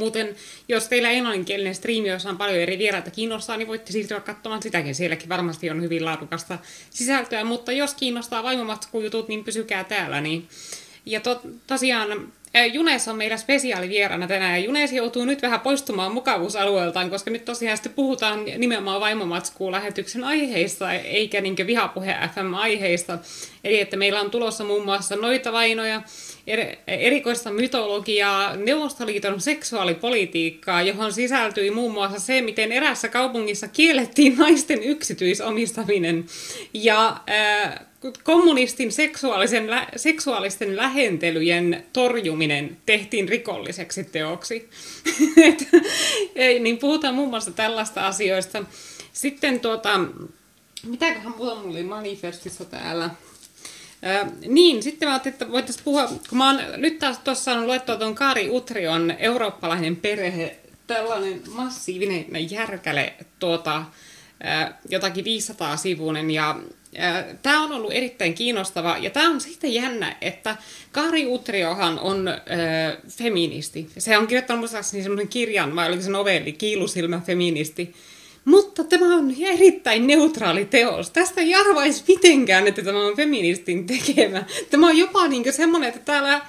Muuten, jos teillä englanninkielinen striimi, jossa on paljon eri vieraita kiinnostaa, niin voitte siirtyä katsomaan sitäkin. Sielläkin varmasti on hyvin laadukasta sisältöä, mutta jos kiinnostaa vaimomatskujutut, niin pysykää täällä. Niin. Ja to, tosiaan Junes on meidän spesiaalivieraana tänään, ja Junes joutuu nyt vähän poistumaan mukavuusalueeltaan, koska nyt tosiaan sitten puhutaan nimenomaan vaimomatskuun lähetyksen aiheista, eikä niin vihapuhe FM-aiheista. Eli että meillä on tulossa muun muassa noita vainoja, er, erikoista mytologiaa, Neuvostoliiton seksuaalipolitiikkaa, johon sisältyi muun muassa se, miten erässä kaupungissa kiellettiin naisten yksityisomistaminen, ja äh, kommunistin seksuaalisen, seksuaalisten lähentelyjen torjuminen tehtiin rikolliseksi teoksi. Et, niin puhutaan muun muassa tällaista asioista. Sitten tuota, mitäköhän mulla oli manifestissa täällä? Ö, niin, sitten mä ajattelin, että voitaisiin puhua, kun mä oon nyt taas tuossa saanut luettua tuon Kari Utrion eurooppalainen perhe, tällainen massiivinen järkäle, tuota, jotakin 500 sivuinen ja Tämä on ollut erittäin kiinnostava, ja tämä on sitten jännä, että Kari Utriohan on äh, feministi. Se on kirjoittanut muistaakseni semmoisen kirjan, vai oliko se novelli, Kiilusilmä feministi. Mutta tämä on erittäin neutraali teos. Tästä ei arvaisi mitenkään, että tämä on feministin tekemä. Tämä on jopa niin semmoinen, että täällä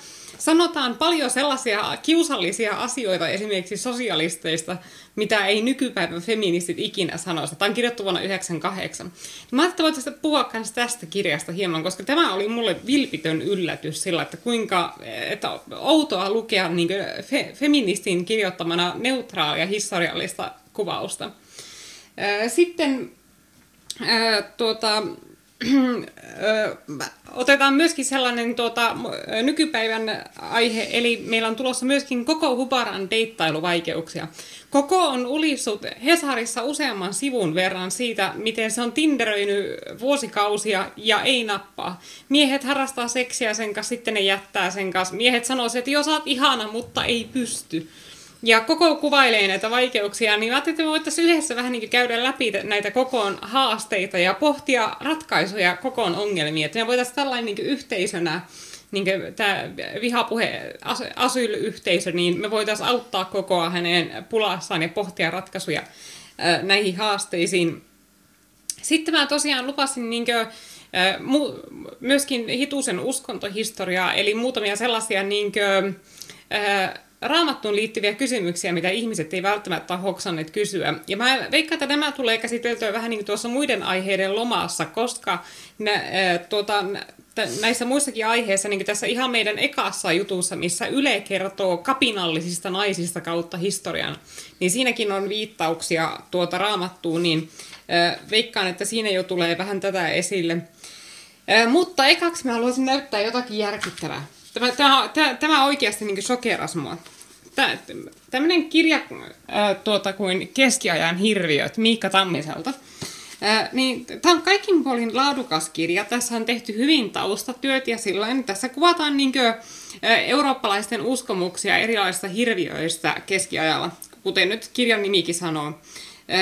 sanotaan paljon sellaisia kiusallisia asioita esimerkiksi sosialisteista, mitä ei nykypäivän feministit ikinä sano. Tämä on kirjoittu vuonna 1998. Mä ajattelin, että puhua myös tästä kirjasta hieman, koska tämä oli mulle vilpitön yllätys sillä, että kuinka että outoa lukea niin fe, feministin kirjoittamana neutraalia historiallista kuvausta. Sitten tuota, otetaan myöskin sellainen tuota, nykypäivän aihe, eli meillä on tulossa myöskin koko Hubaran deittailuvaikeuksia. Koko on ulissut Hesarissa useamman sivun verran siitä, miten se on tinderöinyt vuosikausia ja ei nappaa. Miehet harrastaa seksiä sen kanssa, sitten ne jättää sen kanssa. Miehet sanoo, että jos oot ihana, mutta ei pysty. Ja koko kuvailee näitä vaikeuksia, niin ajattelin, että me voitaisiin yhdessä vähän niin käydä läpi näitä kokoon haasteita ja pohtia ratkaisuja kokoon ongelmia. Että me voitaisiin tällainen niin yhteisönä, niin tämä vihapuhe asylyyhteisö, niin me voitaisiin auttaa kokoa hänen pulassaan ja pohtia ratkaisuja näihin haasteisiin. Sitten mä tosiaan lupasin niin kuin, myöskin hitusen uskontohistoriaa, eli muutamia sellaisia niin kuin, raamattuun liittyviä kysymyksiä, mitä ihmiset ei välttämättä hoksanneet kysyä. Ja mä veikkaan, että nämä tulee käsiteltyä vähän niin kuin tuossa muiden aiheiden lomassa, koska nä, äh, tuota, näissä muissakin aiheissa, niin kuin tässä ihan meidän ekassa jutussa, missä Yle kertoo kapinallisista naisista kautta historian, niin siinäkin on viittauksia tuota raamattuun, niin äh, veikkaan, että siinä jo tulee vähän tätä esille. Äh, mutta ekaksi mä haluaisin näyttää jotakin järkyttävää. Tämä, tämä, tämä, oikeasti niin sokeras mua. Tämmöinen kirja ää, tuota, kuin Keskiajan hirviöt Miikka Tammiselta. Ää, niin, tämä on kaikin puolin laadukas kirja. Tässä on tehty hyvin taustatyöt ja silloin tässä kuvataan niin kuin, ää, eurooppalaisten uskomuksia erilaisista hirviöistä keskiajalla, kuten nyt kirjan nimikin sanoo.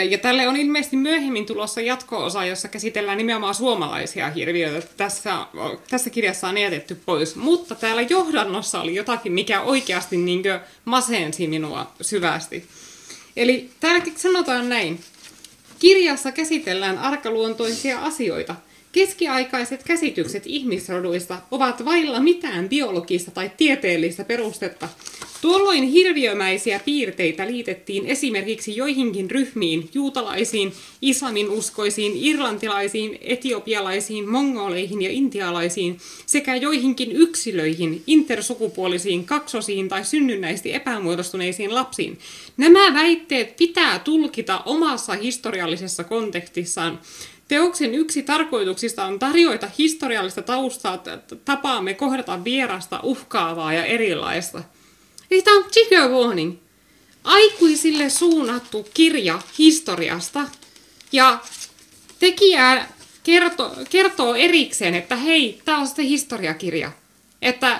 Ja tälle on ilmeisesti myöhemmin tulossa jatko-osa, jossa käsitellään nimenomaan suomalaisia hirviöitä. Tässä, tässä kirjassa on jätetty pois. Mutta täällä johdannossa oli jotakin, mikä oikeasti niin masensi minua syvästi. Eli täälläkin sanotaan näin. Kirjassa käsitellään arkaluontoisia asioita. Keskiaikaiset käsitykset ihmisroduista ovat vailla mitään biologista tai tieteellistä perustetta. Tuolloin hirviömäisiä piirteitä liitettiin esimerkiksi joihinkin ryhmiin, juutalaisiin, islamin uskoisiin, irlantilaisiin, etiopialaisiin, mongoleihin ja intialaisiin sekä joihinkin yksilöihin, intersukupuolisiin, kaksosiin tai synnynnäisesti epämuodostuneisiin lapsiin. Nämä väitteet pitää tulkita omassa historiallisessa kontekstissaan. Teoksen yksi tarkoituksista on tarjoita historiallista taustaa tapaamme kohdata vierasta, uhkaavaa ja erilaista. Eli tämä on trigger warning. Aikuisille suunnattu kirja historiasta. Ja tekijä kertoo, kertoo erikseen, että hei, tämä on sitten historiakirja. Että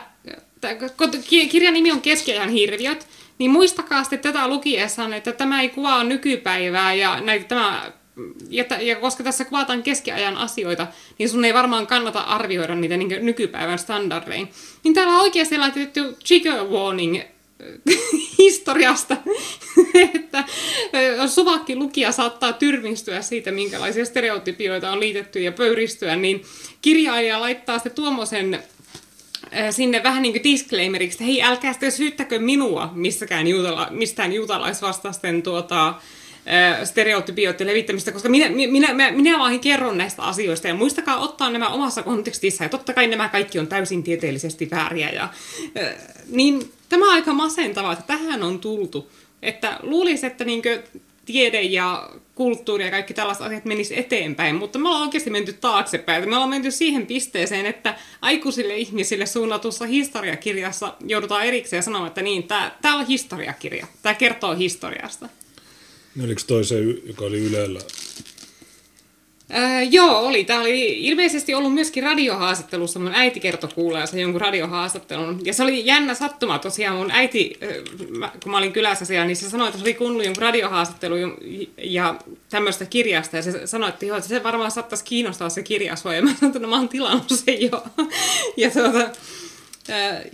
kirjan nimi on Keskiajan hirviöt, niin muistakaa sitten tätä lukiessaan, että tämä ei kuvaa nykypäivää ja, näitä, tämä, ja, ja koska tässä kuvataan keskiajan asioita, niin sun ei varmaan kannata arvioida niitä niin nykypäivän standardein. Niin täällä on oikeasti laitettu trigger warning historiasta, että suvakki lukija saattaa tyrmistyä siitä, minkälaisia stereotypioita on liitetty ja pöyristyä, niin kirjailija laittaa sitten tuommoisen sinne vähän niin kuin disclaimeriksi, että hei, älkää sitten syyttäkö minua missäkään juutala, mistään juutalaisvastaisten tuota, stereotypioiden levittämistä, koska minä, minä, minä, minä vaan kerron näistä asioista ja muistakaa ottaa nämä omassa kontekstissa ja totta kai nämä kaikki on täysin tieteellisesti vääriä ja niin tämä on aika masentavaa, että tähän on tultu, että luulisi, että niinkö tiede ja kulttuuri ja kaikki tällaiset asiat menis eteenpäin, mutta me ollaan oikeasti menty taaksepäin. Me ollaan menty siihen pisteeseen, että aikuisille ihmisille suunnatussa historiakirjassa joudutaan erikseen sanomaan, että niin, tämä on historiakirja, tämä kertoo historiasta. Oliko toiseen, joka oli Ylellä? Öö, joo, oli. Tämä oli ilmeisesti ollut myöskin radiohaastattelussa. Mun äiti kertoi kuuleensa jonkun radiohaastattelun. Ja se oli jännä sattuma tosiaan. Mun äiti, kun mä olin kylässä siellä, niin se sanoi, että se oli kuunnellut jonkun radiohaastattelu ja tämmöistä kirjasta. Ja se sanoi, että, joo, että se varmaan saattaisi kiinnostaa se kirja sua. Ja mä sanoin, että no, mä oon tilannut sen jo. ja, tuota,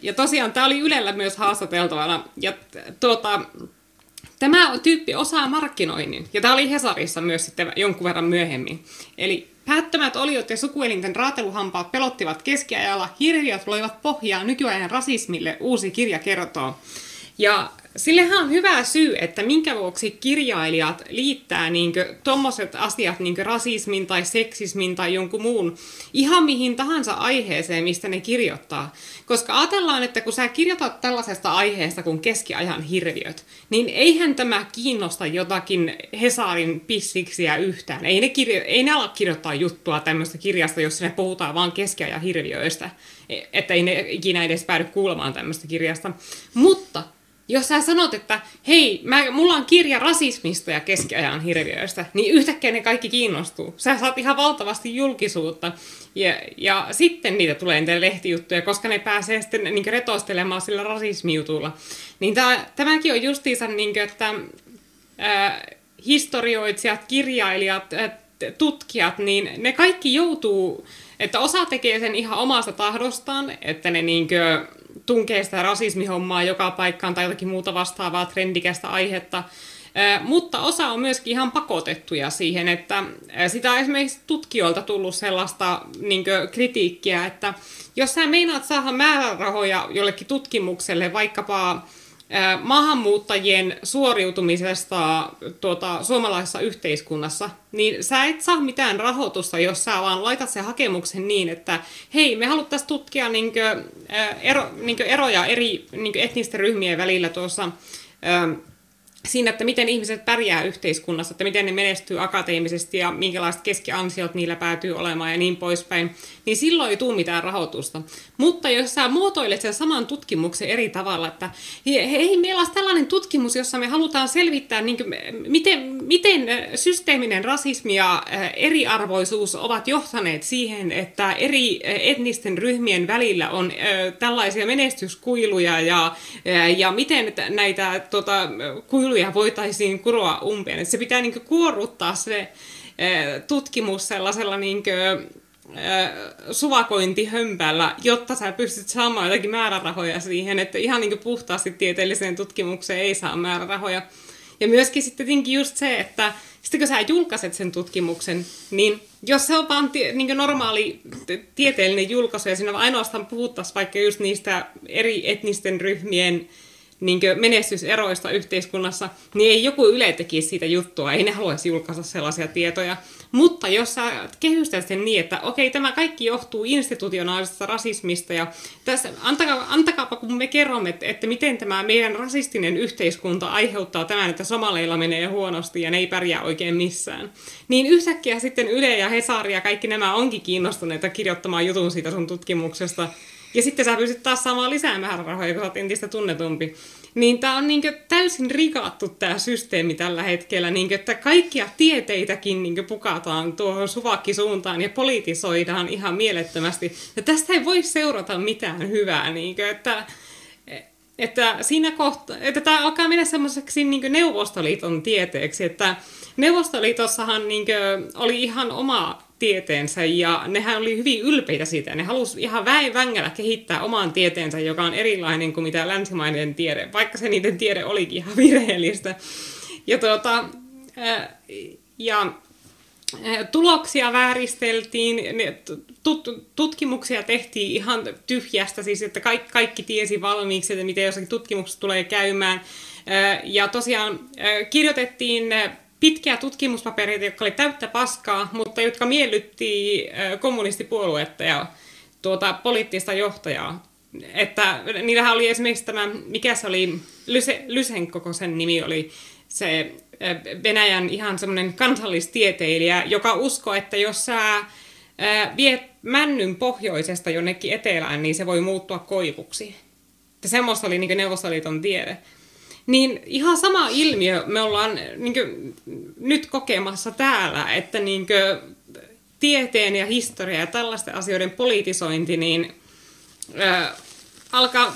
ja tosiaan tämä oli Ylellä myös haastateltavana. Ja tuota, Tämä tyyppi osaa markkinoinnin, ja tämä oli Hesarissa myös sitten jonkun verran myöhemmin. Eli päättömät oliot ja sukuelinten raateluhampaat pelottivat keskiajalla, hirviöt loivat pohjaa nykyajan rasismille, uusi kirja kertoo. Ja Sillehän on hyvä syy, että minkä vuoksi kirjailijat liittää tuommoiset asiat niin rasismin tai seksismin tai jonkun muun ihan mihin tahansa aiheeseen, mistä ne kirjoittaa. Koska ajatellaan, että kun sä kirjoitat tällaisesta aiheesta kuin keskiajan hirviöt, niin eihän tämä kiinnosta jotakin Hesarin pissiksiä yhtään. Ei ne, kirjo- ei ne ala kirjoittaa juttua tämmöistä kirjasta, jossa ne puhutaan vaan keskiajan hirviöistä. E, että ei ne ikinä edes päädy kuulemaan tämmöistä kirjasta. Mutta jos sä sanot, että hei, mä, mulla on kirja rasismista ja keskiajan hirviöistä, niin yhtäkkiä ne kaikki kiinnostuu. Sä saat ihan valtavasti julkisuutta ja, ja sitten niitä tulee niitä lehtijuttuja, koska ne pääsee sitten niin retostelemaan sillä rasismijutulla. Niin tää, tämäkin on justiinsa, niin kuin, että ää, historioitsijat, kirjailijat, ää, tutkijat, niin ne kaikki joutuu, että osa tekee sen ihan omasta tahdostaan, että ne niinkö tunkee sitä rasismihommaa joka paikkaan tai jotakin muuta vastaavaa trendikästä aihetta. Mutta osa on myöskin ihan pakotettuja siihen, että sitä on esimerkiksi tutkijoilta tullut sellaista niin kritiikkiä, että jos sä meinaat saada määrärahoja jollekin tutkimukselle, vaikkapa maahanmuuttajien suoriutumisesta tuota, suomalaisessa yhteiskunnassa, niin sä et saa mitään rahoitusta, jos sä vaan laitat sen hakemuksen niin, että hei, me haluttaisiin tutkia niinkö, ero, niinkö eroja eri niinkö etnisten ryhmien välillä tuossa siinä, että miten ihmiset pärjää yhteiskunnassa, että miten ne menestyy akateemisesti ja minkälaiset keskiansiot niillä päätyy olemaan ja niin poispäin, niin silloin ei tule mitään rahoitusta. Mutta jos sä muotoilet sen saman tutkimuksen eri tavalla, että hei, meillä on tällainen tutkimus, jossa me halutaan selvittää, niin kuin, miten, miten systeeminen rasismi ja eriarvoisuus ovat johtaneet siihen, että eri etnisten ryhmien välillä on tällaisia menestyskuiluja ja, ja miten näitä tota, kuiluja kuiluja voitaisiin kuroa umpeen. Se pitää niin kuorruttaa se eh, tutkimus sellaisella niin kuin, eh, suvakointihömpällä, jotta sä pystyt saamaan jotakin määrärahoja siihen, että ihan niin puhtaasti tieteelliseen tutkimukseen ei saa määrärahoja. Ja myöskin sitten just se, että sitten kun sä julkaiset sen tutkimuksen, niin jos se on vaan niin normaali tieteellinen julkaisu ja siinä ainoastaan puhuttaisiin vaikka just niistä eri etnisten ryhmien niin menestyseroista yhteiskunnassa, niin ei joku Yle tekisi siitä juttua, ei ne haluaisi julkaista sellaisia tietoja. Mutta jos sä kehystät sen niin, että okei, tämä kaikki johtuu institutionaalisesta rasismista ja tässä, antakaa, antakaapa kun me kerromme, että, että miten tämä meidän rasistinen yhteiskunta aiheuttaa tämän, että somaleilla menee huonosti ja ne ei pärjää oikein missään. Niin yhtäkkiä sitten Yle ja Hesari ja kaikki nämä onkin kiinnostuneita kirjoittamaan jutun siitä sun tutkimuksesta, ja sitten sä pystyt taas saamaan lisää määrärahoja, kun sä oot entistä tunnetumpi. Niin tää on niinkö täysin rikattu tämä systeemi tällä hetkellä, niinkö, että kaikkia tieteitäkin niinkö pukataan tuohon suvakkisuuntaan ja politisoidaan ihan mielettömästi. Ja tästä ei voi seurata mitään hyvää, niinkö, että että siinä kohta, että tämä alkaa mennä semmoiseksi niin Neuvostoliiton tieteeksi, että Neuvostoliitossahan niin oli ihan oma tieteensä ja nehän oli hyvin ylpeitä siitä. Ne halusi ihan väin vängällä kehittää oman tieteensä, joka on erilainen kuin mitä länsimainen tiede, vaikka se niiden tiede olikin ihan virheellistä. Ja, tuota, ja tuloksia vääristeltiin, tutkimuksia tehtiin ihan tyhjästä, siis että kaikki, kaikki tiesi valmiiksi, että miten jossakin tutkimuksessa tulee käymään. Ja tosiaan kirjoitettiin pitkiä tutkimuspapereita, jotka oli täyttä paskaa, mutta jotka miellytti kommunistipuoluetta ja tuota, poliittista johtajaa. Että niillähän oli esimerkiksi tämä, mikä se oli, Lyse, Lysenkoko sen nimi oli, se Venäjän ihan semmoinen kansallistieteilijä, joka uskoo, että jos sä viet männyn pohjoisesta jonnekin etelään, niin se voi muuttua koivuksi. Ja semmoista oli niin Neuvostoliiton tiede. Niin ihan sama ilmiö me ollaan niin kuin, nyt kokemassa täällä, että niin kuin, tieteen ja historia ja tällaisten asioiden politisointi niin, äh, alkaa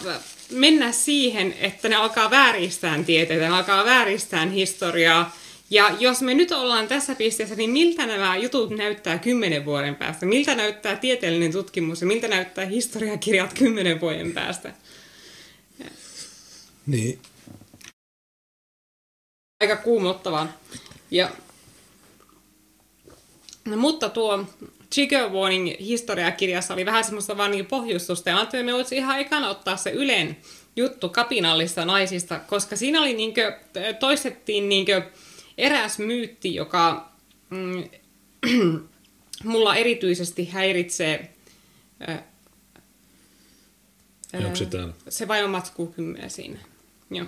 mennä siihen, että ne alkaa vääristää tieteitä, ne alkaa vääristää historiaa. Ja jos me nyt ollaan tässä pisteessä, niin miltä nämä jutut näyttää kymmenen vuoden päästä? Miltä näyttää tieteellinen tutkimus ja miltä näyttää historiakirjat kymmenen vuoden päästä? Niin, aika kuumottavaa. Ja, no, mutta tuo Trigger Warning historiakirjassa oli vähän semmoista vaan niin pohjustusta. Ja ajattelin, että me voisi ihan ekana ottaa se Ylen juttu kapinallista naisista, koska siinä oli niinkö, toistettiin niinkö eräs myytti, joka mm, mulla erityisesti häiritsee ää, Onko se täällä? Se kymmenen siinä. Joo.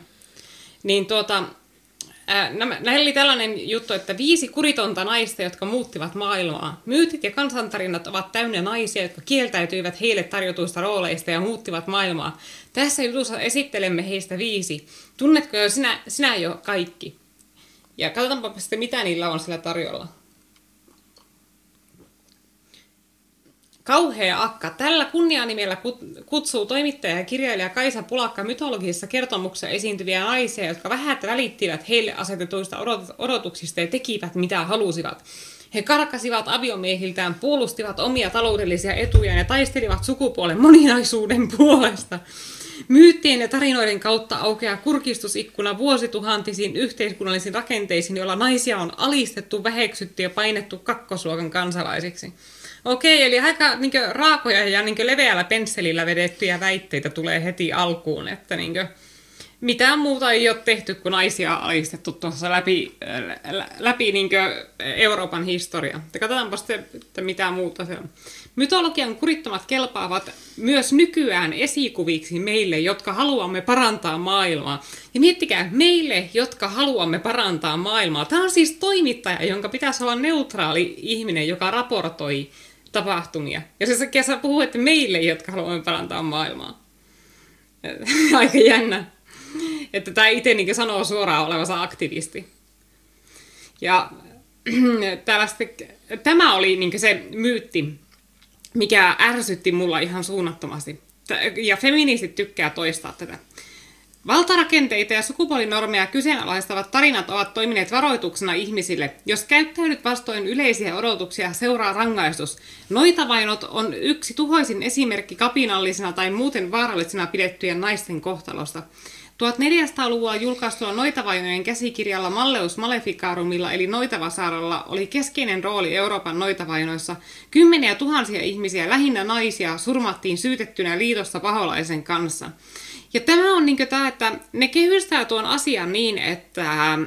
Niin tuota, Näillä oli tällainen juttu, että viisi kuritonta naista, jotka muuttivat maailmaa. Myytit ja kansantarinat ovat täynnä naisia, jotka kieltäytyivät heille tarjotuista rooleista ja muuttivat maailmaa. Tässä jutussa esittelemme heistä viisi. Tunnetko jo sinä, sinä jo kaikki? Ja katsotaanpa sitten, mitä niillä on sillä tarjolla. Kauhea akka. Tällä kunnianimellä kutsuu toimittaja ja kirjailija Kaisa Pulakka mytologisissa kertomuksissa esiintyviä naisia, jotka vähät välittivät heille asetetuista odotuksista ja tekivät mitä halusivat. He karkasivat aviomiehiltään, puolustivat omia taloudellisia etujaan ja taistelivat sukupuolen moninaisuuden puolesta. Myyttien ja tarinoiden kautta aukeaa kurkistusikkuna vuosituhantisiin yhteiskunnallisiin rakenteisiin, joilla naisia on alistettu, väheksytty ja painettu kakkosluokan kansalaisiksi. Okei, eli aika niin kuin, raakoja ja niin kuin, leveällä pensselillä vedettyjä väitteitä tulee heti alkuun, että niin kuin, mitään muuta ei ole tehty kuin naisia alistettu tuossa läpi, läpi niin Euroopan historia. Katsotaanpa sitten, että mitä muuta se on. Mytologian kurittomat kelpaavat myös nykyään esikuviksi meille, jotka haluamme parantaa maailmaa. Ja miettikää, meille, jotka haluamme parantaa maailmaa. Tämä on siis toimittaja, jonka pitäisi olla neutraali ihminen, joka raportoi tapahtumia. Ja se kesä puhuu, että meille, jotka haluamme parantaa maailmaa. Aika jännä. Että tämä itse niin sanoo suoraan olevansa aktivisti. Ja tämä oli niin se myytti, mikä ärsytti mulla ihan suunnattomasti. Ja feministit tykkää toistaa tätä. Valtarakenteita ja sukupuolinormeja kyseenalaistavat tarinat ovat toimineet varoituksena ihmisille. Jos käyttäydyt vastoin yleisiä odotuksia, seuraa rangaistus. Noitavainot on yksi tuhoisin esimerkki kapinallisena tai muuten vaarallisena pidettyjen naisten kohtalosta. 1400-luvulla julkaistulla Noitavainojen käsikirjalla Malleus Maleficarumilla eli Noitavasaaralla oli keskeinen rooli Euroopan noitavainoissa. Kymmeniä tuhansia ihmisiä, lähinnä naisia, surmattiin syytettynä liitossa paholaisen kanssa. Ja tämä on niin tämä, että ne kehystää tuon asian niin, että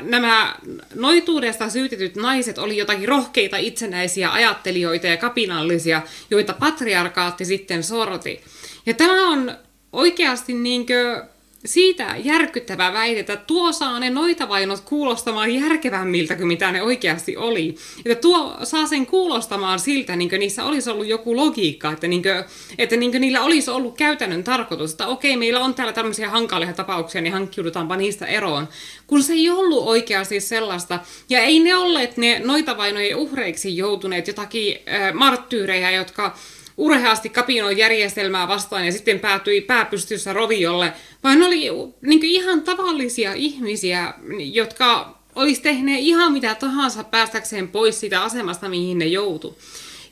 nämä noituudesta syytetyt naiset oli jotakin rohkeita itsenäisiä ajattelijoita ja kapinallisia, joita patriarkaatti sitten sorti. Ja tämä on oikeasti niin kuin, siitä järkyttävä väite, että tuo saa ne noitavainot kuulostamaan järkevämmiltä kuin mitä ne oikeasti oli. Että tuo saa sen kuulostamaan siltä, niin kuin niissä olisi ollut joku logiikka, että, niin kuin, että niin kuin niillä olisi ollut käytännön tarkoitus, että okei, meillä on täällä tämmöisiä hankalia tapauksia, niin hankkiudutaanpa niistä eroon. Kun se ei ollut oikeasti sellaista, ja ei ne olleet ne noitavainojen uhreiksi joutuneet jotakin äh, marttyyrejä, jotka urheasti kapinoi järjestelmää vastaan ja sitten päätyi pääpystyssä roviolle, vaan oli niin ihan tavallisia ihmisiä, jotka olisi tehneet ihan mitä tahansa päästäkseen pois siitä asemasta, mihin ne joutu.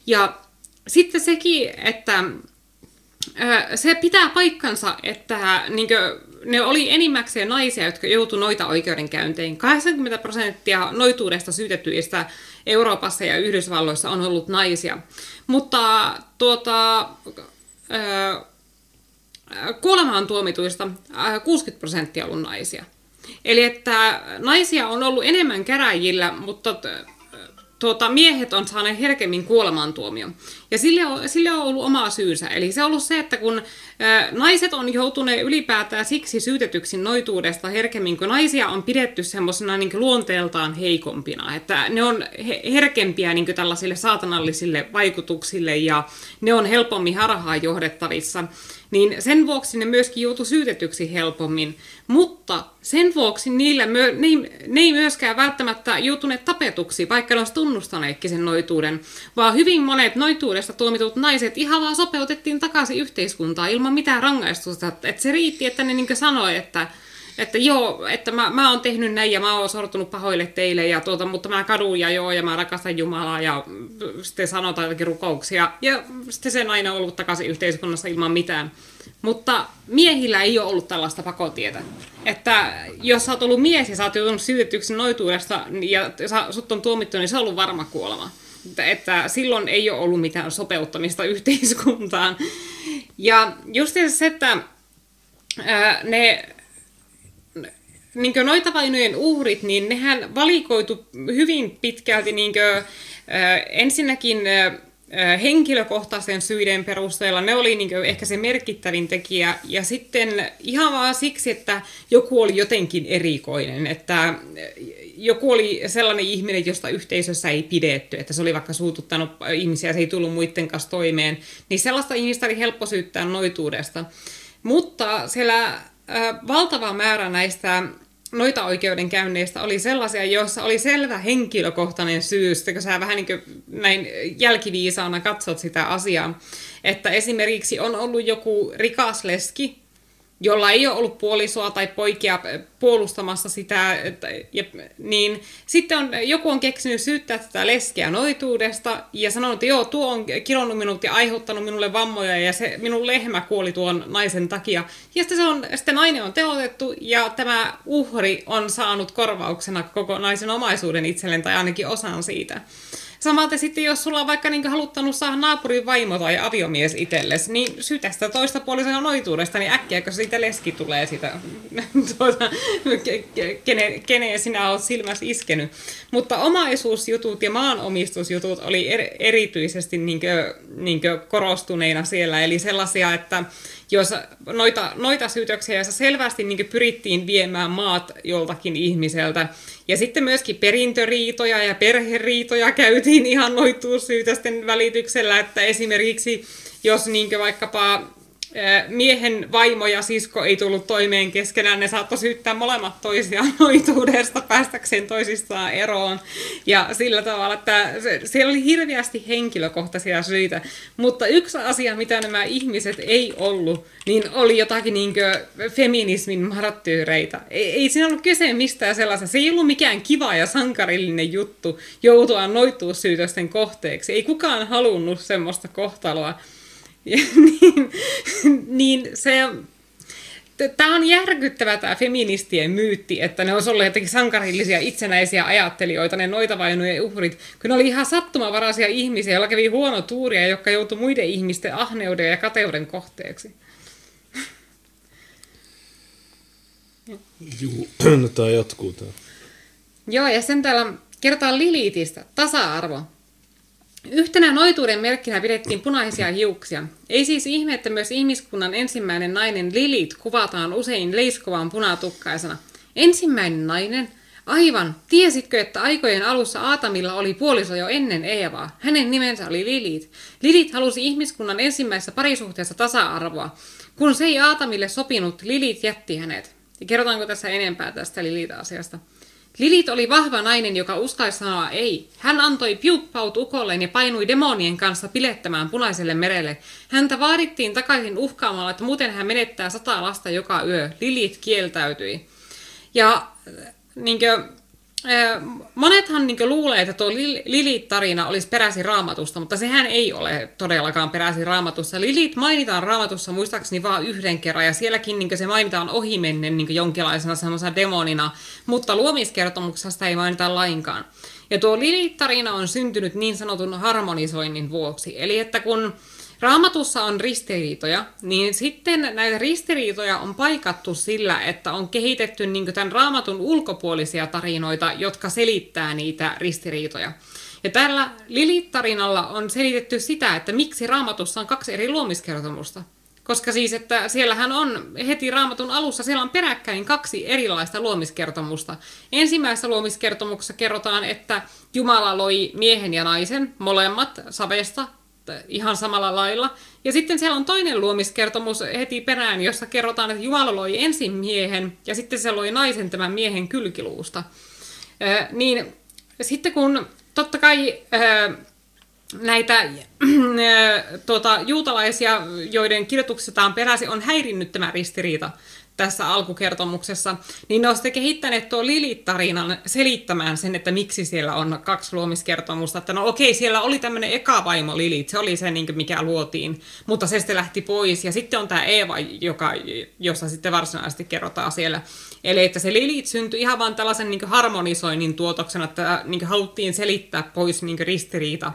Ja sitten sekin, että se pitää paikkansa, että niin kuin, ne oli enimmäkseen naisia, jotka joutu noita oikeudenkäynteihin. 80 prosenttia noituudesta syytettyistä Euroopassa ja Yhdysvalloissa on ollut naisia. Mutta tuota, kuolemaan tuomituista 60 prosenttia on ollut naisia. Eli että naisia on ollut enemmän käräjillä, mutta tuota, miehet on saaneet herkemmin kuolemantuomion. Ja sille on, sille on ollut oma syynsä. Eli se on ollut se, että kun ä, naiset on joutuneet ylipäätään siksi syytetyksi noituudesta herkemmin, kun naisia on pidetty semmoisena niin luonteeltaan heikompina. Että ne on he, herkempiä niin tällaisille saatanallisille vaikutuksille ja ne on helpommin harhaan johdettavissa niin sen vuoksi ne myöskin joutu syytetyksi helpommin. Mutta sen vuoksi niillä myö, ne, ei, ne ei myöskään välttämättä joutuneet tapetuksi, vaikka ne olisi tunnustaneetkin sen noituuden, vaan hyvin monet noituudesta tuomitut naiset ihan vaan sopeutettiin takaisin yhteiskuntaan ilman mitään rangaistusta. Että se riitti, että ne niin sanoi, että että joo, että mä, mä oon tehnyt näin ja mä oon sortunut pahoille teille, ja tuota, mutta mä kadun ja joo, ja mä rakastan Jumalaa, ja sitten sanotaan jotakin rukouksia, ja sitten se nainen on ollut takaisin yhteiskunnassa ilman mitään. Mutta miehillä ei ole ollut tällaista pakotietä. Että jos sä oot ollut mies ja sä oot joutunut syytetyksi noituudesta ja sut on tuomittu, niin se on ollut varma kuolema. Että, että silloin ei ole ollut mitään sopeuttamista yhteiskuntaan. Ja just se, että ää, ne niin noita vainojen uhrit, niin nehän valikoitu hyvin pitkälti niin kuin, ensinnäkin henkilökohtaisen syiden perusteella. Ne oli niin ehkä se merkittävin tekijä. Ja sitten ihan vaan siksi, että joku oli jotenkin erikoinen. Että joku oli sellainen ihminen, josta yhteisössä ei pidetty. Että se oli vaikka suututtanut ihmisiä, se ei tullut muiden kanssa toimeen. Niin sellaista ihmistä oli helppo syyttää noituudesta. Mutta siellä valtava määrä näistä noita oikeudenkäynneistä oli sellaisia, joissa oli selvä henkilökohtainen syy, kun sä vähän niin kuin näin jälkiviisaana katsot sitä asiaa. Että esimerkiksi on ollut joku rikas leski, jolla ei ole ollut puolisoa tai poikia puolustamassa sitä, ja, niin sitten on, joku on keksinyt syyttää tätä leskeä noituudesta ja sanonut, että joo, tuo on kilonnut minut ja aiheuttanut minulle vammoja ja se minun lehmä kuoli tuon naisen takia. Ja sitten, se on, sitten nainen on teotettu ja tämä uhri on saanut korvauksena koko naisen omaisuuden itselleen tai ainakin osan siitä. Samaten sitten, jos sulla on vaikka niin haluttanut saada naapurin vaimo tai aviomies itsellesi, niin syytä sitä toista puolisen noituudesta, niin äkkiäkö siitä leski tulee sitä, tuota, kene, keneen sinä olet silmässä iskenyt. Mutta omaisuusjutut ja maanomistusjutut oli er, erityisesti niin kuin, niin kuin korostuneina siellä, eli sellaisia, että jos noita, noita syytöksiä, joissa selvästi niin pyrittiin viemään maat joltakin ihmiseltä. Ja sitten myöskin perintöriitoja ja perheriitoja käytiin ihan noituussyytösten välityksellä, että esimerkiksi jos niin vaikkapa miehen vaimo ja sisko ei tullut toimeen keskenään, ne saattoi syyttää molemmat toisiaan noituudesta päästäkseen toisistaan eroon. Ja sillä tavalla, että siellä oli hirveästi henkilökohtaisia syitä. Mutta yksi asia, mitä nämä ihmiset ei ollut, niin oli jotakin niin feminismin marttyyreitä. Ei, ei siinä ollut kyse mistään sellaista. Se ei ollut mikään kiva ja sankarillinen juttu joutua noituussyytösten kohteeksi. Ei kukaan halunnut semmoista kohtaloa. Ja, niin, niin se, Tämä on järkyttävä tämä feministien myytti, että ne olisi olleet jotenkin sankarillisia itsenäisiä ajattelijoita, ne noita vainujen uhrit, kun ne oli ihan sattumavaraisia ihmisiä, joilla kävi huono tuuria, jotka joutui muiden ihmisten ahneuden ja kateuden kohteeksi. Juu, no tämä jatkuu tämä. Joo, ja sen täällä kertaa Lilitistä, tasa-arvo. Yhtenä noituuden merkkinä pidettiin punaisia hiuksia. Ei siis ihme, että myös ihmiskunnan ensimmäinen nainen Lilit kuvataan usein leiskovan punatukkaisena. Ensimmäinen nainen? Aivan. Tiesitkö, että aikojen alussa Aatamilla oli puoliso jo ennen Eevaa? Hänen nimensä oli Lilit. Lilit halusi ihmiskunnan ensimmäisessä parisuhteessa tasa-arvoa. Kun se ei Aatamille sopinut, Lilit jätti hänet. Kerrotaanko tässä enempää tästä Lilit-asiasta? Lilit oli vahva nainen, joka uskalsi sanoa ei. Hän antoi piuppaut ukolleen ja painui demonien kanssa pilettämään punaiselle merelle. Häntä vaadittiin takaisin uhkaamalla, että muuten hän menettää sata lasta joka yö. Lilit kieltäytyi. Ja niin kuin, monethan niin luulee, että tuo Lilit-tarina olisi peräisin raamatusta, mutta sehän ei ole todellakaan peräisin raamatussa. Lilit mainitaan raamatussa muistaakseni vain yhden kerran, ja sielläkin niin se mainitaan ohimennen niin jonkinlaisena semmoisena demonina, mutta luomiskertomuksesta ei mainita lainkaan. Ja tuo Lilit-tarina on syntynyt niin sanotun harmonisoinnin vuoksi. Eli että kun Raamatussa on ristiriitoja, niin sitten näitä ristiriitoja on paikattu sillä, että on kehitetty niin tämän raamatun ulkopuolisia tarinoita, jotka selittää niitä ristiriitoja. Ja tällä Lilit-tarinalla on selitetty sitä, että miksi raamatussa on kaksi eri luomiskertomusta. Koska siis, että siellähän on heti raamatun alussa, siellä on peräkkäin kaksi erilaista luomiskertomusta. Ensimmäisessä luomiskertomuksessa kerrotaan, että Jumala loi miehen ja naisen, molemmat savesta ihan samalla lailla. Ja sitten siellä on toinen luomiskertomus heti perään, jossa kerrotaan, että Jumala loi ensin miehen ja sitten se loi naisen tämän miehen kylkiluusta. Äh, niin sitten kun totta kai äh, näitä äh, tuota, juutalaisia, joiden kirjoituksesta on peräisin, on häirinnyt tämä ristiriita tässä alkukertomuksessa, niin ne on sitten kehittäneet tuo Lilit-tarinan selittämään sen, että miksi siellä on kaksi luomiskertomusta. Että no okei, siellä oli tämmöinen eka vaimo Lilit, se oli se, niin mikä luotiin, mutta se sitten lähti pois. Ja sitten on tämä Eeva, joka, jossa sitten varsinaisesti kerrotaan siellä. Eli että se Lilit syntyi ihan vaan tällaisen niin harmonisoinnin tuotoksena, että niin haluttiin selittää pois niin ristiriita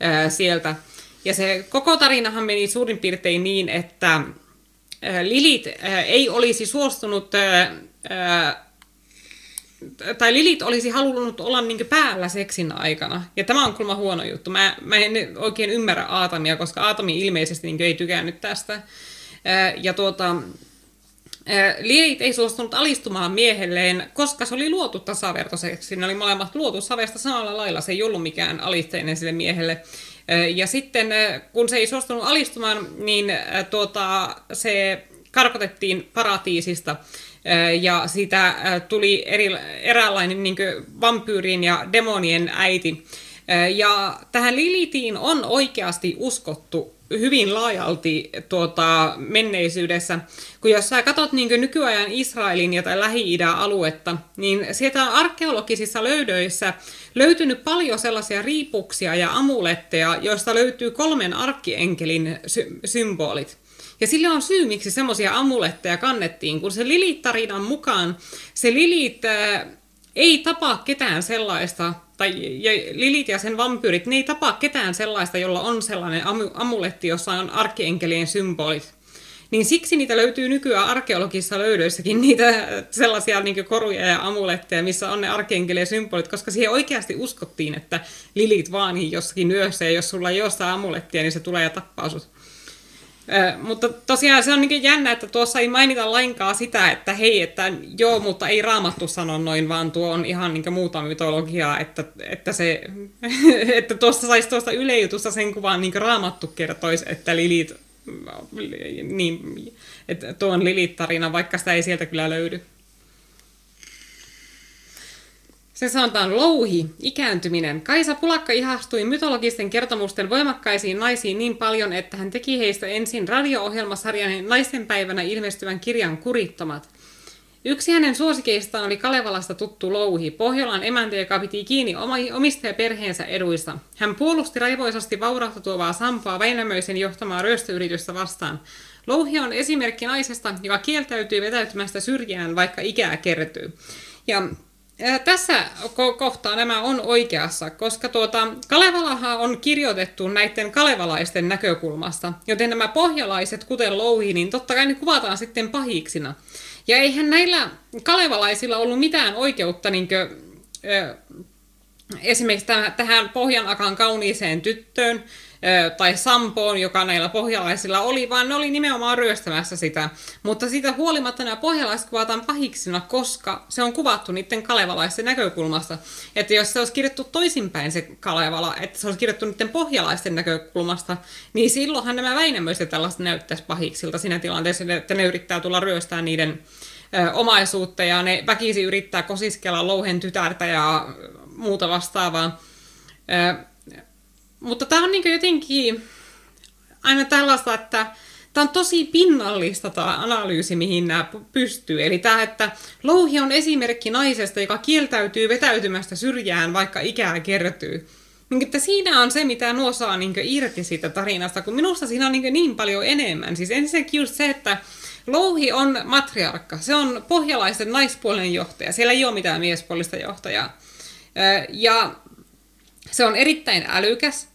ää, sieltä. Ja se koko tarinahan meni suurin piirtein niin, että Lilit ei olisi suostunut, tai Lilit olisi halunnut olla niin päällä seksin aikana. Ja tämä on kyllä huono juttu. Mä, mä en oikein ymmärrä Aatamia, koska Aatami ilmeisesti niin ei tykännyt tästä. Ja tuota, Lilit ei suostunut alistumaan miehelleen, koska se oli luotu tasavertoiseksi. Ne oli molemmat luotu savesta samalla lailla. Se ei ollut mikään alisteinen sille miehelle. Ja sitten kun se ei suostunut alistumaan, niin tuota, se karkotettiin paratiisista ja siitä tuli eri, eräänlainen niin vampyyrin ja demonien äiti. Ja tähän Lilitiin on oikeasti uskottu hyvin laajalti tuota, menneisyydessä. Kun jos sä katsot niin nykyajan Israelin ja Lähi-idän aluetta, niin sieltä on arkeologisissa löydöissä löytynyt paljon sellaisia riipuksia ja amuletteja, joista löytyy kolmen arkkeenkelin sy- symbolit. Ja sillä on syy, miksi semmoisia amuletteja kannettiin, kun se Lilit-tarinan mukaan se Lilit ei tapaa ketään sellaista, tai ja Lilit ja sen vampyyrit, ne ei tapaa ketään sellaista, jolla on sellainen amuletti, jossa on arkienkelien symbolit. Niin siksi niitä löytyy nykyään arkeologisissa löydöissäkin, niitä sellaisia niin koruja ja amuletteja, missä on ne arkeenkelien symbolit, koska siihen oikeasti uskottiin, että lilit vaan jossakin yössä, ja jos sulla ei ole sitä amulettia, niin se tulee ja tappaa sut mutta tosiaan se on niin jännä, että tuossa ei mainita lainkaan sitä, että hei, että joo, mutta ei raamattu sano noin, vaan tuo on ihan niin muuta mytologiaa, että, että, se, että tuossa saisi tuosta ylejutusta sen kuvan niin raamattu kertoisi, että Lilit, niin, että tuo on Lilit-tarina, vaikka sitä ei sieltä kyllä löydy. Se sanotaan louhi, ikääntyminen. Kaisa Pulakka ihastui mytologisten kertomusten voimakkaisiin naisiin niin paljon, että hän teki heistä ensin radio-ohjelmasarjan naistenpäivänä ilmestyvän kirjan Kurittomat. Yksi hänen suosikeistaan oli Kalevalasta tuttu louhi, Pohjolan emäntä, joka piti kiinni omista ja perheensä eduista. Hän puolusti raivoisasti vaurautta tuovaa Sampoa Väinämöisen johtamaa ryöstöyritystä vastaan. Louhi on esimerkki naisesta, joka kieltäytyy vetäytymästä syrjään, vaikka ikää kertyy. Ja tässä kohtaa nämä on oikeassa, koska tuota, Kalevalahan on kirjoitettu näiden kalevalaisten näkökulmasta, joten nämä pohjalaiset, kuten Louhi, niin totta kai ne kuvataan sitten pahiksina. Ja eihän näillä kalevalaisilla ollut mitään oikeutta niin kuin, esimerkiksi tähän Pohjanakan kauniiseen tyttöön, tai Sampoon, joka näillä pohjalaisilla oli, vaan ne oli nimenomaan ryöstämässä sitä. Mutta siitä huolimatta nämä pohjalaiset kuvataan pahiksina, koska se on kuvattu niiden kalevalaisten näkökulmasta. Että jos se olisi kirjattu toisinpäin se Kalevala, että se olisi kirjattu niiden pohjalaisten näkökulmasta, niin silloinhan nämä Väinämöiset tällaista näyttäisi pahiksilta siinä tilanteessa, että ne yrittää tulla ryöstää niiden omaisuutta ja ne väkisi yrittää kosiskella louhen tytärtä ja muuta vastaavaa. Mutta tämä on niin jotenkin aina tällaista, että tämä on tosi pinnallista tämä analyysi, mihin nämä pystyy. Eli tämä, että louhi on esimerkki naisesta, joka kieltäytyy vetäytymästä syrjään, vaikka ikää kertyy. Niin, että siinä on se, mitä nuo saa niin irti siitä tarinasta, kun minusta siinä on niin, niin paljon enemmän. Siis ensinnäkin just se, että Louhi on matriarkka. Se on pohjalaisten naispuolinen johtaja. Siellä ei ole mitään miespuolista johtajaa. Ja se on erittäin älykäs.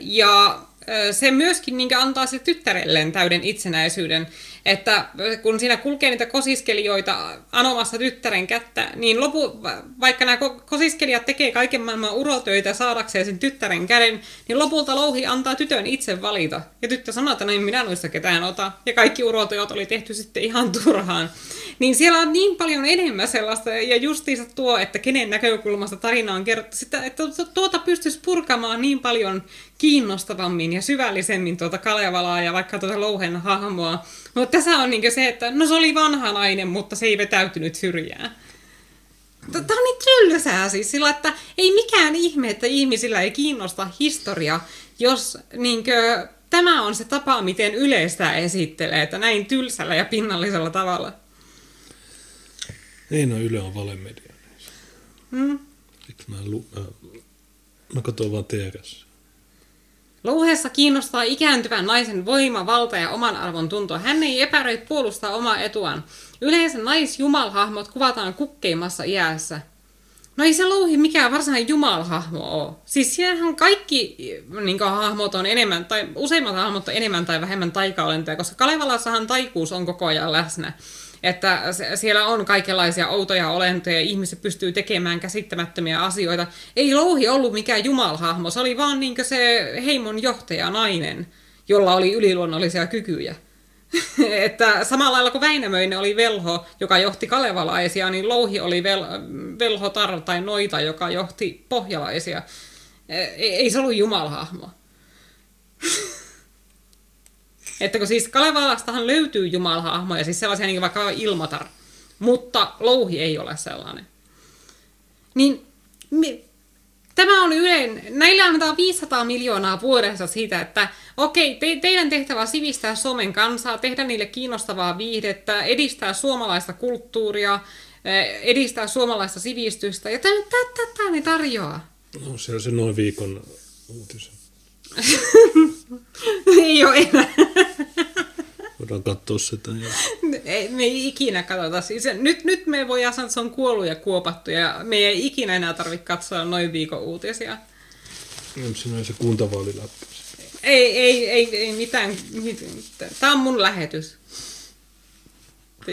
Ja se myöskin antaa se tyttärelleen täyden itsenäisyyden että kun siinä kulkee niitä kosiskelijoita anomassa tyttären kättä, niin lopu, vaikka nämä kosiskelijat tekee kaiken maailman urotöitä saadakseen sen tyttären käden, niin lopulta louhi antaa tytön itse valita. Ja tyttö sanoo, että näin no minä noista ketään ota. Ja kaikki urotyöt oli tehty sitten ihan turhaan. Niin siellä on niin paljon enemmän sellaista, ja justiinsa tuo, että kenen näkökulmasta tarina on kerrottu, sitä, että tuota pystyisi purkamaan niin paljon kiinnostavammin ja syvällisemmin tuota Kalevalaa ja vaikka tuota Louhen hahmoa. Mutta tässä on niin se, että no se oli vanha nainen, mutta se ei vetäytynyt syrjään. Tämä on niin tylsää siis sillä, että ei mikään ihme, että ihmisillä ei kiinnosta historia, jos niin kuin, tämä on se tapa, miten yleistä esittelee, että näin tylsällä ja pinnallisella tavalla. Ei no Yle on valemedia. Mm. mä, lu- mä, mä katson vaan TRS. Louheessa kiinnostaa ikääntyvän naisen voima, valta ja oman arvon tunto. Hän ei epäröi puolustaa omaa etuaan. Yleensä naisjumalhahmot kuvataan kukkeimmassa iässä. No ei se louhi mikään varsinainen jumalhahmo ole. Siis siellähän kaikki niin kuin, hahmot on enemmän, tai useimmat hahmot on enemmän tai vähemmän taikaolentoja, koska Kalevalassahan taikuus on koko ajan läsnä että siellä on kaikenlaisia outoja olentoja, ihmiset pystyy tekemään käsittämättömiä asioita. Ei Louhi ollut mikään jumalhahmo, se oli vaan niin se heimon johtaja nainen, jolla oli yliluonnollisia kykyjä. että samalla lailla kuin Väinämöinen oli velho, joka johti kalevalaisia, niin Louhi oli vel, velho tar tai noita, joka johti pohjalaisia. Ei, ei se ollut jumalhahmo. Että kun siis Kalevalastahan löytyy jumalhahmoja, siis sellaisia niin vaikka Ilmatar, mutta Louhi ei ole sellainen. Niin me, tämä on ylein, näillä annetaan 500 miljoonaa vuodessa siitä, että okei, te, teidän tehtävä on sivistää Suomen kansaa, tehdä niille kiinnostavaa viihdettä, edistää suomalaista kulttuuria, eh, edistää suomalaista sivistystä, ja tätä ne tarjoaa. No, se on se noin viikon uutis. ei ole enää. Voidaan katsoa sitä. Ja... Ei, me ei ikinä katsota. Siis, nyt, nyt me voidaan sanoa, että se on kuollut ja kuopattu ja me ei ikinä enää tarvitse katsoa noin viikon uutisia. Siinä on se kuntavaaliläppä. Ei, ei, ei, ei mitään. Tämä on mun lähetys.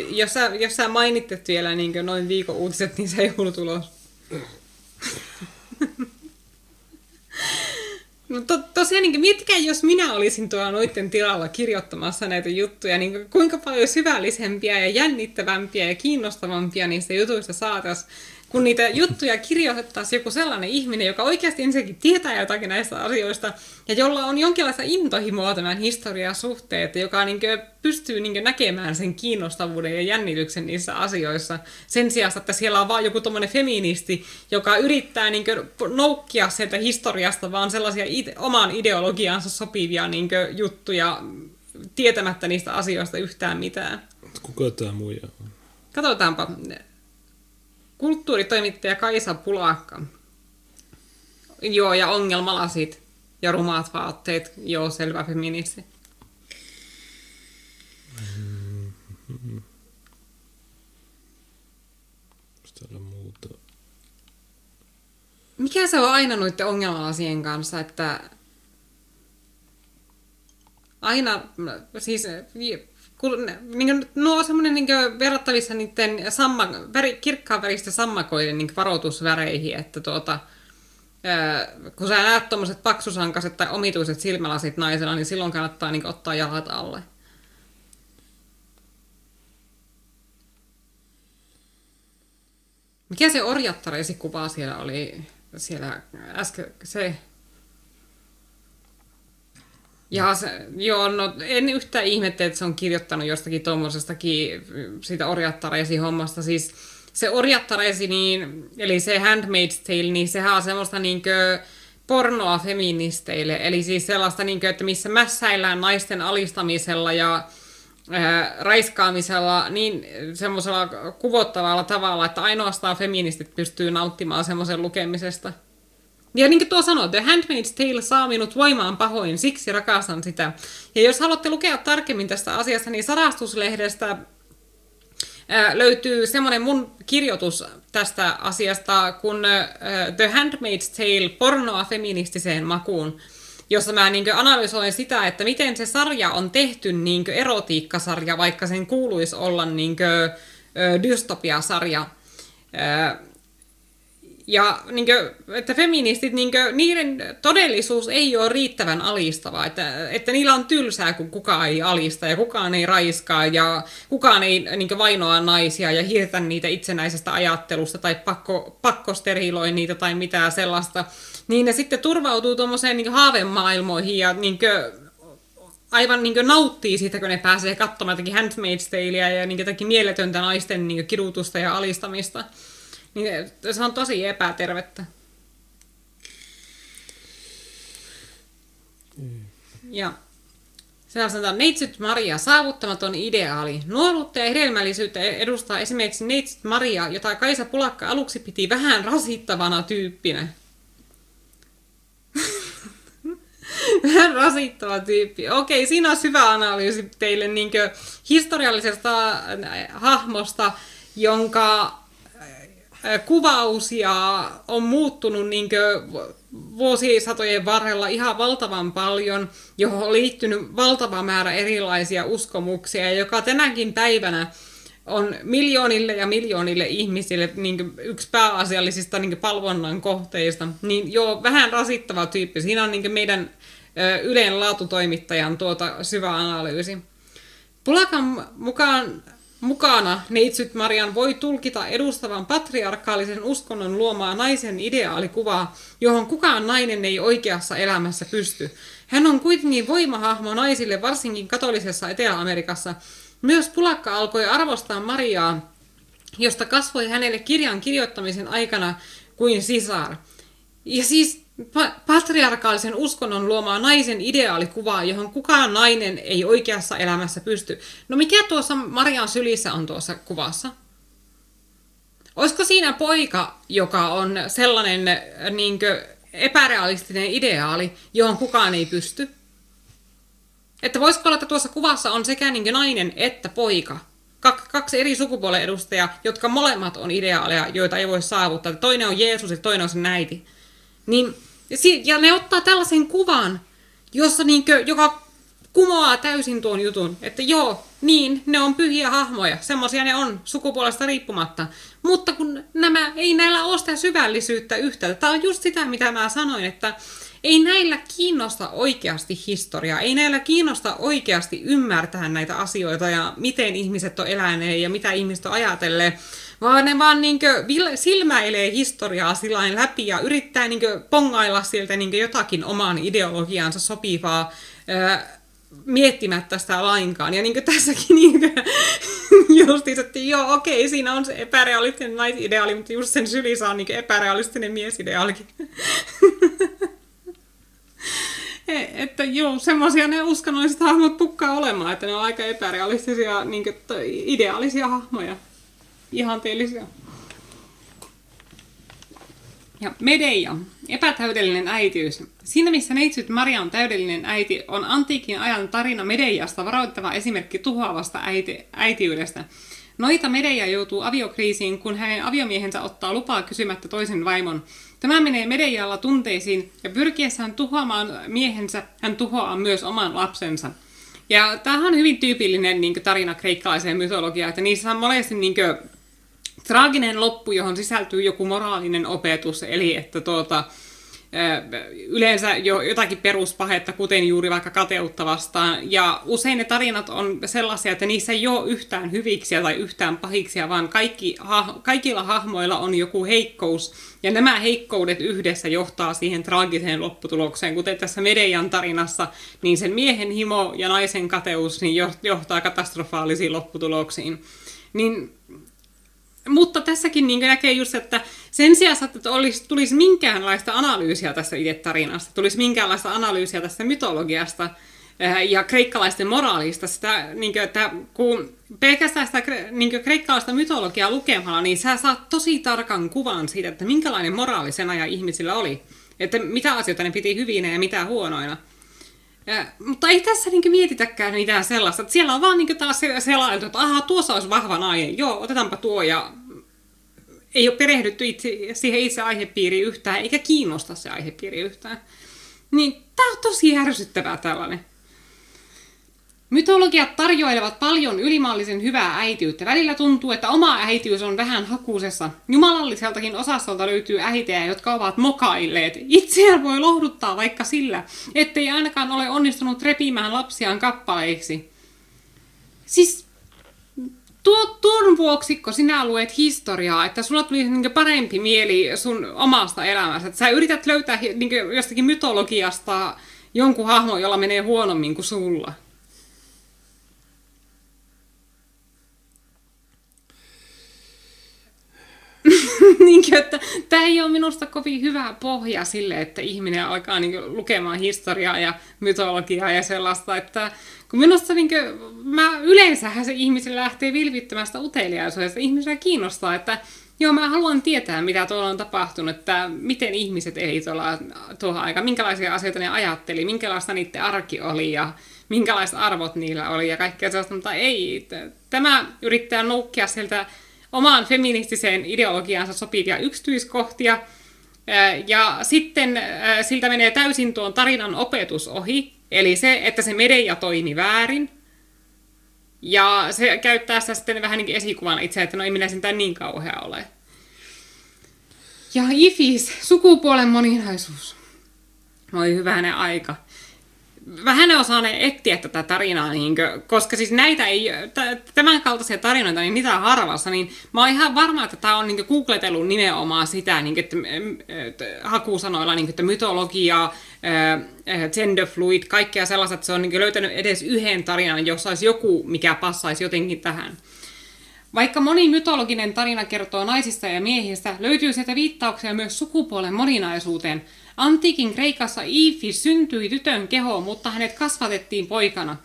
Jos sä, jos sä mainittet vielä niin noin viikon uutiset, niin se ei ollut tulos. To, tosiaan, niin miettikää, jos minä olisin tuolla noiden tilalla kirjoittamassa näitä juttuja, niin kuinka paljon syvällisempiä ja jännittävämpiä ja kiinnostavampia niistä jutuista saataisiin kun niitä juttuja kirjoitettaisiin joku sellainen ihminen, joka oikeasti ensinnäkin tietää jotakin näistä asioista ja jolla on jonkinlaista intohimoa tämän historian suhteen, että joka niin pystyy niin näkemään sen kiinnostavuuden ja jännityksen niissä asioissa sen sijaan, että siellä on vain joku tuommoinen feministi, joka yrittää niin noukkia sieltä historiasta vaan sellaisia ide- oman ideologiansa sopivia niin juttuja tietämättä niistä asioista yhtään mitään. Kuka tämä muija on? Katsotaanpa kulttuuritoimittaja Kaisa Pulakka. Joo, ja ongelmalasit ja rumaat vaatteet. Joo, selvä feministi. Mikä se on aina noiden ongelmalasien kanssa, että aina, siis niin nuo on semmoinen niin verrattavissa niiden samma, väri, kirkkaan väristä sammakoiden niin varoitusväreihin, että tuota, ää, kun sä näet tuommoiset paksusankaset tai omituiset silmälasit naisella, niin silloin kannattaa niin ottaa jalat alle. Mikä se orjattareisi kuva siellä oli siellä äsken? Se, ja se, joo, no en yhtään ihmettä, että se on kirjoittanut jostakin tuommoisestakin siitä orjattaresi hommasta. Siis se orjattaresi, niin, eli se Handmaid's Tale, niin sehän on semmoista niinkö pornoa feministeille, eli siis sellaista, niin kuin, että missä mässäillään naisten alistamisella ja ää, raiskaamisella niin semmoisella kuvottavalla tavalla, että ainoastaan feministit pystyy nauttimaan semmoisen lukemisesta. Ja niin kuin tuo sanoi, The Handmaid's Tale saa minut voimaan pahoin, siksi rakastan sitä. Ja jos haluatte lukea tarkemmin tästä asiasta, niin Sarastuslehdestä löytyy semmoinen mun kirjoitus tästä asiasta kun The Handmaid's Tale pornoa feministiseen makuun, jossa mä niin analysoin sitä, että miten se sarja on tehty niin erotiikkasarja, vaikka sen kuuluisi olla niin dystopiasarja. Ja niin kuin, että feministit, niin kuin, niiden todellisuus ei ole riittävän alistava, että, että niillä on tylsää, kun kukaan ei alista ja kukaan ei raiskaa ja kukaan ei niin kuin, vainoa naisia ja hirtä niitä itsenäisestä ajattelusta tai pakko, pakko steriloi niitä tai mitään sellaista. Niin ne sitten turvautuu tuommoiseen niin haavemaailmoihin ja niin kuin, aivan niin nauttii siitä, kun ne pääsee katsomaan jotakin Handmaid's Taleä ja niin jotakin mieletöntä naisten niin kidutusta ja alistamista. Niin se on tosi epätervettä. Mm. Ja se sanotaan Neitsyt Maria, saavuttamaton ideaali. Nuoruutta ja hedelmällisyyttä edustaa esimerkiksi Neitsyt Maria, jota Kaisa Pulakka aluksi piti vähän rasittavana tyyppinä. vähän rasittava tyyppi. Okei, siinä on hyvä analyysi teille niin historiallisesta hahmosta, jonka kuvaus ja on muuttunut niin vuosisatojen varrella ihan valtavan paljon, johon on liittynyt valtava määrä erilaisia uskomuksia, joka tänäkin päivänä on miljoonille ja miljoonille ihmisille niin yksi pääasiallisista niin palvonnan kohteista, niin joo, vähän rasittava tyyppi. Siinä on niin meidän Yleen laatutoimittajan tuota syvä analyysi. Pulakan mukaan Mukana neitsyt Marian voi tulkita edustavan patriarkaalisen uskonnon luomaa naisen ideaalikuvaa, johon kukaan nainen ei oikeassa elämässä pysty. Hän on kuitenkin voimahahmo naisille, varsinkin katolisessa Etelä-Amerikassa. Myös Pulakka alkoi arvostaa Mariaa, josta kasvoi hänelle kirjan kirjoittamisen aikana kuin sisar. Ja siis patriarkaalisen uskonnon luomaa naisen ideaalikuvaa, johon kukaan nainen ei oikeassa elämässä pysty. No mikä tuossa Marian sylissä on tuossa kuvassa? Olisiko siinä poika, joka on sellainen niin kuin, epärealistinen ideaali, johon kukaan ei pysty? Että voisiko olla, että tuossa kuvassa on sekä niin nainen että poika? Kaksi eri sukupuolen edustajaa, jotka molemmat on ideaaleja, joita ei voi saavuttaa. Toinen on Jeesus ja toinen on se näiti. Niin ja, si- ja ne ottaa tällaisen kuvan, jossa niinkö, joka kumoaa täysin tuon jutun, että joo, niin, ne on pyhiä hahmoja, semmoisia ne on sukupuolesta riippumatta. Mutta kun nämä, ei näillä ole sitä syvällisyyttä yhtä. Tämä on just sitä, mitä mä sanoin, että ei näillä kiinnosta oikeasti historiaa, ei näillä kiinnosta oikeasti ymmärtää näitä asioita ja miten ihmiset on eläneet ja mitä ihmiset on ajatelleet, vaan ne vaan niinkö silmäilee historiaa sillä läpi ja yrittää niinkö pongailla sieltä niinkö jotakin omaan ideologiaansa sopivaa miettimättä sitä lainkaan. Ja niin tässäkin niin justiin, että joo, okei, siinä on se epärealistinen naisideaali, mutta just sen sylissä on niin epärealistinen miesideaalikin. Että joo, semmoisia ne uskonnolliset hahmot tukkaa olemaan, että ne on aika epärealistisia, niin kuin, ideaalisia hahmoja ihanteellisia. Ja Medeia, epätäydellinen äitiys. Siinä missä neitsyt Maria on täydellinen äiti, on antiikin ajan tarina Medeiasta varoittava esimerkki tuhoavasta äiti, äitiydestä. Noita Medeia joutuu aviokriisiin, kun hänen aviomiehensä ottaa lupaa kysymättä toisen vaimon. Tämä menee Medeialla tunteisiin, ja pyrkiessään tuhoamaan miehensä, hän tuhoaa myös oman lapsensa. Ja tämähän on hyvin tyypillinen niin tarina kreikkalaiseen mytologiaan, että niissä on monesti niin kuin, traaginen loppu, johon sisältyy joku moraalinen opetus, eli että tuota, yleensä jo jotakin peruspahetta, kuten juuri vaikka kateutta vastaan. Ja usein ne tarinat on sellaisia, että niissä ei ole yhtään hyviksiä tai yhtään pahiksia, vaan kaikki, ha, kaikilla hahmoilla on joku heikkous. Ja nämä heikkoudet yhdessä johtaa siihen traagiseen lopputulokseen. Kuten tässä Medejan tarinassa, niin sen miehen himo ja naisen kateus niin johtaa katastrofaalisiin lopputuloksiin. Niin mutta tässäkin niin näkee just, että sen sijaan, että olisi, tulisi minkäänlaista analyysiä tästä itse tarinasta, tulisi minkäänlaista analyysiä tästä mytologiasta ja kreikkalaisten moraalista, sitä, niin kuin, että kun pelkästään sitä niin kreikkalaista mytologiaa lukemalla, niin sä saat tosi tarkan kuvan siitä, että minkälainen moraali sen ajan ihmisillä oli. Että mitä asioita ne piti hyvinä ja mitä huonoina. Ja, mutta ei tässä niinku mietitäkään mitään sellaista. Että siellä on vaan niinku taas selailtu, että aha, tuossa olisi vahva nainen. Joo, otetaanpa tuo ja ei ole perehdytty itse, siihen itse aihepiiriin yhtään, eikä kiinnosta se aihepiiri yhtään. Niin tää on tosi järsyttävää tällainen. Mytologiat tarjoilevat paljon ylimaallisen hyvää äitiyttä. Välillä tuntuu, että oma äitiys on vähän hakuisessa. Jumalalliseltakin osastolta löytyy äitejä, jotka ovat mokailleet. Itseään voi lohduttaa vaikka sillä, ettei ainakaan ole onnistunut repimään lapsiaan kappaleiksi. Siis tuo, tuon vuoksi, kun sinä luet historiaa, että sulla tuli niin parempi mieli sun omasta elämästä. Sä yrität löytää niin jostakin mytologiasta jonkun hahmon, jolla menee huonommin kuin sulla. niin kuin, että tämä ei ole minusta kovin hyvä pohja sille, että ihminen alkaa niin kuin, lukemaan historiaa ja mytologiaa ja sellaista, että kun minusta niin kuin, mä, yleensähän se ihmisen lähtee vilvittömästä uteliaisuudesta. Ihmisellä kiinnostaa, että joo, mä haluan tietää, mitä tuolla on tapahtunut, että miten ihmiset eli tuolla tuohon aikaan, minkälaisia asioita ne ajatteli, minkälaista niiden arki oli ja minkälaiset arvot niillä oli ja kaikkea sellaista, mutta ei. Tämä yrittää noukkia sieltä omaan feministiseen ideologiaansa sopivia yksityiskohtia, ja sitten siltä menee täysin tuon tarinan opetus ohi, eli se, että se media toimi väärin, ja se käyttää sitä sitten vähän niin kuin esikuvana itse, että no ei minä sen niin kauhea ole. Ja IFIS, sukupuolen moninaisuus. Oi hyvänen aika vähän osaa ne etsiä tätä tarinaa, niin kuin, koska siis näitä ei, tämän kaltaisia tarinoita, niin mitä harvassa, niin mä oon ihan varma, että tämä on niin googletellut nimenomaan sitä niin kuin, että, että, hakusanoilla, niin kuin, että mytologia, gender fluid, kaikkea sellaista, että se on niin kuin, löytänyt edes yhden tarinan, jossa olisi joku, mikä passaisi jotenkin tähän. Vaikka moni mytologinen tarina kertoo naisista ja miehistä, löytyy sieltä viittauksia myös sukupuolen moninaisuuteen – Antiikin Kreikassa Ifis syntyi tytön kehoon, mutta hänet kasvatettiin poikana.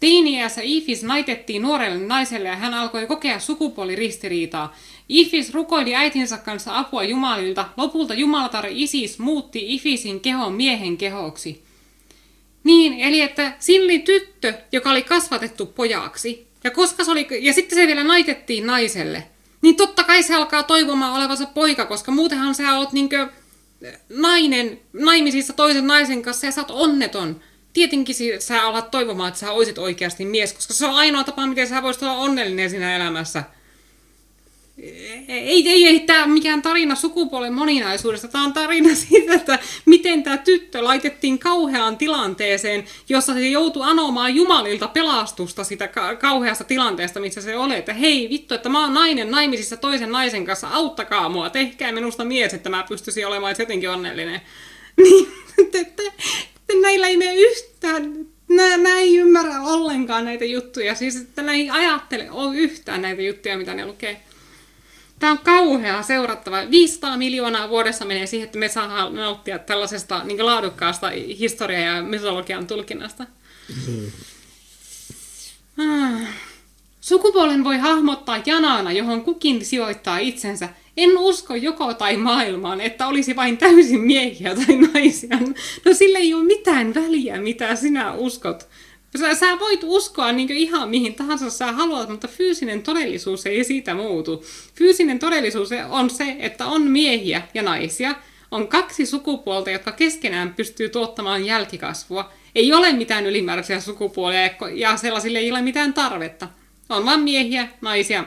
Teiniässä Ifis naitettiin nuorelle naiselle ja hän alkoi kokea sukupuoliristiriitaa. Ifis rukoili äitinsä kanssa apua Jumalilta. Lopulta Jumalatar Isis muutti Ifisin kehon miehen kehoksi. Niin, eli että Silli tyttö, joka oli kasvatettu pojaksi, ja, koska se oli, ja sitten se vielä naitettiin naiselle, niin totta kai se alkaa toivomaan olevansa poika, koska muutenhan sä oot niinkö nainen naimisissa toisen naisen kanssa ja sä oot onneton. Tietenkin sä alat toivomaan, että sä oisit oikeasti mies, koska se on ainoa tapa, miten sä voisit olla onnellinen siinä elämässä ei, ei, ei tämä mikään tarina sukupuolen moninaisuudesta, tämä on tarina siitä, että miten tämä tyttö laitettiin kauheaan tilanteeseen, jossa se joutui anomaan Jumalilta pelastusta sitä ka- kauheasta tilanteesta, missä se oli, että hei vittu, että mä oon nainen naimisissa toisen naisen kanssa, auttakaa mua, tehkää minusta mies, että mä pystyisin olemaan jotenkin onnellinen. Niin, että, että näillä ei mene yhtään Nää, nää ei ymmärrä ollenkaan näitä juttuja, siis että ei ajattele yhtään näitä juttuja, mitä ne lukee. Tämä on kauhea seurattava. 500 miljoonaa vuodessa menee siihen, että me saadaan nauttia tällaisesta niin laadukkaasta historia- ja mytologian tulkinnasta. Mm. Ah. Sukupuolen voi hahmottaa janaana, johon kukin sijoittaa itsensä. En usko joko tai maailmaan, että olisi vain täysin miehiä tai naisia. No sillä ei ole mitään väliä, mitä sinä uskot. Sä, sä voit uskoa niin ihan mihin tahansa sä haluat, mutta fyysinen todellisuus ei siitä muutu. Fyysinen todellisuus on se, että on miehiä ja naisia, on kaksi sukupuolta, jotka keskenään pystyy tuottamaan jälkikasvua. Ei ole mitään ylimääräisiä sukupuolia ja sellaisille ei ole mitään tarvetta. On vain miehiä, naisia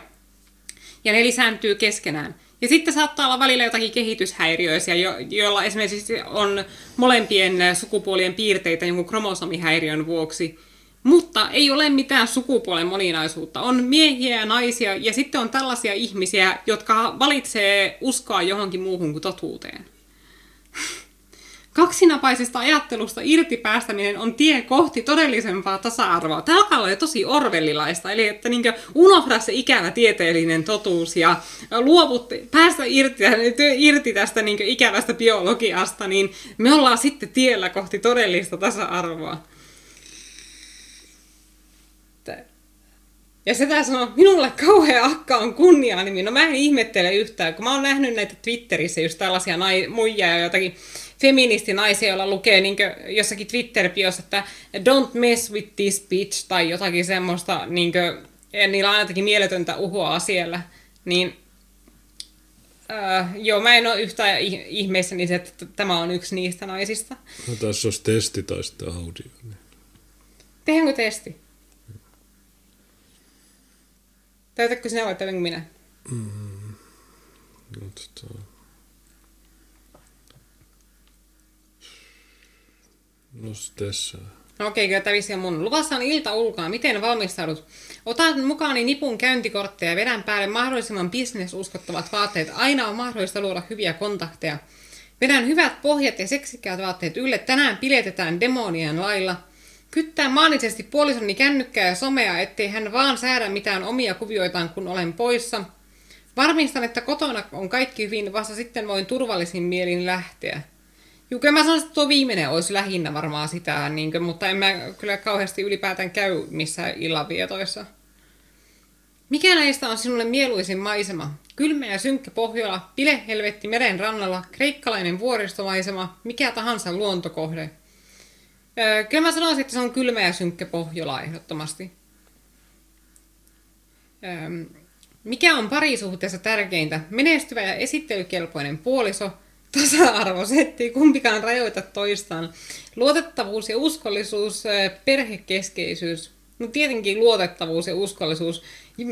ja ne lisääntyy keskenään. Ja sitten saattaa olla välillä jotakin kehityshäiriöisiä, jo- joilla esimerkiksi on molempien sukupuolien piirteitä jonkun kromosomihäiriön vuoksi – mutta ei ole mitään sukupuolen moninaisuutta. On miehiä ja naisia ja sitten on tällaisia ihmisiä, jotka valitsee uskoa johonkin muuhun kuin totuuteen. Kaksinapaisesta ajattelusta irti päästäminen on tie kohti todellisempaa tasa-arvoa. Tämä alkaa olla jo tosi orvellilaista, eli että niin unohda se ikävä tieteellinen totuus ja luovut, päästä irti, irti tästä niin ikävästä biologiasta, niin me ollaan sitten tiellä kohti todellista tasa-arvoa. Ja se taas sanoo, minulle kauhean akka on kunnianimi. No mä en ihmettele yhtään, kun mä oon nähnyt näitä Twitterissä just tällaisia nai, muijia ja jotakin feministinaisia, joilla lukee niin jossakin Twitter-biossa, että don't mess with this bitch tai jotakin semmoista, niin kuin, ja niillä on jotakin mieletöntä uhoa siellä. Niin Uh, joo, mä en ole yhtään ihmeessä, niin se, että tämä on yksi niistä naisista. No tässä olisi testi tai sitten audio. Niin. Tehdäänkö testi? Täytätkö sinä vai täytänkö minä? Mm. No, tota... no tässä. No okei, okay, kyllä tämä mun. Luvassa on ilta ulkona. Miten valmistaudut? Otan mukaani nipun käyntikortteja ja vedän päälle mahdollisimman bisnesuskottavat vaatteet. Aina on mahdollista luoda hyviä kontakteja. Vedän hyvät pohjat ja seksikkäät vaatteet ylle. Tänään piletetään demonien lailla – Kyttää maanisesti puolisoni kännykkää ja somea, ettei hän vaan säädä mitään omia kuvioitaan, kun olen poissa. Varmistan, että kotona on kaikki hyvin, vasta sitten voin turvallisin mielin lähteä. Juu, kyllä mä sanoisin, että tuo viimeinen olisi lähinnä varmaan sitä, niin kuin, mutta en mä kyllä kauheasti ylipäätään käy missään illanvietoissa. Mikä näistä on sinulle mieluisin maisema? Kylmä ja synkkä Pohjola, pilehelvetti meren rannalla, kreikkalainen vuoristomaisema, mikä tahansa luontokohde – Kyllä mä sanoisin, että se on kylmä ja synkkä Pohjola ehdottomasti. Mikä on parisuhteessa tärkeintä? Menestyvä ja esittelykelpoinen puoliso, tasa-arvosetti, kumpikaan rajoita toistaan. Luotettavuus ja uskollisuus, perhekeskeisyys. No tietenkin luotettavuus ja uskollisuus.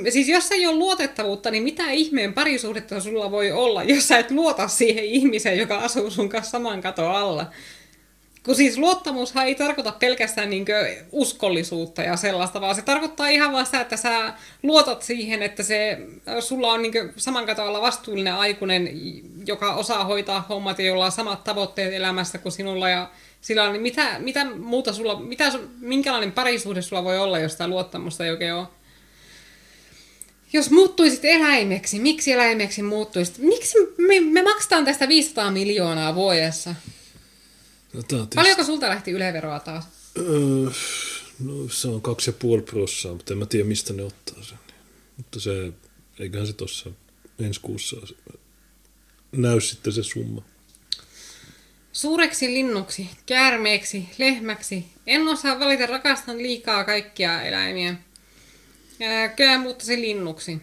Siis jos ei ole luotettavuutta, niin mitä ihmeen parisuhdetta sulla voi olla, jos sä et luota siihen ihmiseen, joka asuu sun kanssa saman katon alla? Kun siis luottamushan ei tarkoita pelkästään niin uskollisuutta ja sellaista, vaan se tarkoittaa ihan vaan sitä, että sä luotat siihen, että se, sulla on niin saman katolla vastuullinen aikuinen, joka osaa hoitaa hommat ja jolla on samat tavoitteet elämässä kuin sinulla. Ja sillä on, niin mitä, mitä muuta sulla, mitä, minkälainen parisuhde sulla voi olla, jos sitä luottamusta ei oikein ole? Jos muuttuisit eläimeksi, miksi eläimeksi muuttuisit? Miksi me, me maksetaan tästä 500 miljoonaa vuodessa? No, tietysti... Paljonko sulta lähti yleveroa taas? Öö, no se on kaksi ja puoli prossaa, mutta en mä tiedä mistä ne ottaa sen. Mutta se, eiköhän se tuossa ensi kuussa näy sitten se summa. Suureksi linnuksi, käärmeeksi, lehmäksi. En osaa valita, rakastan liikaa kaikkia eläimiä. Kyllä muuttaisin linnuksi.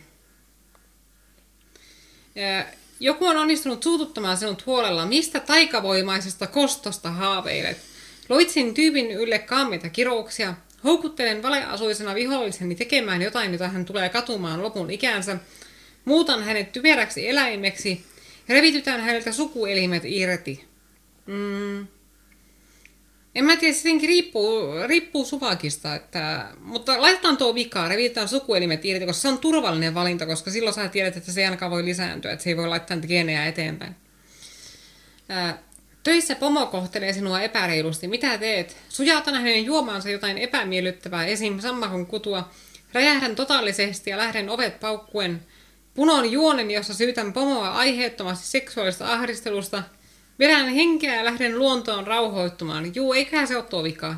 Joku on onnistunut suututtamaan sinut huolella, mistä taikavoimaisesta kostosta haaveilet. Loitsin tyypin ylle kaamita kirouksia. Houkuttelen valeasuisena viholliseni tekemään jotain, jota hän tulee katumaan lopun ikänsä. Muutan hänet typeräksi eläimeksi. Revitytään häneltä sukuelimet irti. Mm. En mä tiedä, se riippuu, riippuu suvakista, että, mutta laitetaan tuo vikaa, revitetään sukuelimet irti, koska se on turvallinen valinta, koska silloin sä tiedät, että se ei ainakaan voi lisääntyä, että se ei voi laittaa niitä geenejä eteenpäin. Ää, töissä pomo kohtelee sinua epäreilusti. Mitä teet? Sujautan hänen juomaansa jotain epämiellyttävää, esim. sammakon kutua. Räjähdän totaalisesti ja lähden ovet paukkuen. Punon juonen, jossa syytän pomoa aiheettomasti seksuaalista ahdistelusta – Vedän henkeä ja lähden luontoon rauhoittumaan. Juu, eiköhän se ole tuo vika.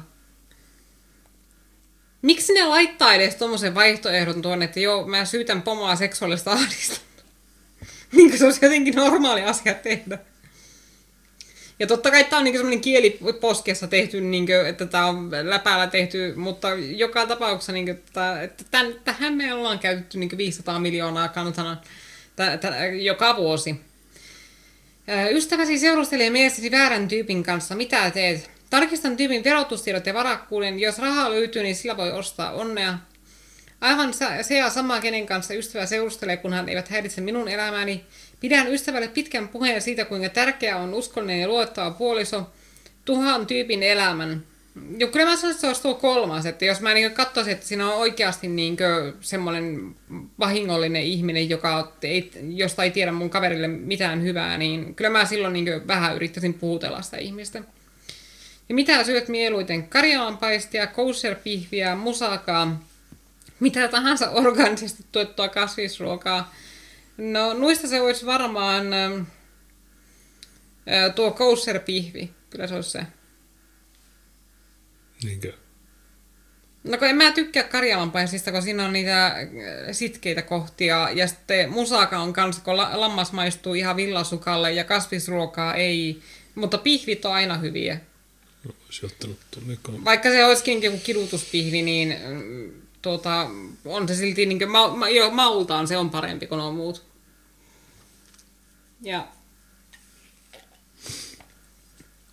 Miksi ne laittaa edes tuommoisen vaihtoehdon tuonne, että joo, mä syytän pomoa seksuaalista ahdistusta? niin se olisi jotenkin normaali asia tehdä. Ja totta kai tämä on niin semmoinen kieliposkessa tehty, niin kuin, että tämä on läpäällä tehty, mutta joka tapauksessa, niin kuin, että, tämän, tähän me ollaan käytetty niin 500 miljoonaa kannatana joka vuosi. Ystäväsi seurustelee mielestäsi väärän tyypin kanssa. Mitä teet? Tarkistan tyypin verotustiedot ja varakkuuden. Jos rahaa löytyy, niin sillä voi ostaa onnea. Aivan se ja sama, kenen kanssa ystävä seurustelee, kunhan eivät häiritse minun elämääni. Pidän ystävälle pitkän puheen siitä, kuinka tärkeää on uskollinen ja luottava puoliso. Tuhan tyypin elämän. Joo, kyllä mä sanoisin, että se olisi tuo kolmas, että jos mä niin katsoisin, että siinä on oikeasti niin semmoinen vahingollinen ihminen, joka ei, josta ei tiedä mun kaverille mitään hyvää, niin kyllä mä silloin niin vähän yrittäisin puhutella sitä ihmistä. Ja mitä syöt mieluiten? Karjalanpaistia, kosherpihviä, musakaa, mitä tahansa organisesti tuettua kasvisruokaa. No, nuista se olisi varmaan tuo kosherpihvi. Kyllä se olisi se. Niinkö? No kun en mä tykkää karjalanpaisista, kun siinä on niitä äh, sitkeitä kohtia. Ja sitten musaka on kanssa, kun lammas maistuu ihan villasukalle ja kasvisruokaa ei. Mutta pihvit on aina hyviä. No, olisi ottanut tuonne Vaikka se olisikin joku kidutuspihvi, niin mm, tuota, on se silti niin kuin, ma, ma, jo, maultaan se on parempi kuin on muut. Ja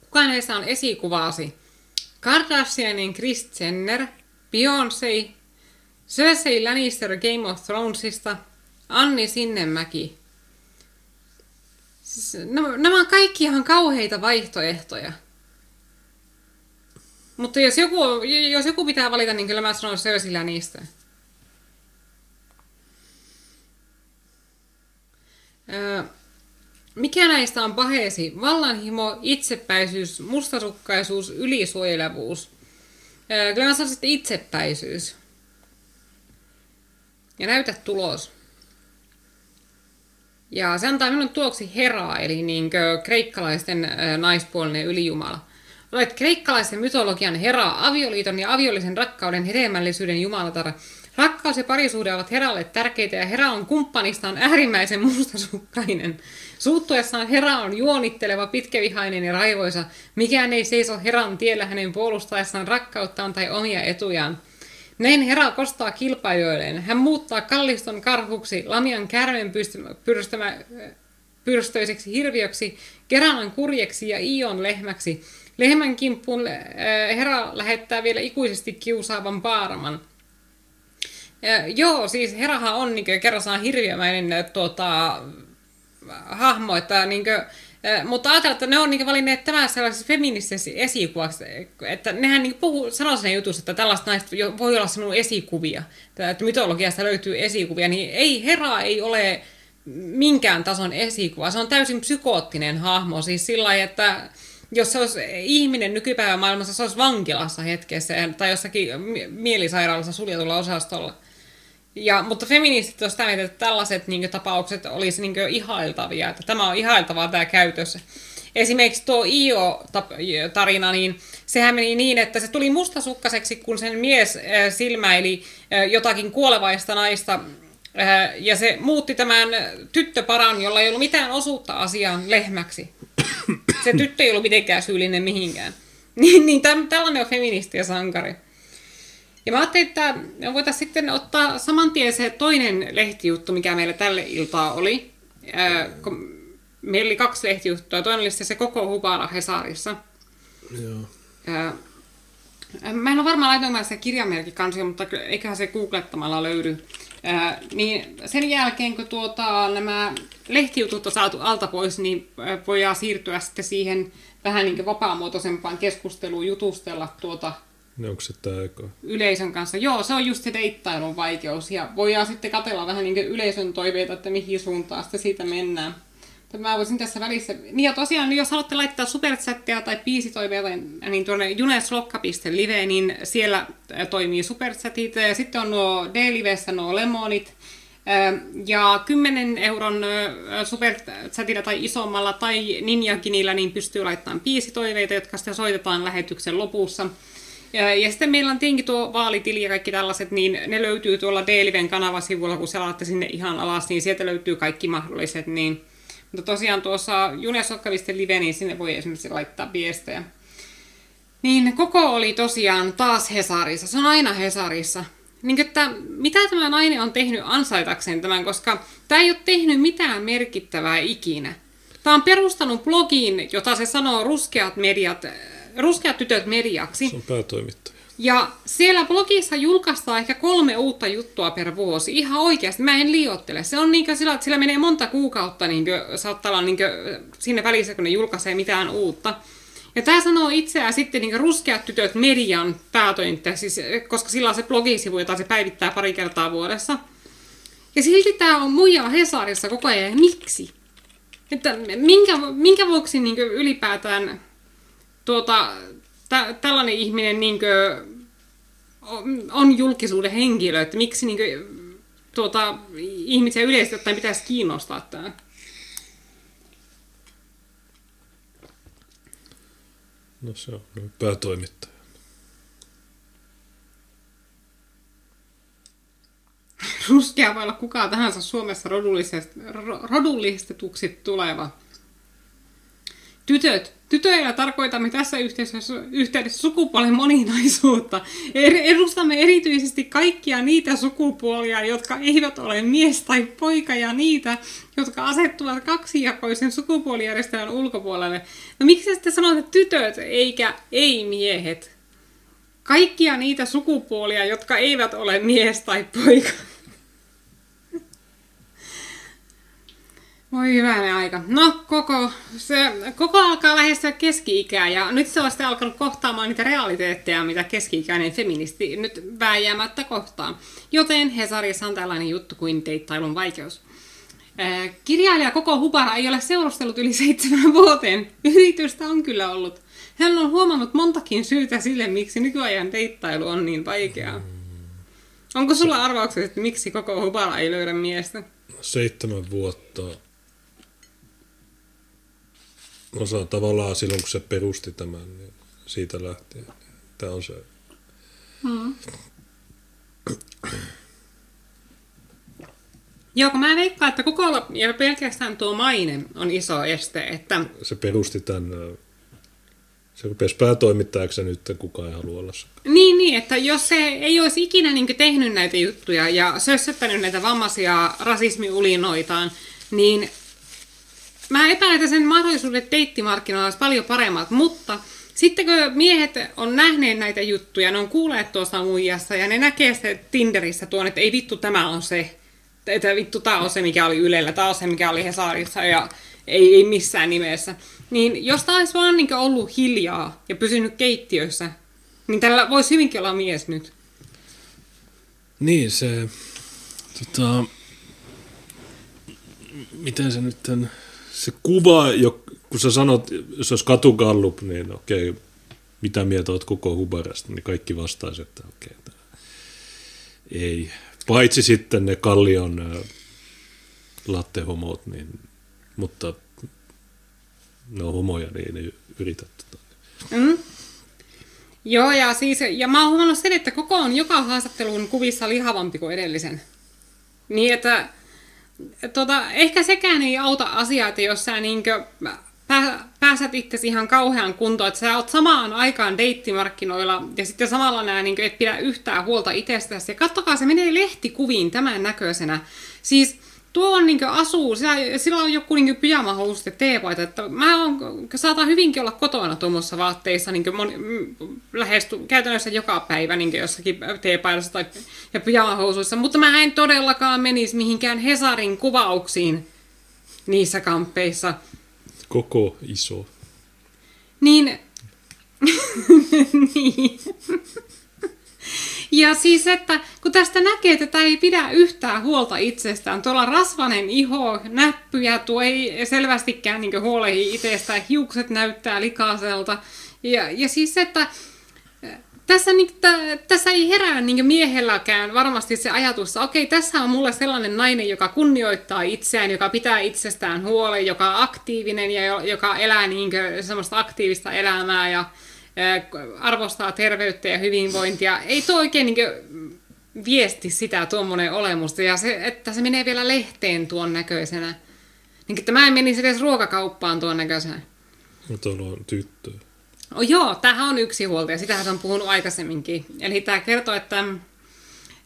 kuka näistä on esikuvaasi? Kardashianin Kris Jenner, Beyoncé, Cersei Lannister Game of Thronesista, Anni Sinnemäki. Siis, nämä on kaikki ihan kauheita vaihtoehtoja. Mutta jos joku, jos joku pitää valita, niin kyllä mä sanon Cersei Lannister. Öö, mikä näistä on paheesi? Vallanhimo, itsepäisyys, mustasukkaisuus, ylisuojelevuus. Kyllä mä että itsepäisyys. Ja näytä tulos. Ja se antaa minun tuoksi Heraa, eli niin kreikkalaisten naispuolinen ylijumala. Olet kreikkalaisen mytologian Heraa, avioliiton ja aviolisen rakkauden hedelmällisyyden jumalatar. Rakkaus ja parisuhde ovat Heralle tärkeitä ja Hera on kumppanistaan äärimmäisen mustasukkainen. Suuttuessaan Hera on juonitteleva, pitkävihainen ja raivoisa. Mikään ei seiso Heran tiellä hänen puolustaessaan rakkauttaan tai omia etujaan. Näin Hera kostaa kilpailijoilleen. Hän muuttaa kalliston karhuksi, lamian kärmen pyrstöiseksi hirviöksi, Keranan kurjeksi ja Ion lehmäksi. Lehmän kimppuun äh, Hera lähettää vielä ikuisesti kiusaavan paaraman. Ja, joo, siis Herahan on niin kerrassaan hirviömäinen tuota, hahmo, että niin kuin, mutta ajatellaan, että ne on niin valinneet tämän sellaiseksi feministiseksi esikuvaksi, että nehän niin puhuu, sanoo sen jutussa, että tällaista naista voi olla sinun esikuvia, että mytologiasta löytyy esikuvia, niin ei, Hera ei ole minkään tason esikuva, se on täysin psykoottinen hahmo, siis sillä lailla, että jos se olisi ihminen nykypäivän maailmassa, se olisi vankilassa hetkessä tai jossakin mielisairaalassa suljetulla osastolla. Ja, mutta feministit ovat sitä mieltä, että tällaiset niin kuin, tapaukset olisi niin ihailtavia, että tämä on ihailtavaa tämä käytössä. Esimerkiksi tuo Io-tarina, niin sehän meni niin, että se tuli mustasukkaseksi, kun sen mies äh, silmäili äh, jotakin kuolevaista naista, äh, ja se muutti tämän tyttöparan, jolla ei ollut mitään osuutta asiaan, lehmäksi. Se tyttö ei ollut mitenkään syyllinen mihinkään. Niin, niin tällainen on feministi ja sankari. Ja mä ajattelin, että voitaisiin sitten ottaa saman tien se toinen lehtijuttu, mikä meillä tälle iltaa oli. Ää, meillä oli kaksi lehtijuttua. Toinen oli se koko Hubara Hesarissa. Joo. Ää, mä en ole varmaan laitoin se kirjamerkikansio, mutta eiköhän se googlettamalla löydy. Ää, niin sen jälkeen, kun tuota, nämä lehtijutut on saatu alta pois, niin voidaan siirtyä sitten siihen vähän niin vapaamuotoisempaan keskusteluun, jutustella tuota ne onko se tämä? Yleisön kanssa. Joo, se on just se deittailun vaikeus. Ja voidaan sitten katella vähän niin yleisön toiveita, että mihin suuntaan sitten siitä mennään. Mä voisin tässä välissä... Niin ja tosiaan, jos haluatte laittaa superchatteja tai biisitoiveita, niin tuonne juneslokka.live, niin siellä toimii superchatit. Ja sitten on nuo D-livessä nuo lemonit. Ja 10 euron superchatilla tai isommalla tai ninjakinillä niin pystyy laittamaan biisitoiveita, jotka sitten soitetaan lähetyksen lopussa. Ja, ja sitten meillä on tietenkin tuo vaalitili ja kaikki tällaiset, niin ne löytyy tuolla Deliven kanavasivulla, kun selaatte sinne ihan alas, niin sieltä löytyy kaikki mahdolliset. Niin. Mutta tosiaan tuossa Junesokkavisten live, niin sinne voi esimerkiksi laittaa viestejä. Niin koko oli tosiaan taas Hesarissa. Se on aina Hesarissa. Niin, että mitä tämä nainen on tehnyt ansaitakseen tämän, koska tämä ei ole tehnyt mitään merkittävää ikinä. Tämä on perustanut blogiin, jota se sanoo ruskeat mediat Ruskeat tytöt mediaksi. Se on päätoimittaja. Ja siellä blogissa julkaistaan ehkä kolme uutta juttua per vuosi. Ihan oikeasti, mä en liiottele. Se on niinkö sillä, että sillä menee monta kuukautta, niinkö, saattaa olla niinkö, sinne välissä, kun ne julkaisee mitään uutta. Ja tämä sanoo itseään sitten niin ruskeat tytöt median päätoimittaja, siis, koska sillä on se blogisivu, jota se päivittää pari kertaa vuodessa. Ja silti tämä on muija Hesarissa koko ajan. Miksi? Että minkä, minkä vuoksi niin ylipäätään tuota, tä, tällainen ihminen niin kuin, on julkisuuden henkilö, että miksi niin kuin, tuota, ihmisiä yleisesti ottaen pitäisi kiinnostaa tämä? No se on päätoimittaja. Ruskea voi olla kuka tahansa Suomessa rodullistetuksi tuleva. Tytöt. Tytöillä tarkoitamme tässä yhteydessä, yhteydessä sukupuolen moninaisuutta. Edustamme erityisesti kaikkia niitä sukupuolia, jotka eivät ole mies tai poika, ja niitä, jotka asettuvat kaksijakoisen sukupuolijärjestelmän ulkopuolelle. No miksi sitten sanotte tytöt eikä ei-miehet? Kaikkia niitä sukupuolia, jotka eivät ole mies tai poika. Voi hyvänä aika. No, koko, se, koko alkaa lähestyä keski-ikää ja nyt se on sitten alkanut kohtaamaan niitä realiteetteja, mitä keski-ikäinen feministi nyt vääjäämättä kohtaa. Joten Hesarissa on tällainen juttu kuin deittailun vaikeus. Ää, kirjailija Koko Hubara ei ole seurustellut yli seitsemän vuoteen. Yritystä on kyllä ollut. Hän on huomannut montakin syytä sille, miksi nykyajan deittailu on niin vaikeaa. Onko sulla arvaukset, että miksi Koko Hubara ei löydä miestä? Seitsemän vuotta osa tavallaan silloin, kun se perusti tämän, niin siitä lähtien. Tämä on se. Hmm. Joo, kun mä veikkaan, että koko ja pelkästään tuo maine on iso este. Että... Se perusti tämän, se rupesi päätoimittajaksi nyt kukaan ei halua olla Niin, niin, että jos se ei olisi ikinä niin tehnyt näitä juttuja ja sössöttänyt näitä vammaisia rasismiulinoitaan, niin mä epäilen, että sen mahdollisuudet deittimarkkinoilla olisi paljon paremmat, mutta sitten kun miehet on nähneet näitä juttuja, ne on kuulleet tuosta muijasta ja ne näkee se Tinderissä tuon, että ei vittu tämä on se, että vittu tämä on se mikä oli Ylellä, tämä on se mikä oli Hesarissa ja ei, ei missään nimessä. Niin jos tämä olisi vaan niin ollut hiljaa ja pysynyt keittiössä, niin tällä voisi hyvinkin olla mies nyt. Niin, se... Tota, miten se nyt on se kuva, jo, kun sä sanot, jos olisi katugallup, niin okei, mitä mieltä olet koko Hubarasta, niin kaikki vastaisi, että okei, ei. Paitsi sitten ne kallion lattehomot, niin, mutta ne on homoja, niin ne yritä tota. Mm. Joo, ja, siis, ja mä oon huomannut sen, että koko on joka haastattelun kuvissa lihavampi kuin edellisen. Niin, että tota, ehkä sekään ei auta asiaa, että jos sä niinkö pää, pääsät itse ihan kauhean kuntoon, että sä oot samaan aikaan deittimarkkinoilla ja sitten samalla nää niin et pidä yhtään huolta itsestäsi. Ja kattokaa, se menee lehtikuviin tämän näköisenä. Siis tuo on niin asuu, sillä, sillä on joku niin pyjamahousut ja teepaita, että mä on, saatan hyvinkin olla kotona tuommoissa vaatteissa niin moni, lähes käytännössä joka päivä niin jossakin teepaidassa tai ja pyjamahousuissa, mutta mä en todellakaan menisi mihinkään Hesarin kuvauksiin niissä kamppeissa. Koko iso. Niin, niin. Ja siis, että kun tästä näkee, että tämä ei pidä yhtään huolta itsestään. Tuolla rasvanen iho, näppyjä, tuo ei selvästikään niin huolehi itsestään, hiukset näyttää likaiselta. Ja, ja siis, että tässä, niin, t- tässä ei herää niin miehelläkään varmasti se ajatus, että okei, tässä on mulle sellainen nainen, joka kunnioittaa itseään, joka pitää itsestään huolen, joka on aktiivinen ja joka elää niin semmoista aktiivista elämää ja arvostaa terveyttä ja hyvinvointia. Ei tuo oikein niin viesti sitä tuommoinen olemusta, ja se, että se menee vielä lehteen tuon näköisenä. Niin, että mä en menisi edes ruokakauppaan tuon näköisenä. No tuolla on tyttö. Oh, joo, tämähän on yksi huolta, ja sitähän on puhunut aikaisemminkin. Eli tämä kertoo, että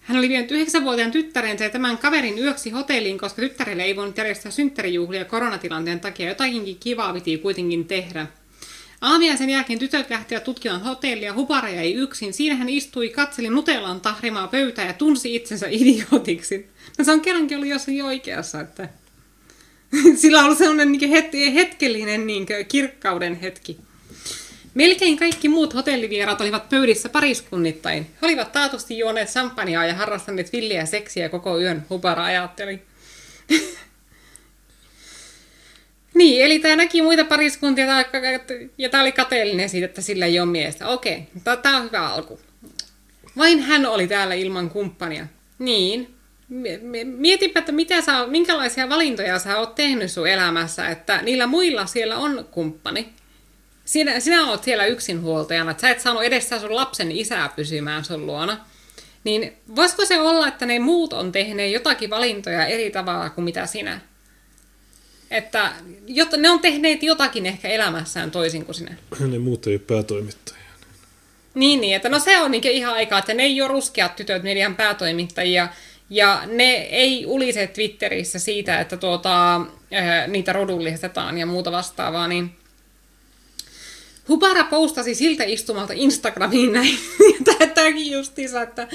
hän oli vienyt yhdeksänvuotiaan tyttärensä ja tämän kaverin yöksi hotelliin, koska tyttärelle ei voinut järjestää synttärijuhlia koronatilanteen takia. Jotakinkin kivaa piti kuitenkin tehdä. Aamia sen jälkeen tytöt lähtivät tutkimaan hotellia, Hupara jäi yksin. Siinä hän istui, katseli Nutellan tahrimaa pöytää ja tunsi itsensä idiotiksi. No se on kerrankin ollut jossain oikeassa, että sillä on ollut sellainen niin het- hetkellinen niin kirkkauden hetki. Melkein kaikki muut hotellivieraat olivat pöydissä pariskunnittain. He olivat taatusti juoneet champagnea ja harrastaneet villiä seksiä koko yön, Hubara ajatteli. niin, eli tämä näki muita pariskuntia ja tämä oli kateellinen siitä, että sillä ei ole miestä. Okei, tämä on hyvä alku. Vain hän oli täällä ilman kumppania. Niin. Mietipä, että mitä sä, minkälaisia valintoja sä oot tehnyt sun elämässä, että niillä muilla siellä on kumppani. Sinä, sinä oot siellä yksinhuoltajana, että sä et saanut edes sun lapsen isää pysymään sun luona. Niin voisiko se olla, että ne muut on tehneet jotakin valintoja eri tavalla kuin mitä sinä? Että jotta, ne on tehneet jotakin ehkä elämässään toisin kuin sinä. Ne muut ei ole päätoimittajia. Niin, niin, että no se on niin ihan aikaa, että ne ei ole ruskeat tytöt median päätoimittajia, ja ne ei ulise Twitterissä siitä, että tuota, äh, niitä rodullistetaan ja muuta vastaavaa, niin Hubara postasi siltä istumalta Instagramiin näin, tämäkin justiinsa, että,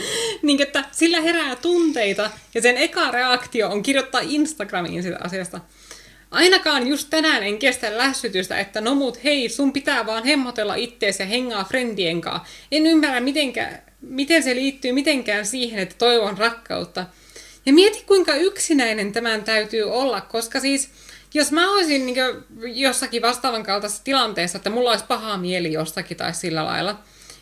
niin, että sillä herää tunteita, ja sen eka reaktio on kirjoittaa Instagramiin sitä asiasta. Ainakaan just tänään en kestä lässytystä, että no mut hei, sun pitää vaan hemmotella ittees ja hengaa friendien kanssa. En ymmärrä, mitenkä, miten se liittyy mitenkään siihen, että toivon rakkautta. Ja mieti, kuinka yksinäinen tämän täytyy olla, koska siis jos mä olisin niin jossakin vastaavan kaltaisessa tilanteessa, että mulla olisi paha mieli jostakin tai sillä lailla,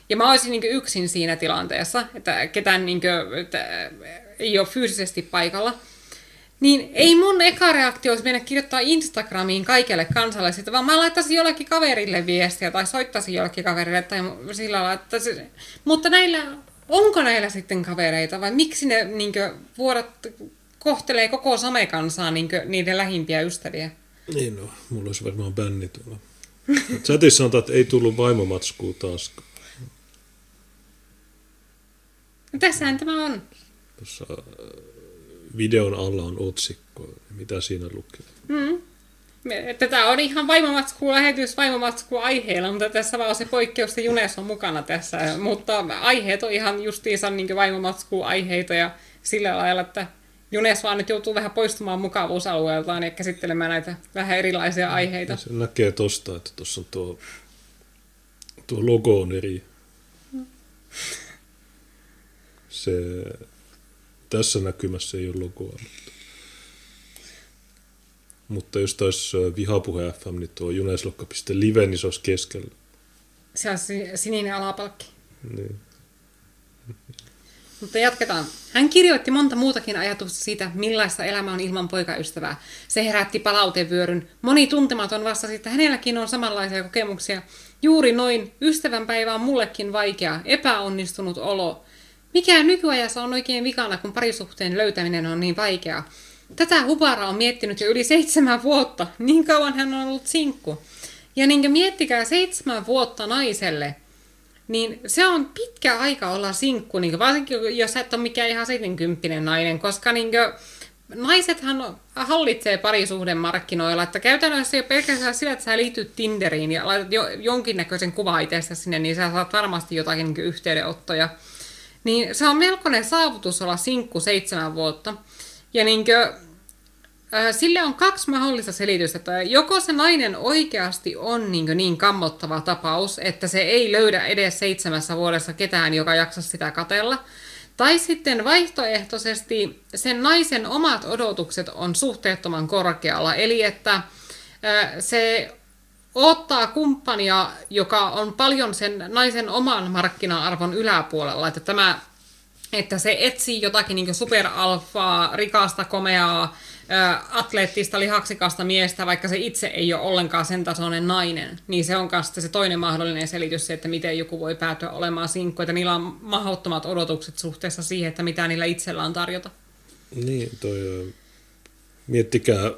ja mä olisin niin yksin siinä tilanteessa, että ketään niin kuin, että ei ole fyysisesti paikalla, niin ei mun eka reaktio olisi mennä kirjoittaa Instagramiin kaikille kansalaisille, vaan mä laittaisin jollekin kaverille viestiä tai soittaisin jollekin kaverille tai sillä se, mutta näillä, onko näillä sitten kavereita vai miksi ne niin vuodat kohtelee koko somekansaa niin niiden lähimpiä ystäviä? Niin no, mulla olisi varmaan bänni tuolla. Chatissa sanotaan, että ei tullut vaimomatskua taas. No, tässähän tämä on. Tuossa videon alla on otsikko. Mitä siinä lukee? Mm. Tätä on ihan vaimomatsku lähetys vaimomatsku aiheella, mutta tässä vaan se poikkeus, että Junes on mukana tässä. Mutta aiheet on ihan justiinsa niin vaimomatsku aiheita ja sillä lailla, että Junes vaan nyt joutuu vähän poistumaan mukavuusalueeltaan ja käsittelemään näitä vähän erilaisia aiheita. Se näkee tosta, että tuossa on tuo, tuo logo on eri. Se tässä näkymässä ei ole logoa. Mutta, mutta jos taisi vihapuhe FM, niin tuo juneslokka.live, niin se olisi keskellä. Se on sininen alapalkki. Niin. Mutta jatketaan. Hän kirjoitti monta muutakin ajatusta siitä, millaista elämä on ilman poikaystävää. Se herätti palautevyöryn. Moni tuntematon vastasi, että hänelläkin on samanlaisia kokemuksia. Juuri noin. Ystävänpäivä on mullekin vaikea. Epäonnistunut olo. Mikä nykyajassa on oikein vikana, kun parisuhteen löytäminen on niin vaikeaa? Tätä Hubara on miettinyt jo yli seitsemän vuotta. Niin kauan hän on ollut sinkku. Ja niin miettikää seitsemän vuotta naiselle, niin se on pitkä aika olla sinkku, niin varsinkin jos et ole mikään ihan 70 nainen, koska niin naisethan hallitsee parisuhden markkinoilla, että käytännössä jo pelkästään sillä, että sä liityt Tinderiin ja laitat jo, jonkinnäköisen kuva itsestä sinne, niin sä saat varmasti jotakin niin yhteydenottoja. Niin se on melkoinen saavutus olla sinkku seitsemän vuotta. Ja niin kuin, äh, sille on kaksi mahdollista selitystä. Että joko se nainen oikeasti on niin, niin kammottava tapaus, että se ei löydä edes seitsemässä vuodessa ketään, joka jaksa sitä katella. Tai sitten vaihtoehtoisesti sen naisen omat odotukset on suhteettoman korkealla. Eli että äh, se ottaa kumppania, joka on paljon sen naisen oman markkina-arvon yläpuolella. Että, tämä, että se etsii jotakin niin superalfaa, rikasta, komeaa, atleettista, lihaksikasta miestä, vaikka se itse ei ole ollenkaan sen tasoinen nainen, niin se on myös se toinen mahdollinen selitys, se, että miten joku voi päätyä olemaan sinkku, että niillä on mahdottomat odotukset suhteessa siihen, että mitä niillä itsellä on tarjota. Niin, toi, miettikää,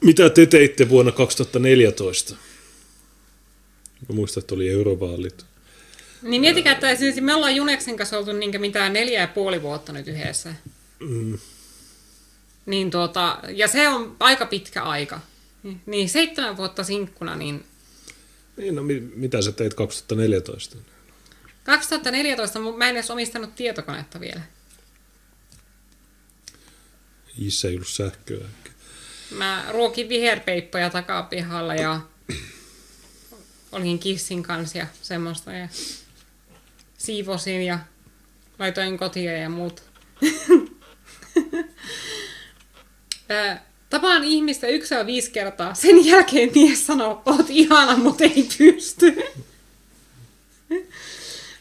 mitä te teitte vuonna 2014? Mä muistan, että oli eurovaalit. Niin mietikä, että siis me ollaan Juneksen kanssa oltu niin mitään neljä ja puoli vuotta nyt yhdessä. Mm. Niin tuota, ja se on aika pitkä aika. Niin seitsemän vuotta sinkkuna, niin... Niin, no mitä sä teit 2014? 2014 mä en edes omistanut tietokonetta vielä. Isä ei ollut sähköä. Mä ruokin viherpeippoja takapihalla ja olin kissin kanssa ja semmoista ja siivosin ja laitoin kotia ja muut. Tapaan ihmistä yksi ja viisi kertaa. Sen jälkeen mies sanoo, oot ihana, mutta ei pysty.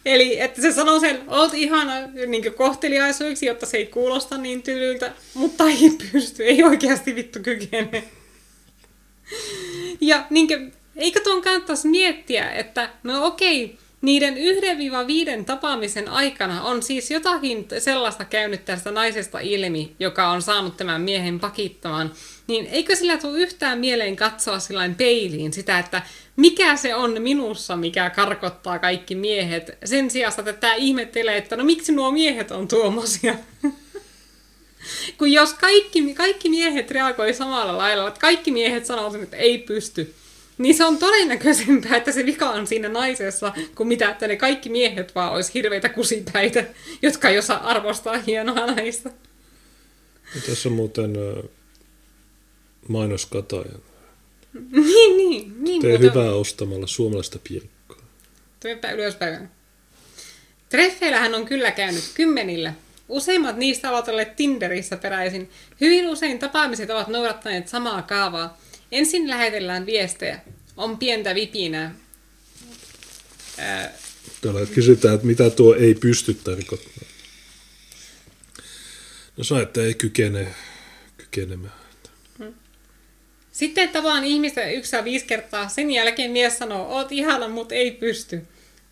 Eli että se sanoo sen, oot ihana niin kohteliaisuiksi, jotta se ei kuulosta niin tylyltä, mutta ei pysty, ei oikeasti vittu kykene. Ja niin kuin, eikö tuon kannattaisi miettiä, että no okei, niiden 1-5 tapaamisen aikana on siis jotakin sellaista käynyt tästä naisesta ilmi, joka on saanut tämän miehen pakittamaan, niin eikö sillä tule yhtään mieleen katsoa sillain peiliin sitä, että mikä se on minussa, mikä karkottaa kaikki miehet, sen sijaan, että tämä ihmettelee, että no miksi nuo miehet on tuommoisia. Kun jos kaikki, kaikki miehet reagoi samalla lailla, että kaikki miehet sanoo että ei pysty, niin se on todennäköisempää, että se vika on siinä naisessa, kuin mitä, että ne kaikki miehet vaan olisi hirveitä kusipäitä, jotka ei osaa arvostaa hienoa naista. Ja tässä on muuten mainoskataja. niin, niin. niin Tee mutta... hyvää ostamalla suomalaista pirkkoa. Tuopa ylöspäin. Treffeillähän on kyllä käynyt kymmenillä. Useimmat niistä ovat olleet Tinderissä peräisin. Hyvin usein tapaamiset ovat noudattaneet samaa kaavaa. Ensin lähetellään viestejä. On pientä vipinää. Täällä kysytään, että mitä tuo ei pysty tarkoittaa. No sä, että ei kykene kykenemään. Hmm. Sitten tavaan ihmistä yksi ja viisi kertaa. Sen jälkeen mies sanoo, oot ihana, mutta ei pysty.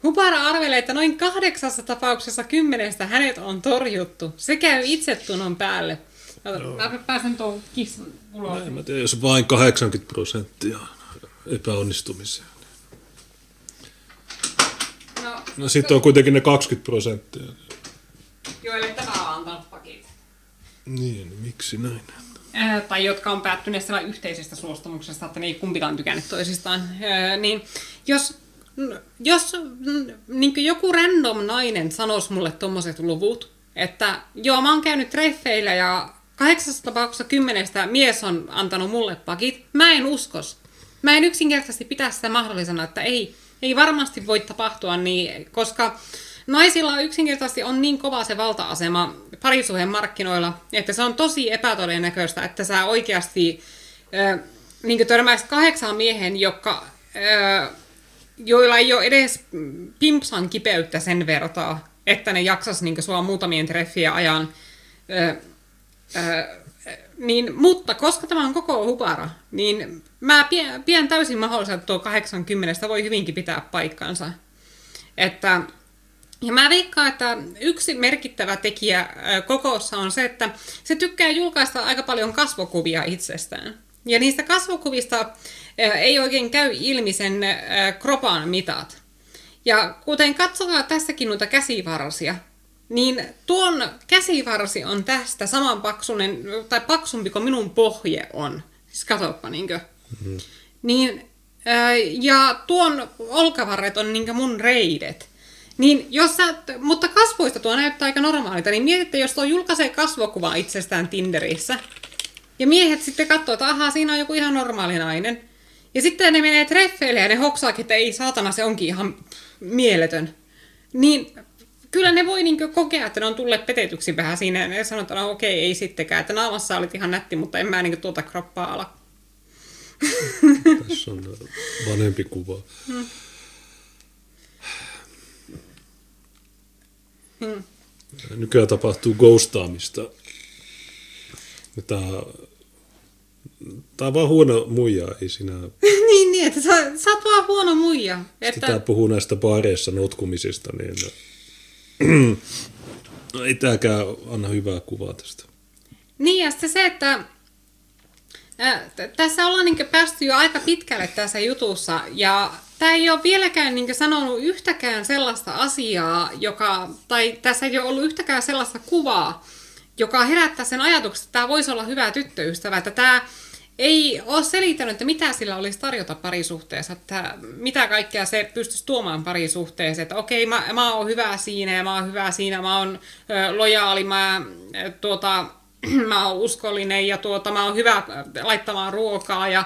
Hupara arvelee, että noin kahdeksassa tapauksessa kymmenestä hänet on torjuttu. Se käy itsetunnon päälle. No. Mä pääsen tuon kissan ulos. No, mä tiedä, jos vain 80 prosenttia epäonnistumisia. No, no sitten on kuitenkin ne 20 prosenttia. Joille tämä on antanut pakit. Niin, no miksi näin? Äh, tai jotka on päättyneet yhteisestä suostumuksesta, että ne ei kumpikaan tykännyt toisistaan. Äh, niin jos jos niin joku random nainen sanoisi mulle tuommoiset luvut, että joo, mä oon käynyt treffeillä ja kahdeksasta tapauksessa kymmenestä mies on antanut mulle pakit, mä en uskos. Mä en yksinkertaisesti pitää sitä mahdollisena, että ei, ei varmasti voi tapahtua niin, koska naisilla yksinkertaisesti on niin kova se valta-asema parisuheen markkinoilla, että se on tosi epätodennäköistä, että sä oikeasti äh, niin törmäisit kahdeksan miehen, jotka äh, joilla ei ole edes pimpsan kipeyttä sen vertaa, että ne jaksas niin sua muutamien treffien ajan. Ö, ö, niin, mutta koska tämä on koko hupara, niin mä pidän, täysin mahdollista, että tuo 80 voi hyvinkin pitää paikkansa. Että, ja mä veikkaan, että yksi merkittävä tekijä kokoossa on se, että se tykkää julkaista aika paljon kasvokuvia itsestään. Ja niistä kasvokuvista ei oikein käy ilmi sen kropan mitat. Ja kuten katsotaan tässäkin noita käsivarsia, niin tuon käsivarsi on tästä saman paksunen, tai paksumpi kuin minun pohje on. Siis katsoppa niinkö. Mm-hmm. Niin, ja tuon olkavarret on niinkö mun reidet. Niin jos sä, mutta kasvoista tuo näyttää aika normaalilta, niin mietitte, jos tuo julkaisee kasvokuvaa itsestään Tinderissä, ja miehet sitten katsoo, että ahaa, siinä on joku ihan normaali nainen. Ja sitten ne menee treffeille ja ne hoksaakin, että ei saatana, se onkin ihan mieletön. Niin kyllä ne voi niin kokea, että ne on tulleet petetyksi vähän siinä. Ja ne sanoo, että no, okei, ei sittenkään. Että naamassa olit ihan nätti, mutta en mä niin tuota kroppaa ala. Tässä on vanhempi kuva. Hmm. Hmm. Nykyään tapahtuu ghostaamista. Tämä Tämä on vaan huono muija, ei sinä... niin, niin, että sä, sä oot vaan huono muija. Että... Tämä puhuu näistä baareissa notkumisista, niin ei tämäkään anna hyvää kuvaa tästä. Niin, ja sitten se, että tässä ollaan niin päästy jo aika pitkälle tässä jutussa, ja tämä ei ole vieläkään niin sanonut yhtäkään sellaista asiaa, joka, tai tässä ei ole ollut yhtäkään sellaista kuvaa, joka herättää sen ajatuksen, että tämä voisi olla hyvä tyttöystävä, että tämä ei ole selittänyt, että mitä sillä olisi tarjota parisuhteessa, että mitä kaikkea se pystyisi tuomaan parisuhteeseen, että okei, mä, mä oon hyvä siinä ja mä oon hyvä siinä, mä oon ö, lojaali, mä, tuota, mä oon uskollinen ja tuota, mä oon hyvä laittamaan ruokaa ja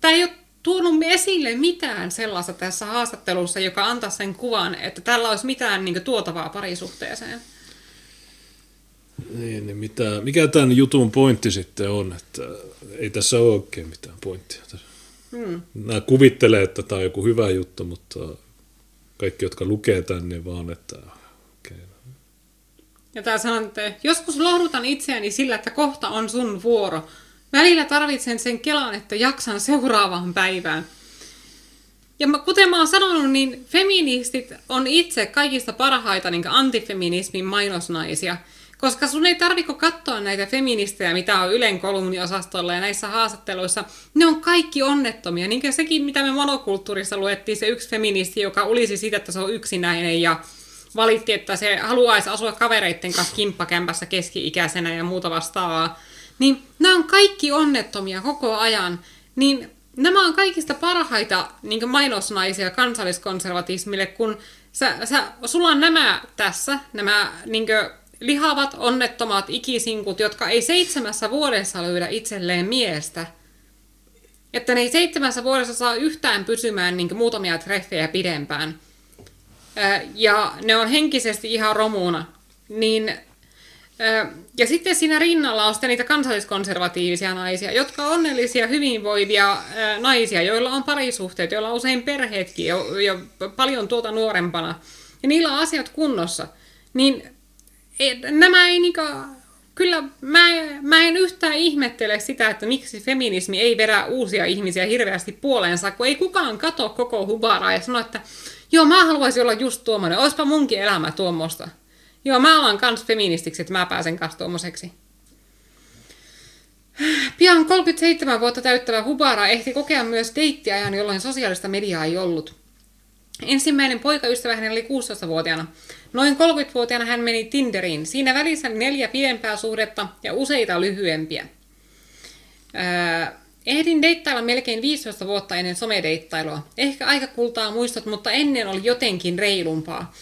tämä ei ole tuonut esille mitään sellaista tässä haastattelussa, joka antaa sen kuvan, että tällä olisi mitään niin tuotavaa parisuhteeseen. Niin, niin mitä, mikä tämän jutun pointti sitten on, että ei tässä ole oikein mitään pointtia. Hmm. Nämä kuvittelee, että tämä on joku hyvä juttu, mutta kaikki, jotka lukee tämän, niin vaan, että okay. Ja tämä sanoo, että joskus lohdutan itseäni sillä, että kohta on sun vuoro. Välillä tarvitsen sen kelan, että jaksan seuraavaan päivään. Ja kuten mä oon sanonut, niin feministit on itse kaikista parhaita niin antifeminismin mainosnaisia – koska sun ei tarviko katsoa näitä feministejä, mitä on Ylen kolumniosastolla ja näissä haastatteluissa. Ne on kaikki onnettomia. Niin kuin sekin, mitä me monokulttuurissa luettiin, se yksi feministi, joka olisi siitä, että se on yksinäinen ja valitti, että se haluaisi asua kavereiden kanssa kimppakämpässä keski-ikäisenä ja muuta vastaavaa. Niin nämä on kaikki onnettomia koko ajan. Niin nämä on kaikista parhaita niin mainosnaisia kansalliskonservatismille, kun sä, sä, sulla on nämä tässä, nämä niin kuin, lihavat, onnettomat ikisinkut, jotka ei seitsemässä vuodessa löydä itselleen miestä. Että ne ei seitsemässä vuodessa saa yhtään pysymään niin muutamia treffejä pidempään. Ja ne on henkisesti ihan romuna. Niin, ja sitten siinä rinnalla on sitten niitä kansalliskonservatiivisia naisia, jotka on onnellisia, hyvinvoivia naisia, joilla on parisuhteet, joilla on usein perheetkin jo, jo paljon tuota nuorempana. Ja niillä on asiat kunnossa. Niin ei, nämä ei niinku, kyllä mä, mä en yhtään ihmettele sitä, että miksi feminismi ei vedä uusia ihmisiä hirveästi puoleensa, kun ei kukaan kato koko hubaraa ja sano, että joo, mä haluaisin olla just tuommoinen, olisipa munkin elämä tuommoista. Joo, mä alan kans feministiksi, että mä pääsen kans tuommoiseksi. Pian 37 vuotta täyttävä Hubara ehti kokea myös deittiajan, jolloin sosiaalista mediaa ei ollut. Ensimmäinen poikaystävä hänellä oli 16-vuotiaana. Noin 30-vuotiaana hän meni Tinderiin. Siinä välissä neljä pidempää suhdetta ja useita lyhyempiä. Öö, ehdin deittailla melkein 15 vuotta ennen somedeittailua. Ehkä aika kultaa muistot, mutta ennen oli jotenkin reilumpaa.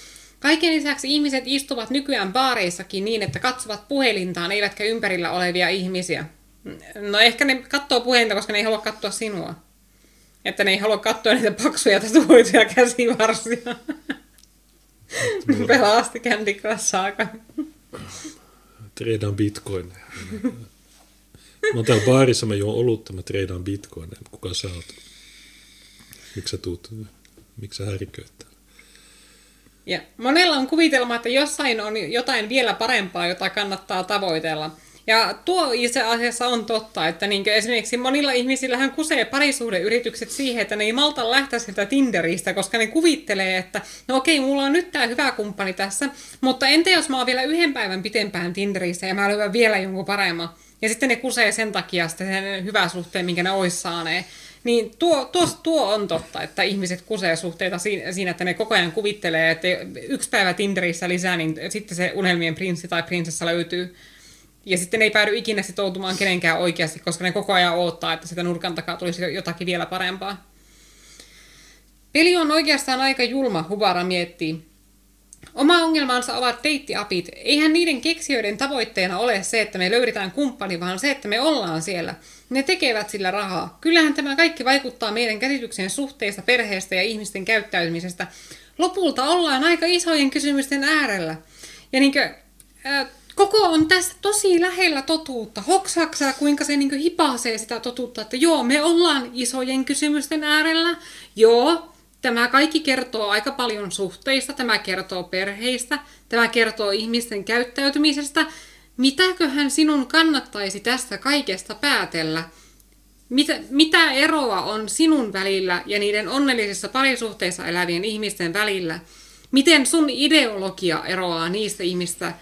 Kaiken lisäksi ihmiset istuvat nykyään baareissakin niin, että katsovat puhelintaan, eivätkä ympärillä olevia ihmisiä. No ehkä ne katsoo puhelinta, koska ne ei halua katsoa sinua. Että ne ei halua katsoa niitä paksuja tatuoituja käsivarsia. Pelasti Candy Crush saaka. Treidaan bitcoin. Mä oon täällä baarissa, mä juon olutta, mä treidaan bitcoin. Kuka sä oot? Miksi sä tuut? Miksi sä häiriköit Ja monella on kuvitelma, että jossain on jotain vielä parempaa, jota kannattaa tavoitella. Ja tuo itse asiassa on totta, että niin esimerkiksi monilla ihmisillähän kusee parisuhdeyritykset siihen, että ne ei malta lähteä sieltä Tinderistä, koska ne kuvittelee, että no okei, mulla on nyt tämä hyvä kumppani tässä, mutta entä jos mä oon vielä yhden päivän pitempään Tinderissä ja mä löydän vielä jonkun paremman. Ja sitten ne kusee sen takia sitten sen hyvä suhteen, minkä ne ois saaneet. Niin tuo, tuo, tuo on totta, että ihmiset kusee suhteita siinä, että ne koko ajan kuvittelee, että yksi päivä Tinderissä lisää, niin sitten se unelmien prinssi tai prinsessa löytyy. Ja sitten ei päädy ikinä sitoutumaan kenenkään oikeasti, koska ne koko ajan odottaa, että sitä nurkan takaa tulisi jotakin vielä parempaa. Peli on oikeastaan aika julma, Hubara miettii. Oma ongelmansa ovat deittiapit. Eihän niiden keksijöiden tavoitteena ole se, että me löydetään kumppani, vaan se, että me ollaan siellä. Ne tekevät sillä rahaa. Kyllähän tämä kaikki vaikuttaa meidän käsitykseen suhteista, perheestä ja ihmisten käyttäytymisestä. Lopulta ollaan aika isojen kysymysten äärellä. Ja niinkö, äh, koko on tässä tosi lähellä totuutta. Hoksaksaa, kuinka se niin hipasee sitä totuutta, että joo, me ollaan isojen kysymysten äärellä. Joo, tämä kaikki kertoo aika paljon suhteista, tämä kertoo perheistä, tämä kertoo ihmisten käyttäytymisestä. Mitäköhän sinun kannattaisi tästä kaikesta päätellä? Mitä, mitä eroa on sinun välillä ja niiden onnellisissa parisuhteissa elävien ihmisten välillä? Miten sun ideologia eroaa niistä ihmistä,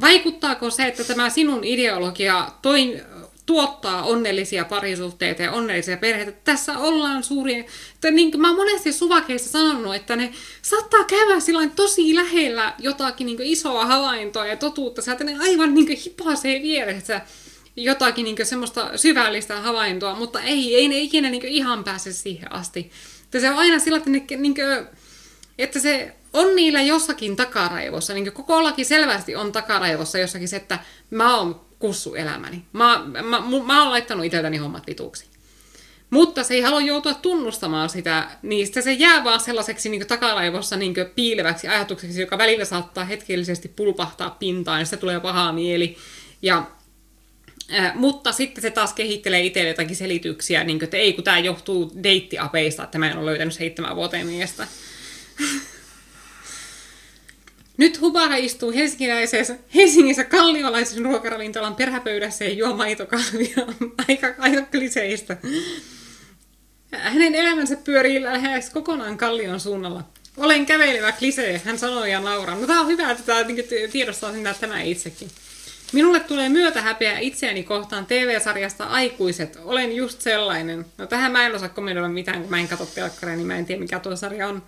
Vaikuttaako se, että tämä sinun ideologia toi, tuottaa onnellisia parisuhteita ja onnellisia perheitä. Tässä ollaan suuria, että niin kuin mä oon monesti suvakeissa sanonut, että ne saattaa käydä tosi lähellä jotakin niin isoa havaintoa ja totuutta. Sieltä ne aivan niin hipasee vieressä jotakin niin semmoista syvällistä havaintoa, mutta ei, ei ne ikinä niin ihan pääse siihen asti. Että se on aina sillä, että, ne, niin kuin, että se on niillä jossakin takaraivossa, niin koko laki selvästi on takaraivossa jossakin se, että mä oon kussu elämäni. Mä, mä, mä, mä oon laittanut itseltäni hommat vituksi. Mutta se ei halua joutua tunnustamaan sitä, niin se jää vaan sellaiseksi niin takalaivossa niin piileväksi ajatukseksi, joka välillä saattaa hetkellisesti pulpahtaa pintaan, ja se tulee paha mieli. Ja, äh, mutta sitten se taas kehittelee itselle jotakin selityksiä, niin kuin, että ei, kun tämä johtuu deittiapeista, että mä en ole löytänyt seitsemän vuoteen miestä. Nyt Hubara istuu helsingiläisessä, Helsingissä kalliolaisen ruokaravintolan perhäpöydässä ja juo maitokahvia. aika, aika kliseistä. Hänen elämänsä pyörii lähes kokonaan kallion suunnalla. Olen kävelevä klisee, hän sanoi ja nauraa. No tää on hyvä, että tiedostaa sinä tämä itsekin. Minulle tulee häpeä itseäni kohtaan TV-sarjasta Aikuiset. Olen just sellainen. No tähän mä en osaa kommentoida mitään, kun mä en katso telkkaria, niin mä en tiedä mikä tuo sarja on.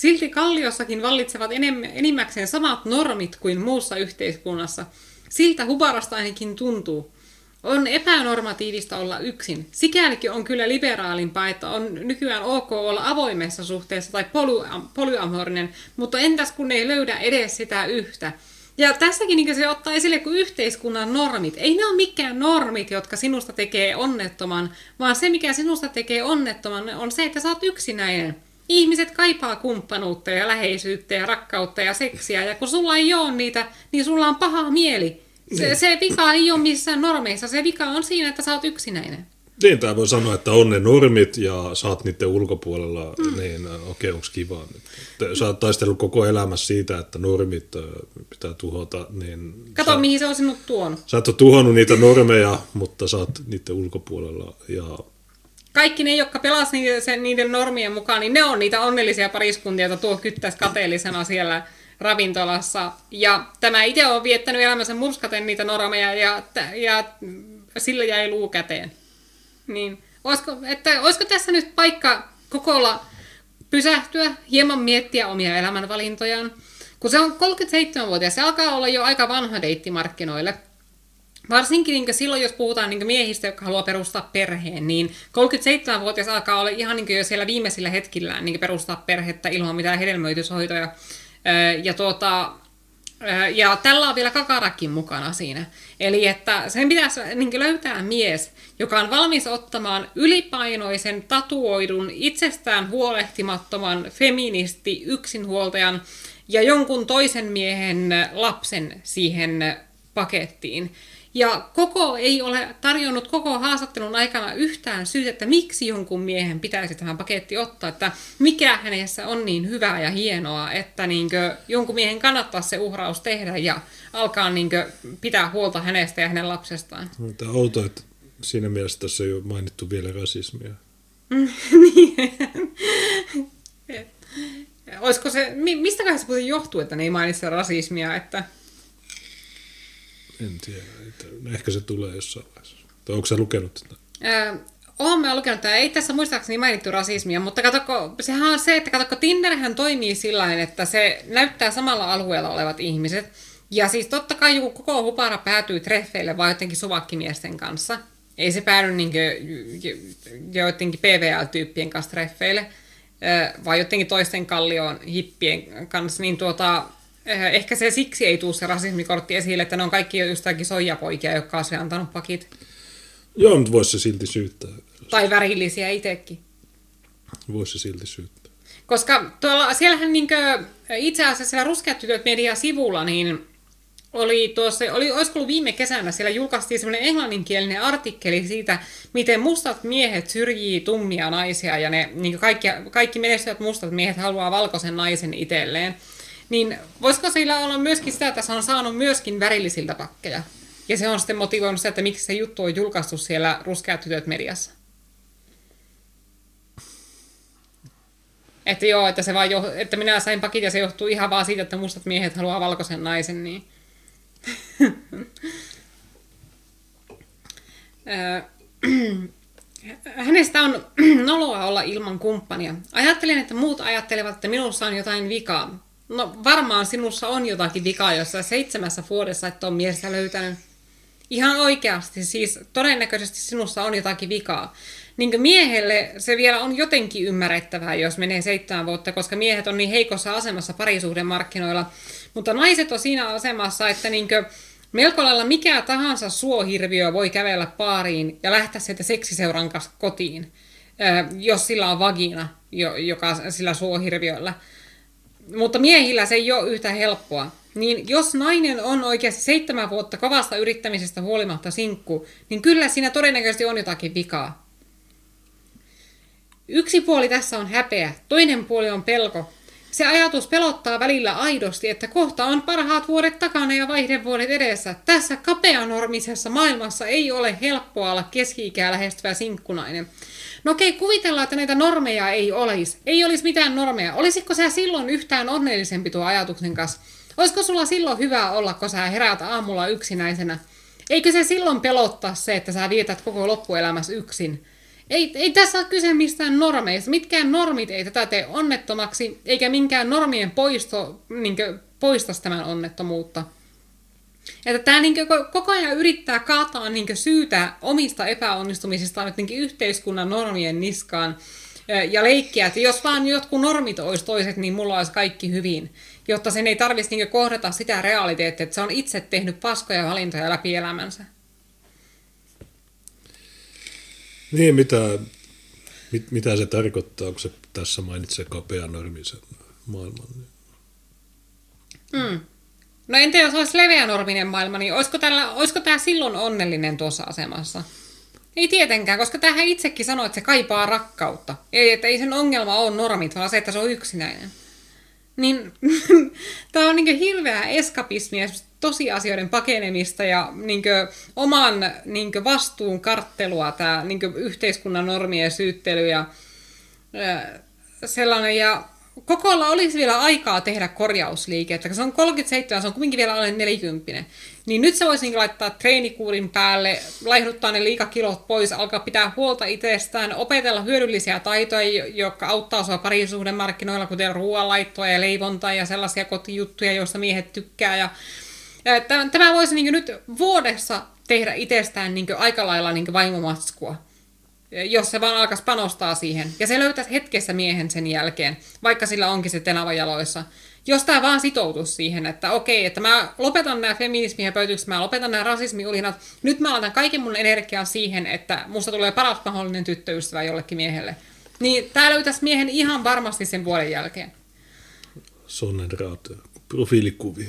Silti Kalliossakin vallitsevat enimmäkseen samat normit kuin muussa yhteiskunnassa. Siltä Hubarasta ainakin tuntuu. On epänormatiivista olla yksin. Sikälikin on kyllä liberaalimpaa, että on nykyään ok olla avoimessa suhteessa tai poly- polyamorinen, mutta entäs kun ei löydä edes sitä yhtä? Ja tässäkin niin se ottaa esille kuin yhteiskunnan normit. Ei ne ole mikään normit, jotka sinusta tekee onnettoman, vaan se, mikä sinusta tekee onnettoman, on se, että sä oot yksinäinen. Ihmiset kaipaa kumppanuutta ja läheisyyttä ja rakkautta ja seksiä, ja kun sulla ei ole niitä, niin sulla on paha mieli. Se, niin. se vika ei ole missään normeissa, se vika on siinä, että sä oot yksinäinen. Niin, tämä voi sanoa, että on ne normit ja oot niiden ulkopuolella, mm. niin okei, okay, onko kiva. Sä oot taistellut koko elämässä siitä, että normit pitää tuhota. Niin Kato, sä, mihin se on sinut tuonut. Sä et ole tuhonnut niitä normeja, mutta oot niiden ulkopuolella. Ja... Kaikki ne, jotka pelasivat niiden, sen, niiden normien mukaan, niin ne on niitä onnellisia pariskuntia, joita tuo kyttäisi kateellisena siellä ravintolassa. Ja tämä itse on viettänyt elämänsä murskaten niitä normeja ja, ja sillä jäi luu käteen. Niin, olisiko, että, olisiko tässä nyt paikka kokolla pysähtyä, hieman miettiä omia elämänvalintojaan? Kun se on 37-vuotias, se alkaa olla jo aika vanha deitti markkinoille. Varsinkin niin silloin, jos puhutaan niin miehistä, jotka haluaa perustaa perheen, niin 37-vuotias alkaa olla ihan niin jo siellä viimeisillä hetkillään niin perustaa perhettä ilman mitään hedelmöityshoitoja. Ja tuota, ja tällä on vielä kakarakin mukana siinä. Eli että sen pitäisi niin löytää mies, joka on valmis ottamaan ylipainoisen, tatuoidun, itsestään huolehtimattoman feministi yksinhuoltajan ja jonkun toisen miehen lapsen siihen pakettiin. Ja koko ei ole tarjonnut koko haastattelun aikana yhtään syytä, että miksi jonkun miehen pitäisi tähän paketti ottaa, että mikä hänessä on niin hyvää ja hienoa, että niinkö jonkun miehen kannattaa se uhraus tehdä ja alkaa niinkö pitää huolta hänestä ja hänen lapsestaan. Tämä on outoa, että siinä mielessä tässä ei ole mainittu vielä rasismia. niin. Olisiko se, mistä se johtuu, että ne ei mainitse rasismia, että en tiedä. Ehkä se tulee jossain vaiheessa. Tai onko sä lukenut tätä? Öö, olen lukenut tätä. Ei tässä muistaakseni mainittu rasismia, mutta katsokko, sehän on se, että katsokko, Tinderhän toimii sillä että se näyttää samalla alueella olevat ihmiset. Ja siis totta kai joku koko hupara päätyy treffeille vai jotenkin suvakkimiesten kanssa. Ei se päädy niin joidenkin PVL-tyyppien kanssa treffeille, vai jotenkin toisten kallioon hippien kanssa, niin tuota, ehkä se siksi ei tule se rasismikortti esille, että ne on kaikki jostakin soijapoikia, jotka on se antanut pakit. Joo, mutta voisi se silti syyttää. Tai värillisiä itsekin. Voisi se silti syyttää. Koska tuolla, siellähän niinkö, itse asiassa siellä Ruskeat tytöt media-sivulla, niin oli tuossa, oli, olisiko ollut viime kesänä, siellä julkaistiin semmoinen englanninkielinen artikkeli siitä, miten mustat miehet syrjii tummia naisia ja ne niin kaikki, kaikki menestyvät mustat miehet haluaa valkoisen naisen itselleen. Niin voisiko sillä olla myöskin sitä, että se on saanut myöskin värillisiltä pakkeja? Ja se on sitten motivoinut sitä, että miksi se juttu on julkaistu siellä Ruskeat tytöt mediassa. Että joo, että, se vaan jo, että minä sain pakit ja se johtuu ihan vaan siitä, että mustat miehet haluaa valkoisen naisen, niin... Hänestä on noloa olla ilman kumppania. Ajattelen, että muut ajattelevat, että minussa on jotain vikaa. No varmaan sinussa on jotakin vikaa, jossa seitsemässä vuodessa et ole miestä löytänyt. Ihan oikeasti, siis todennäköisesti sinussa on jotakin vikaa. Niin miehelle se vielä on jotenkin ymmärrettävää, jos menee seitsemän vuotta, koska miehet on niin heikossa asemassa parisuhden markkinoilla. Mutta naiset on siinä asemassa, että niinkö, Melko lailla mikä tahansa suohirviö voi kävellä paariin ja lähteä sieltä seksiseuran kanssa kotiin, jos sillä on vagina, joka sillä suohirviöllä. Mutta miehillä se ei ole yhtä helppoa. Niin jos nainen on oikeasti seitsemän vuotta kovasta yrittämisestä huolimatta sinkku, niin kyllä siinä todennäköisesti on jotakin vikaa. Yksi puoli tässä on häpeä, toinen puoli on pelko. Se ajatus pelottaa välillä aidosti, että kohta on parhaat vuodet takana ja vaihdevuodet edessä. Tässä kapeanormisessa maailmassa ei ole helppoa olla keski-ikää lähestyvä sinkkunainen. No okei, kuvitellaan, että näitä normeja ei olisi. Ei olisi mitään normeja. Olisiko sä silloin yhtään onnellisempi tuo ajatuksen kanssa? Olisiko sulla silloin hyvä olla, kun sä heräät aamulla yksinäisenä? Eikö se silloin pelottaa se, että sä vietät koko loppuelämässä yksin? Ei, ei tässä ole kyse mistään normeista. Mitkään normit ei tätä tee onnettomaksi, eikä minkään normien poisto niin poistaisi tämän onnettomuutta. Että tämä niin koko ajan yrittää kaataa niin syytä omista epäonnistumisistaan jotenkin yhteiskunnan normien niskaan ja leikkiä, että jos vaan jotkut normit olisi toiset, niin mulla olisi kaikki hyvin. Jotta sen ei tarvitsisi niin kohdata sitä realiteettia, että se on itse tehnyt paskoja valintoja läpi elämänsä. Niin, mitä, mit, mitä se tarkoittaa, kun se tässä mainitsee kapean normisen maailman? Mm. No entä jos olisi leveänorminen maailma, niin olisiko, tällä, olisiko tämä silloin onnellinen tuossa asemassa? Ei tietenkään, koska tähän itsekin sanoo, että se kaipaa rakkautta. Ei, että ei sen ongelma ole normit, vaan se, että se on yksinäinen. Niin tämä on niin hirveää eskapismia, tosiasioiden pakenemista ja niin oman niin vastuun karttelua, tämä niin yhteiskunnan normien syyttely ja sellainen. Ja kokolla olisi vielä aikaa tehdä korjausliike, että se on 37, se on kuitenkin vielä alle 40. Niin nyt se voisi laittaa treenikuurin päälle, laihduttaa ne liikakilot pois, alkaa pitää huolta itsestään, opetella hyödyllisiä taitoja, jotka auttaa sua parisuuden markkinoilla, kuten ruoanlaittoa ja leivontaa ja sellaisia kotijuttuja, joista miehet tykkää. Ja, tämä voisi nyt vuodessa tehdä itsestään niin aika lailla niin vaimomatskua jos se vaan alkaisi panostaa siihen. Ja se löytäisi hetkessä miehen sen jälkeen, vaikka sillä onkin se tenava jaloissa. Jos tämä vaan sitoutus siihen, että okei, että mä lopetan nämä feminismihäpöytykset, mä lopetan nämä rasismiulinat, nyt mä laitan kaiken mun energiaa siihen, että musta tulee paras mahdollinen tyttöystävä jollekin miehelle. Niin tämä löytäisi miehen ihan varmasti sen vuoden jälkeen. Sonnenraat profiilikuvia.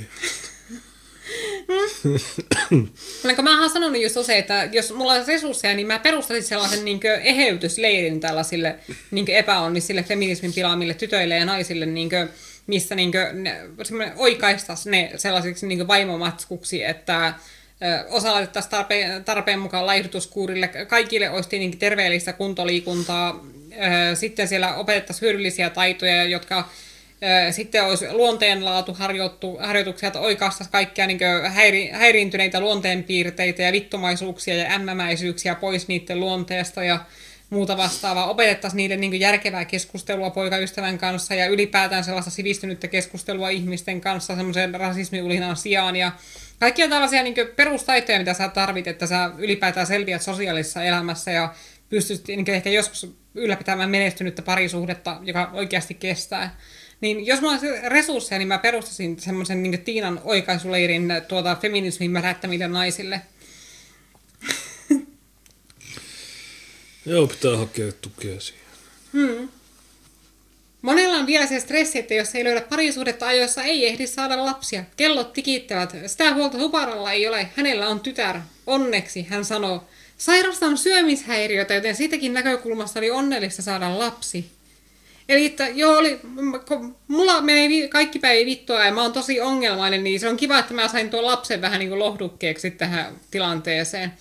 Olenko mä oon sanonut just usein, että jos mulla olisi resursseja, niin mä perustaisin sellaisen niin eheytysleirin tällaisille niin epäonnisille feminismin pilaamille tytöille ja naisille, niin kuin, missä niin oikaistaisiin ne sellaisiksi niin vaimomatskuksi, että osa laitettaisiin tarpeen, tarpeen mukaan laihdutuskuurille, kaikille olisi tietenkin terveellistä kuntoliikuntaa, sitten siellä opetettaisiin hyödyllisiä taitoja, jotka sitten olisi että oikaistaisi kaikkia niin häiri, häiriintyneitä luonteenpiirteitä ja vittumaisuuksia ja ämmämäisyyksiä pois niiden luonteesta ja muuta vastaavaa. Opetettaisiin niille niin järkevää keskustelua poikaystävän kanssa ja ylipäätään sellaista sivistynyttä keskustelua ihmisten kanssa semmoisen rasismiulinan sijaan. Ja kaikkia tällaisia niin perustaitoja, mitä sä tarvit, että sä ylipäätään selviät sosiaalisessa elämässä ja pystyt niin ehkä joskus ylläpitämään menestynyttä parisuhdetta, joka oikeasti kestää. Niin jos mulla olisi resursseja, niin mä perustasin semmoisen niin Tiinan oikaisuleirin tuota feminismin märättämille naisille. Joo, pitää hakea tukea siihen. Hmm. Monella on vielä se stressi, että jos ei löydä parisuudetta ajoissa, ei ehdi saada lapsia. Kellot tikittävät. Sitä huolta Huparalla ei ole. Hänellä on tytär. Onneksi, hän sanoo. Sairastan syömishäiriötä, joten siitäkin näkökulmasta oli onnellista saada lapsi. Eli että joo, oli, kun mulla menee kaikki päivä vittua ja mä oon tosi ongelmainen, niin se on kiva, että mä sain tuon lapsen vähän niin kuin lohdukkeeksi tähän tilanteeseen.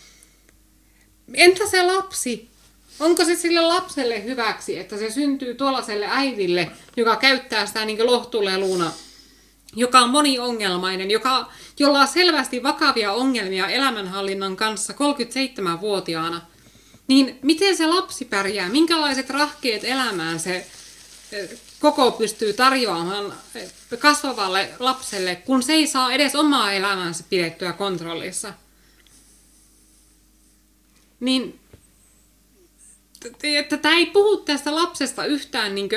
Entä se lapsi? Onko se sille lapselle hyväksi, että se syntyy tuollaiselle äidille, joka käyttää sitä niin lohtuleluna, joka on moniongelmainen, joka, jolla on selvästi vakavia ongelmia elämänhallinnan kanssa 37-vuotiaana, niin miten se lapsi pärjää? Minkälaiset rahkeet elämään se koko pystyy tarjoamaan kasvavalle lapselle, kun se ei saa edes omaa elämänsä pidettyä kontrollissa. Niin, että tämä ei puhu tästä lapsesta yhtään niin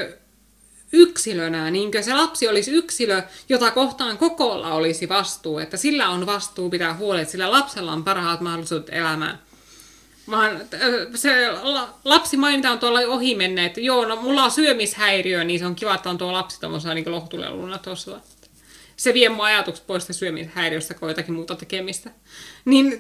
yksilönä, niin se lapsi olisi yksilö, jota kohtaan kokolla olisi vastuu, että sillä on vastuu pitää huoli, että sillä lapsella on parhaat mahdollisuudet elämään. Vaan se lapsi mainitaan tuolla ohi menneet, joo, no mulla on syömishäiriö, niin se on kiva, että on tuo lapsi tuollaisella niin lohtuleluna tuossa. Se vie mun ajatukset pois syömishäiriöstä, kun jotakin muuta tekemistä. Niin,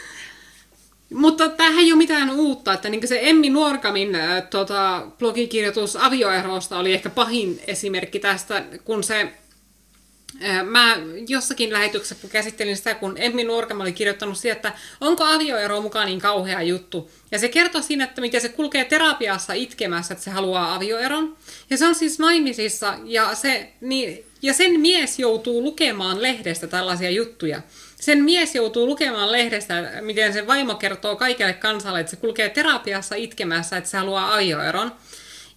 mutta tämähän ei ole mitään uutta, että niin se Emmi Nuorkamin äh, tota, blogikirjoitus avioerosta oli ehkä pahin esimerkki tästä, kun se Mä jossakin lähetyksessä käsittelin sitä, kun Emmi Nuorkama oli kirjoittanut siitä, että onko avioero mukaan niin kauhea juttu. Ja se kertoo siinä, että miten se kulkee terapiassa itkemässä, että se haluaa avioeron. Ja se on siis naimisissa ja, se, niin, ja sen mies joutuu lukemaan lehdestä tällaisia juttuja. Sen mies joutuu lukemaan lehdestä, miten se vaimo kertoo kaikille kansalle, että se kulkee terapiassa itkemässä, että se haluaa avioeron.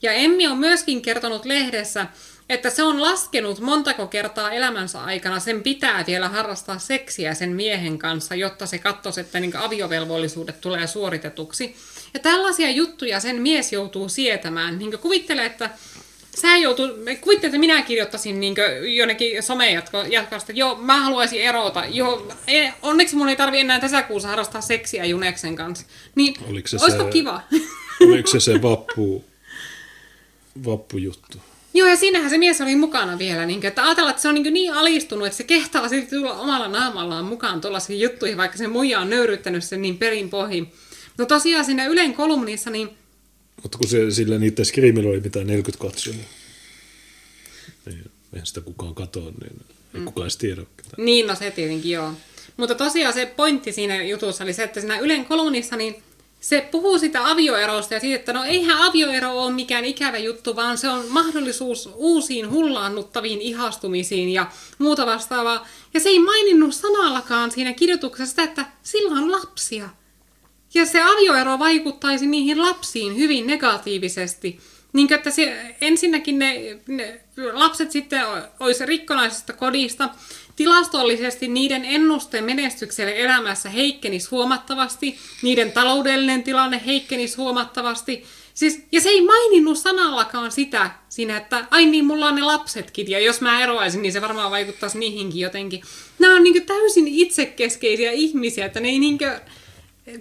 Ja Emmi on myöskin kertonut lehdessä, että se on laskenut montako kertaa elämänsä aikana sen pitää vielä harrastaa seksiä sen miehen kanssa, jotta se katsoisi, että niin aviovelvollisuudet tulee suoritetuksi. Ja tällaisia juttuja sen mies joutuu sietämään. Niin kuvittele, että sä joutuu, kuvittele, että minä kirjoittaisin niin jonnekin somejatkosta, että joo, mä haluaisin erota. Joo, ei, onneksi mun ei tarvi enää tässä kuussa harrastaa seksiä Juneksen kanssa. Niin, se se, kiva? Oliko se se vappu, vappujuttu? Joo, ja siinähän se mies oli mukana vielä. Niin, että ajatellaan, että se on niin, niin alistunut, että se kehtaa silti tulla omalla naamallaan mukaan tuollaisiin juttuihin, vaikka se muija on nöyryttänyt sen niin perin pohjin. No tosiaan siinä Ylen kolumnissa, niin... Mutta kun se, sillä niiden skriimillä oli mitään 40 katsoja, niin eihän sitä kukaan katoa, niin ei mm. kukaan edes tiedä. Niin, no se tietenkin joo. Mutta tosiaan se pointti siinä jutussa oli se, että siinä Ylen kolumnissa, niin se puhuu sitä avioerosta ja siitä, että no eihän avioero ole mikään ikävä juttu, vaan se on mahdollisuus uusiin hullaannuttaviin ihastumisiin ja muuta vastaavaa. Ja se ei maininnut sanallakaan siinä kirjoituksessa että sillä on lapsia. Ja se avioero vaikuttaisi niihin lapsiin hyvin negatiivisesti. Niin, että se, ensinnäkin ne, ne lapset sitten olisi rikkonaisesta kodista, Tilastollisesti niiden ennuste menestykselle elämässä heikkenisi huomattavasti, niiden taloudellinen tilanne heikkenisi huomattavasti. Siis, ja se ei maininnut sanallakaan sitä siinä, että ai niin, mulla on ne lapsetkin, ja jos mä eroaisin, niin se varmaan vaikuttaisi niihinkin jotenkin. Nämä on niin täysin itsekeskeisiä ihmisiä, että ne ei niin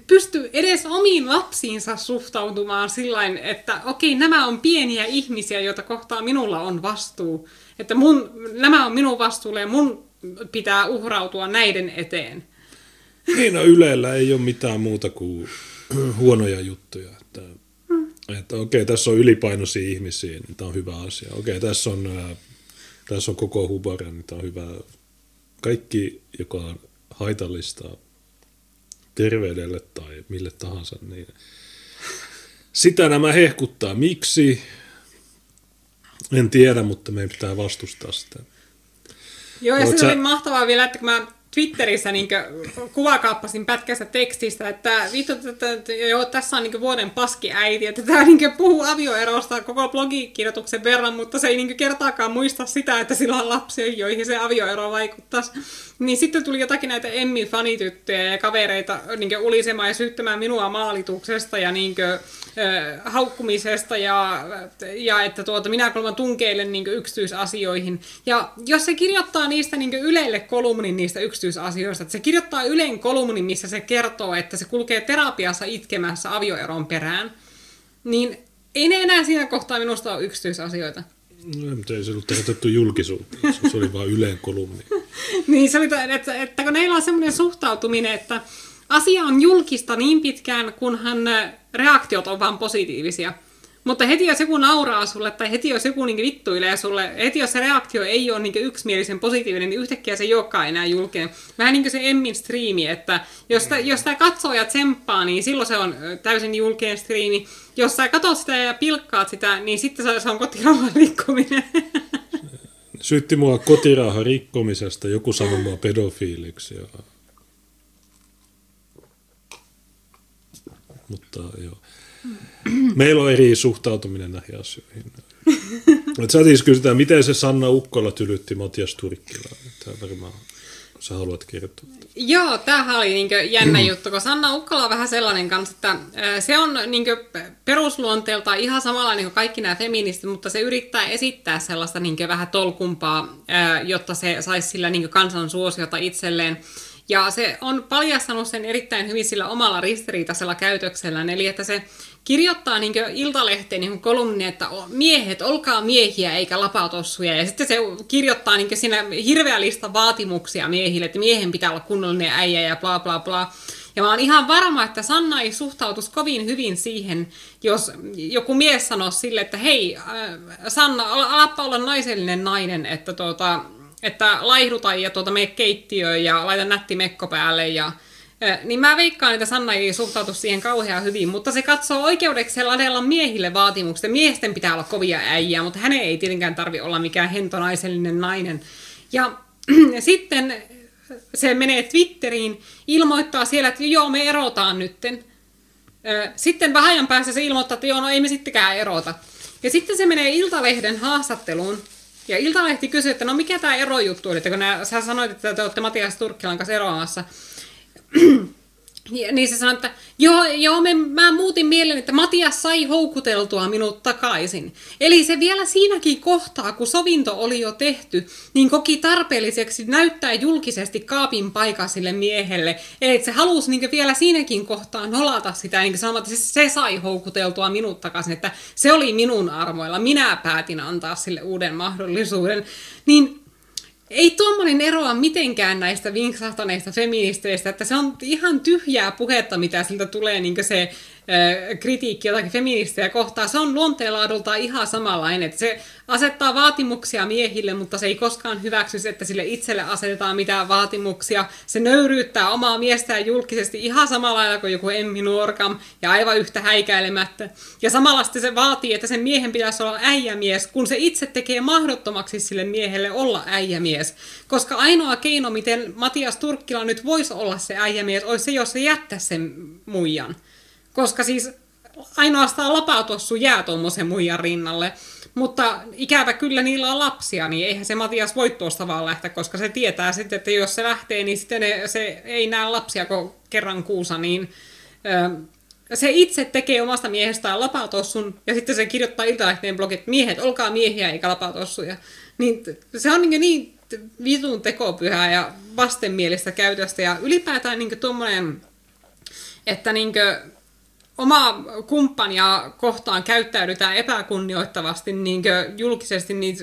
pysty edes omiin lapsiinsa suhtautumaan sillä että okei, nämä on pieniä ihmisiä, joita kohtaa minulla on vastuu. Että mun, nämä on minun vastuulle ja mun pitää uhrautua näiden eteen. Niin, no Ylellä ei ole mitään muuta kuin huonoja juttuja. Että, mm. että okei, tässä on ylipainoisia ihmisiä, niin tämä on hyvä asia. Okei, tässä on, tässä on koko hubara, niin tämä on hyvä. Kaikki, joka on haitallista terveydelle tai mille tahansa, niin sitä nämä hehkuttaa. Miksi? En tiedä, mutta meidän pitää vastustaa sitä. Joo, ja se sä... oli mahtavaa vielä, että kun mä Twitterissä niin kuvakaappasin pätkästä tekstistä, että vittu, että, joo, tässä on niin vuoden paskiäiti, että tämä niin puhuu avioerosta koko blogikirjoituksen verran, mutta se ei niin kertaakaan muista sitä, että sillä on lapsia, joihin se avioero vaikuttaisi. Niin sitten tuli jotakin näitä Emmi-fanityttöjä ja kavereita niin ulisemaan ja syyttämään minua maalituksesta ja niin kuin, äh, haukkumisesta ja, ja että tuota, minä kolman tunkeilen niin yksityisasioihin. Ja jos se kirjoittaa niistä niin Ylelle kolumnin niistä yksityisasioista, että se kirjoittaa Ylen kolumnin, missä se kertoo, että se kulkee terapiassa itkemässä avioeron perään, niin ei ne enää siinä kohtaa minusta ole yksityisasioita. No, mutta ei se ollut tarkoitettu julkisuuteen, se oli vain Ylen kolumni. niin, se oli, että, että kun neillä on semmoinen suhtautuminen, että asia on julkista niin pitkään, kunhan reaktiot on vaan positiivisia. Mutta heti jos joku nauraa sulle tai heti jos joku niin vittuilee sulle, heti jos se reaktio ei ole niin yksimielisen positiivinen, niin yhtäkkiä se olekaan enää julkinen. Vähän niin kuin se Emmin striimi, että jos sitä, jos sitä katsoo ja tsemppaa, niin silloin se on täysin julkinen striimi. Jos sä katsot sitä ja pilkkaat sitä, niin sitten se on kotirauhan rikkominen. Syytti mua kotirauhan rikkomisesta, joku sanoi mua pedofiiliksi. Ja... Mutta joo. Meillä on eri suhtautuminen näihin asioihin. Et sä siis kysytään, miten se Sanna Ukkola tylytti Matias Turkkila. Tämä varmaan sä haluat kertoa. Joo, tämähän oli niin jännä juttu, kun Sanna Ukkola on vähän sellainen kanssa, että se on niin perusluonteelta ihan samanlainen kuin kaikki nämä feministit, mutta se yrittää esittää sellaista niin vähän tolkumpaa, jotta se saisi sillä niin kansan suosiota itselleen. Ja se on paljastanut sen erittäin hyvin sillä omalla ristiriitaisella käytöksellään, eli että se kirjoittaa niin Iltalehteen niin kolumni, että miehet, olkaa miehiä eikä lapatossuja. Ja sitten se kirjoittaa niin siinä hirveä lista vaatimuksia miehille, että miehen pitää olla kunnollinen äijä ja bla bla bla. Ja mä oon ihan varma, että Sanna ei suhtautus kovin hyvin siihen, jos joku mies sanoo sille, että hei, äh, Sanna, alappa olla naisellinen nainen, että, tuota, että laihduta ja tuota, mene keittiöön ja laita nätti mekko päälle ja niin mä veikkaan, että Sanna ei suhtautu siihen kauhean hyvin, mutta se katsoo oikeudeksi ladella miehille vaatimukset. Miesten pitää olla kovia äijää, mutta hänen ei tietenkään tarvi olla mikään hentonaisellinen nainen. Ja sitten se menee Twitteriin, ilmoittaa siellä, että joo, me erotaan nytten. Sitten vähän ajan päästä se ilmoittaa, että joo, no ei me sittenkään erota. Ja sitten se menee Iltalehden haastatteluun, ja Iltalehti kysyy, että no mikä tämä erojuttu oli, että kun nää, sä sanoit, että te olette Matias Turkkilan kanssa eroamassa, niin se sanoi, että joo, joo me, mä muutin mielen, että Matias sai houkuteltua minut takaisin. Eli se vielä siinäkin kohtaa, kun sovinto oli jo tehty, niin koki tarpeelliseksi näyttää julkisesti kaapin paikka sille miehelle. Eli se halusi niin vielä siinäkin kohtaa nolata sitä, niin sanomaan, että se sai houkuteltua minut takaisin, että se oli minun armoilla, minä päätin antaa sille uuden mahdollisuuden. Niin ei tuommoinen eroa mitenkään näistä vinksahtaneista feministeistä, että se on ihan tyhjää puhetta, mitä siltä tulee niin se kritiikki jotakin feministejä kohtaan, se on luonteenlaadulta ihan samanlainen. Että se asettaa vaatimuksia miehille, mutta se ei koskaan hyväksy, että sille itselle asetetaan mitään vaatimuksia. Se nöyryyttää omaa miestään julkisesti ihan samalla lailla kuin joku Emmi Nuorkam ja aivan yhtä häikäilemättä. Ja samalla se vaatii, että sen miehen pitäisi olla äijämies, kun se itse tekee mahdottomaksi sille miehelle olla äijämies. Koska ainoa keino, miten Matias Turkkila nyt voisi olla se äijämies, olisi se, jos se jättäisi sen muijan. Koska siis ainoastaan lapatossu jää tuommoisen muijan rinnalle. Mutta ikävä kyllä niillä on lapsia, niin eihän se Matias voi tuosta vaan lähteä, koska se tietää sitten, että jos se lähtee, niin sitten ne, se ei näe lapsia kuin kerran kuusa, niin ö, se itse tekee omasta miehestään lapatossun, ja sitten se kirjoittaa Iltalehteen blogit, että miehet, olkaa miehiä eikä lapatossuja. Niin se on niin, niin vitun tekopyhää ja vastenmielistä käytöstä, ja ylipäätään niin tuommoinen, että niin kuin, omaa kumppania kohtaan käyttäydytään epäkunnioittavasti niin julkisesti, niin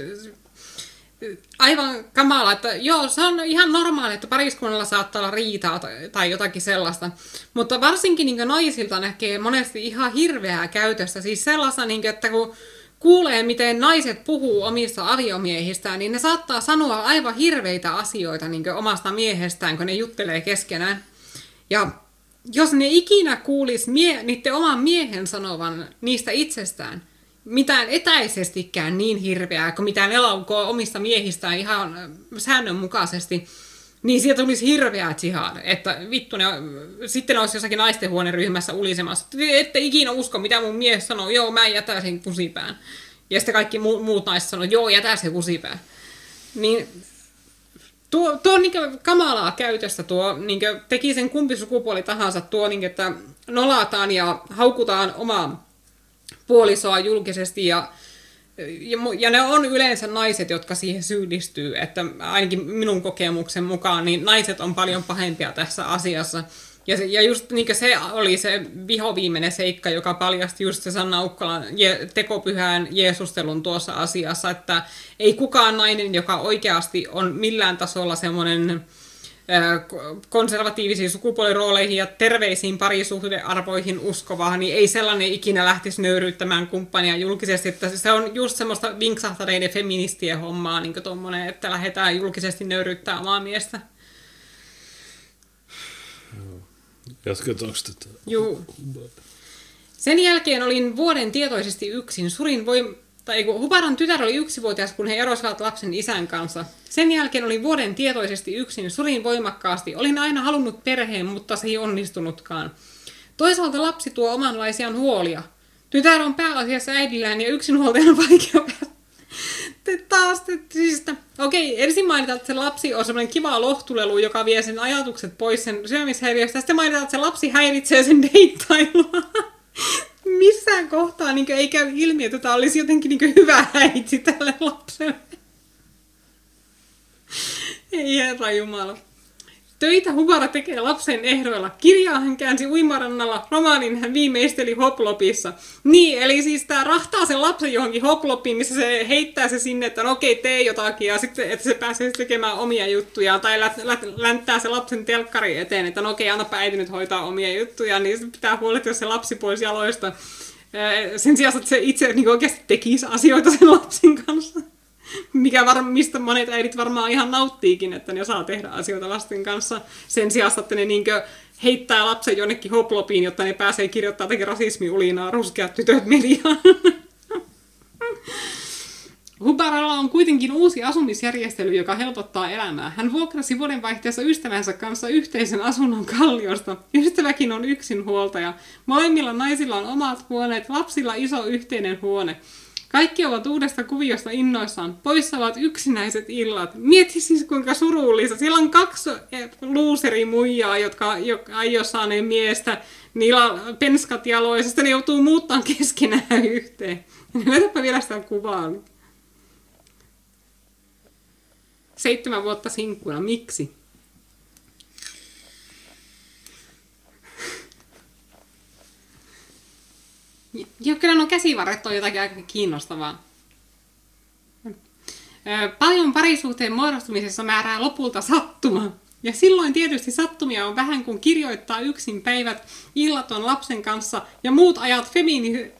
aivan kamala, että joo, se on ihan normaali, että pariskunnalla saattaa olla riitaa tai, tai jotakin sellaista. Mutta varsinkin niin naisilta näkee monesti ihan hirveää käytöstä. Siis sellaista, niin kuin, että kun kuulee, miten naiset puhuu omista aviomiehistään, niin ne saattaa sanoa aivan hirveitä asioita niin omasta miehestään, kun ne juttelee keskenään. Ja jos ne ikinä kuulis mie- niiden oman miehen sanovan niistä itsestään, mitään etäisestikään niin hirveää kuin mitään elaukoa omista miehistään ihan säännönmukaisesti, niin sieltä tulisi hirveää tsihaa, että vittu ne, sitten olisi jossakin naistenhuoneryhmässä ulisemassa, ette ikinä usko, mitä mun mies sanoo, joo, mä jätän sen kusipään. Ja sitten kaikki mu- muut naiset sanoo, joo, jätä se kusipään. Niin Tuo, tuo on niin kamalaa käytöstä tuo, niin teki sen kumpi sukupuoli tahansa, tuo, niin että nolataan ja haukutaan omaa puolisoa julkisesti ja, ja, ja ne on yleensä naiset, jotka siihen syyllistyy, että ainakin minun kokemuksen mukaan, niin naiset on paljon pahempia tässä asiassa. Ja, se, ja just niin se oli se vihoviimeinen seikka, joka paljasti just se Sanna Ukkolan je, tekopyhään Jeesustelun tuossa asiassa, että ei kukaan nainen, joka oikeasti on millään tasolla semmoinen konservatiivisiin sukupuolirooleihin ja terveisiin parisuhdearvoihin uskovaa, niin ei sellainen ikinä lähtisi nöyryyttämään kumppania julkisesti. Että se on just semmoista vinksahtaneiden feministien hommaa, niin että lähdetään julkisesti nöyryyttämään omaa miestä. Jatketaanko tätä? Joo. Sen jälkeen olin vuoden tietoisesti yksin. Surin voim... Tai kun Hubaran tytär oli yksivuotias, kun he erosivat lapsen isän kanssa. Sen jälkeen olin vuoden tietoisesti yksin. Surin voimakkaasti. Olin aina halunnut perheen, mutta se ei onnistunutkaan. Toisaalta lapsi tuo omanlaisiaan huolia. Tytär on pääasiassa äidillään ja yksinhuoltajan vaikea taas, että siis, okei, ensin mainitaan, että se lapsi on semmoinen kiva lohtulelu, joka vie sen ajatukset pois sen syömishäiriöstä. Sitten mainitaan, että se lapsi häiritsee sen deittailua. Missään kohtaa niin ei käy ilmi, että tämä olisi jotenkin niin hyvä äiti tälle lapselle. Ei herra Jumala. Töitä Hubara tekee lapsen ehdoilla. Kirjaa hän käänsi uimarannalla, romaanin hän viimeisteli hoplopissa. Niin, eli siis tämä rahtaa sen lapsen johonkin hoplopiin, missä se heittää se sinne, että no okei, tee jotakin, ja sitten että se pääsee tekemään omia juttuja, tai lä- lä- länttää se lapsen telkkari eteen, että no okei, annapa äiti nyt hoitaa omia juttuja, niin se pitää huolehtia se lapsi pois jaloista. Sen sijaan, että se itse niin oikeasti tekisi asioita sen lapsen kanssa mikä var, mistä monet äidit varmaan ihan nauttiikin, että ne saa tehdä asioita lasten kanssa sen sijaan, että ne niinkö heittää lapsen jonnekin hoplopiin, jotta ne pääsee kirjoittamaan jotakin rasismiulinaa ruskeat tytöt mediaan. Hubaralla on kuitenkin uusi asumisjärjestely, joka helpottaa elämää. Hän vuokrasi vuodenvaihteessa ystävänsä kanssa yhteisen asunnon kalliosta. Ystäväkin on yksinhuoltaja. Molemmilla naisilla on omat huoneet, lapsilla iso yhteinen huone. Kaikki ovat uudesta kuviosta innoissaan. Poissa ovat yksinäiset illat. Mieti siis kuinka surullista. Siellä on kaksi eh, luuserimuijaa, jotka, jotka ei ole saaneet miestä. Niillä penskat jaloissa. ne joutuu muuttamaan keskenään yhteen. Näytäpä vielä sitä kuvaa. Seitsemän vuotta sinkkuna. Miksi? Ja kyllä nuo käsivarret on jotakin aika kiinnostavaa. Paljon parisuhteen muodostumisessa määrää lopulta sattuma. Ja silloin tietysti sattumia on vähän, kun kirjoittaa yksin päivät, illaton lapsen kanssa ja muut ajat, femini-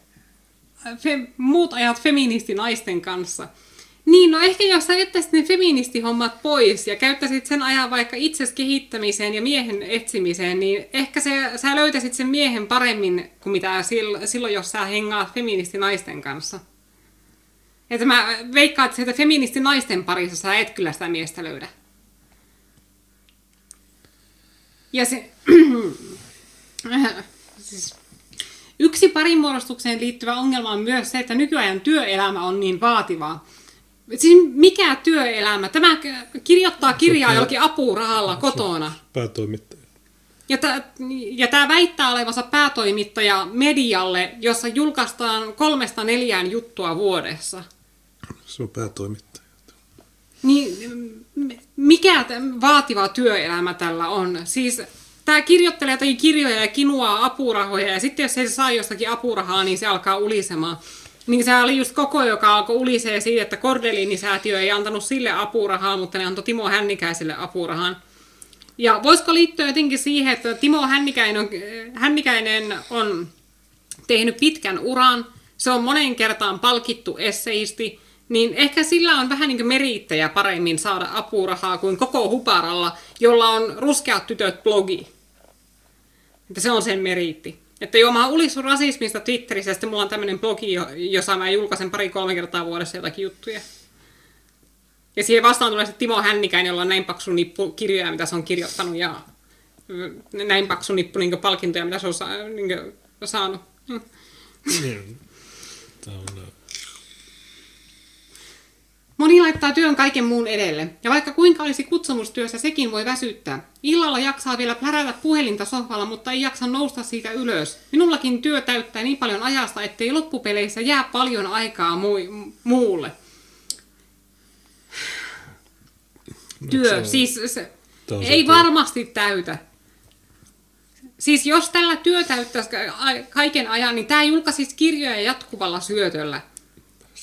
fe- muut ajat feministinaisten kanssa – niin, no ehkä jos sä jättäisit ne feministihommat pois ja käyttäisit sen ajan vaikka itses kehittämiseen ja miehen etsimiseen, niin ehkä se, sä löytäisit sen miehen paremmin kuin mitä silloin, jos sä hengaat feministinaisten kanssa. Että mä veikkaan, että sieltä feministinaisten parissa sä et kyllä sitä miestä löydä. Ja se... siis, yksi parimuodostukseen liittyvä ongelma on myös se, että nykyajan työelämä on niin vaativaa. Siis mikä työelämä? Tämä kirjoittaa kirjaa jollakin apurahalla kotona. Päätoimittaja. Ja, tämä, ja tämä väittää olevansa päätoimittaja medialle, jossa julkaistaan kolmesta neljään juttua vuodessa. Se on päätoimittaja. Niin, mikä vaativa työelämä tällä on? Siis tämä kirjoittelee jotakin kirjoja ja kinuaa apurahoja, ja sitten jos se saa jostakin apurahaa, niin se alkaa ulisemaan. Niin se oli just koko, joka alkoi ulisee siitä, että Kordeliinisäätiö ei antanut sille apurahaa, mutta ne antoi Timo Hännikäiselle apurahan. Ja voisiko liittyä jotenkin siihen, että Timo Hännikäinen on, Hännikäinen on tehnyt pitkän uran, se on monen kertaan palkittu esseisti, niin ehkä sillä on vähän niin merittäjä paremmin saada apurahaa kuin koko Huparalla, jolla on ruskeat tytöt blogi. Että se on sen meriitti. Että joo, mä ulisun rasismista Twitterissä, ja sitten mulla on tämmöinen blogi, jossa mä julkaisen pari-kolme kertaa vuodessa jotakin juttuja. Ja siihen vastaan tulee se Timo Hännikäinen, jolla on näin paksu nippu kirjoja, mitä se on kirjoittanut, ja näin paksu nippu niin palkintoja, mitä se on saanut. Niin. Tämä on Moni laittaa työn kaiken muun edelle, ja vaikka kuinka olisi kutsumustyössä, sekin voi väsyttää. Illalla jaksaa vielä plärätä puhelinta sohvalla, mutta ei jaksa nousta siitä ylös. Minullakin työ täyttää niin paljon ajasta, ettei loppupeleissä jää paljon aikaa mu- muulle. Työ, no, siis se, ei työ. varmasti täytä. Siis jos tällä työ täyttäisi kaiken ajan, niin tämä julkaisisi kirjoja jatkuvalla syötöllä.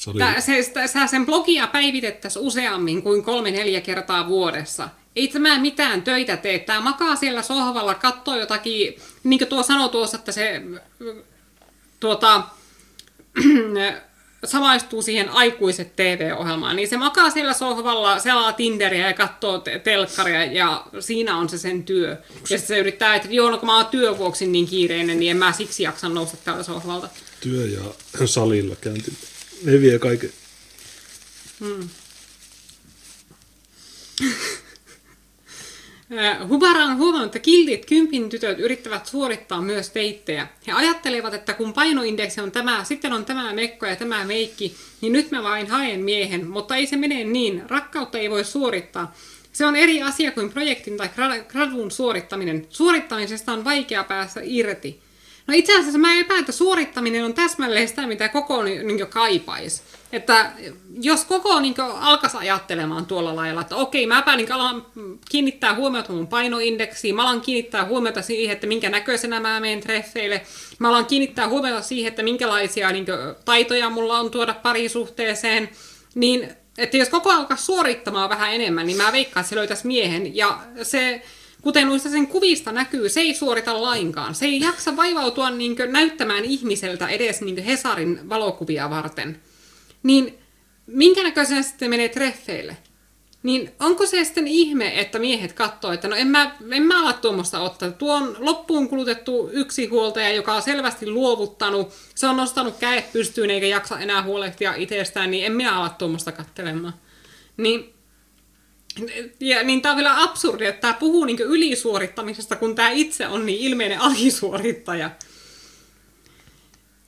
Se oli... Tää, se, sä sen blogia päivitettäisiin useammin kuin kolme-neljä kertaa vuodessa. Ei tämä mitään töitä tee. Tämä makaa siellä sohvalla, katsoo jotakin, niin kuin tuo sanoi tuossa, että se tuota, samaistuu siihen aikuiset TV-ohjelmaan, niin se makaa siellä sohvalla, selaa Tinderiä ja katsoo te- telkkaria ja siinä on se sen työ. Ja se yrittää, että joo, no kun mä oon työvuoksi niin kiireinen, niin en mä siksi jaksa nousta täältä sohvalta. Työ ja salilla käynti ne vie kaiken. Hmm. Hubara on huomannut, että kiltit kympin tytöt yrittävät suorittaa myös teittejä. He ajattelevat, että kun painoindeksi on tämä, sitten on tämä mekko ja tämä meikki, niin nyt mä vain haen miehen, mutta ei se mene niin. Rakkautta ei voi suorittaa. Se on eri asia kuin projektin tai gradun suorittaminen. Suorittamisesta on vaikea päästä irti. No itse asiassa mä epäilen, että suorittaminen on täsmälleen sitä, mitä koko niin kaipaisi. Että jos koko niin alkaisi ajattelemaan tuolla lailla, että okei, mä niin alan kiinnittää huomiota mun painoindeksiin, mä alan kiinnittää huomiota siihen, että minkä näköisenä mä menen treffeille, mä alan kiinnittää huomiota siihen, että minkälaisia niin taitoja mulla on tuoda parisuhteeseen, niin että jos koko alkaa suorittamaan vähän enemmän, niin mä veikkaan, että se löytäisi miehen. Ja se, kuten noista sen kuvista näkyy, se ei suorita lainkaan. Se ei jaksa vaivautua niin näyttämään ihmiseltä edes niin Hesarin valokuvia varten. Niin minkä näköisenä sitten menee treffeille? Niin onko se sitten ihme, että miehet katsoo, että no en mä, en mä ala tuommoista ottaa. Tuo on loppuun kulutettu yksi huoltaja, joka on selvästi luovuttanut. Se on nostanut kädet pystyyn eikä jaksa enää huolehtia itsestään, niin en minä ala tuommoista kattelemaan. Niin, ja, niin tämä on vielä absurdi, että tämä puhuu niin ylisuorittamisesta, kun tämä itse on niin ilmeinen alisuorittaja.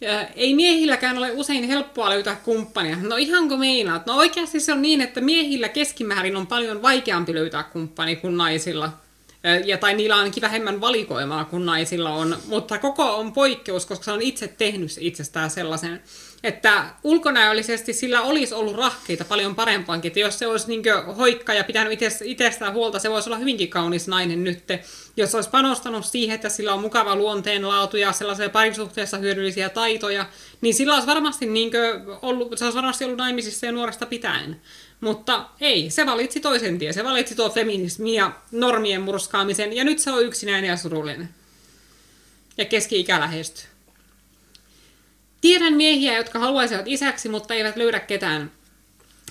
Ja ei miehilläkään ole usein helppoa löytää kumppania. No ihanko meinaat? No oikeasti se on niin, että miehillä keskimäärin on paljon vaikeampi löytää kumppani kuin naisilla. Ja, tai niillä on ainakin vähemmän valikoimaa kuin naisilla on. Mutta koko on poikkeus, koska se on itse tehnyt itsestään sellaisen että ulkonäöllisesti sillä olisi ollut rahkeita paljon parempaankin, että jos se olisi niin hoikka ja pitänyt itsestään huolta, se voisi olla hyvinkin kaunis nainen nyt. Jos olisi panostanut siihen, että sillä on mukava luonteenlaatu ja sellaisia parisuhteessa hyödyllisiä taitoja, niin sillä olisi varmasti, niin ollut, se olisi varmasti ollut naimisissa ja nuoresta pitäen. Mutta ei, se valitsi toisen tien. Se valitsi tuo feminismi ja normien murskaamisen, ja nyt se on yksinäinen ja surullinen. Ja keski-ikä lähestyy. Tiedän miehiä, jotka haluaisivat isäksi, mutta eivät löydä ketään.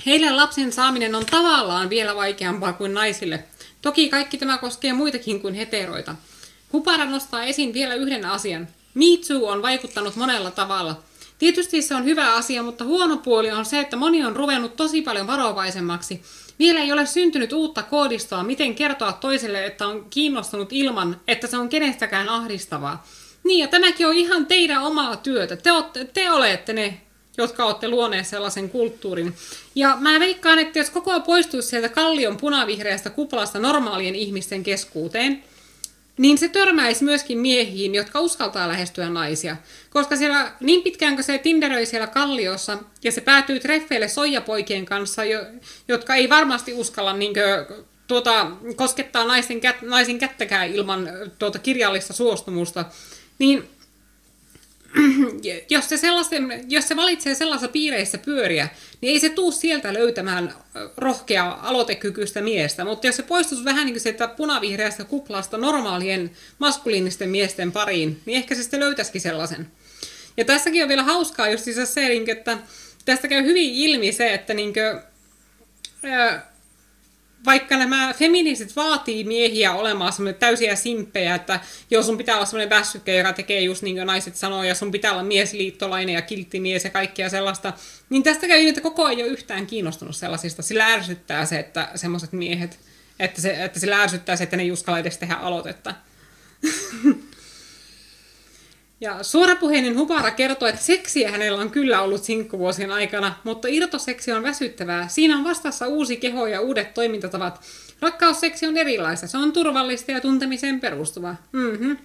Heille lapsen saaminen on tavallaan vielä vaikeampaa kuin naisille. Toki kaikki tämä koskee muitakin kuin heteroita. Hupara nostaa esiin vielä yhden asian. Too on vaikuttanut monella tavalla. Tietysti se on hyvä asia, mutta huono puoli on se, että moni on ruvennut tosi paljon varovaisemmaksi. Vielä ei ole syntynyt uutta koodistoa, miten kertoa toiselle, että on kiinnostunut ilman, että se on kenestäkään ahdistavaa. Niin, ja tämäkin on ihan teidän omaa työtä. Te, olette, te olette ne, jotka olette luoneet sellaisen kulttuurin. Ja mä veikkaan, että jos koko ajan poistuisi sieltä kallion punavihreästä kuplasta normaalien ihmisten keskuuteen, niin se törmäisi myöskin miehiin, jotka uskaltaa lähestyä naisia. Koska siellä niin pitkään se tinderöi siellä kalliossa, ja se päätyy treffeille soijapoikien kanssa, jo, jotka ei varmasti uskalla niinkö, tuota, koskettaa naisen, kät, naisen kättäkään ilman tuota, kirjallista suostumusta, niin jos se, jos se valitsee sellaisessa piireissä pyöriä, niin ei se tuu sieltä löytämään rohkeaa aloitekykyistä miestä. Mutta jos se poistuisi vähän niin kuin sieltä punavihreästä kuplasta normaalien maskuliinisten miesten pariin, niin ehkä se sitten löytäisikin sellaisen. Ja tässäkin on vielä hauskaa just se, että tästä käy hyvin ilmi se, että niin kuin, vaikka nämä feministit vaatii miehiä olemaan semmoinen täysiä simppejä, että jos sun pitää olla semmoinen väsykkä, joka tekee just niin kuin naiset sanoo, ja sun pitää olla miesliittolainen ja kilttimies ja kaikkea sellaista, niin tästä käy että koko ajan ei ole yhtään kiinnostunut sellaisista. Sillä ärsyttää se, että semmoiset miehet, että, se, että sillä ärsyttää se, että ne ei uskalla edes tehdä aloitetta. Ja suorapuheinen Hupara kertoo, että seksiä hänellä on kyllä ollut sinkkuvuosien aikana, mutta irtoseksi on väsyttävää. Siinä on vastassa uusi keho ja uudet toimintatavat. Rakkausseksi on erilaista. Se on turvallista ja tuntemiseen perustuva. Mm-hmm.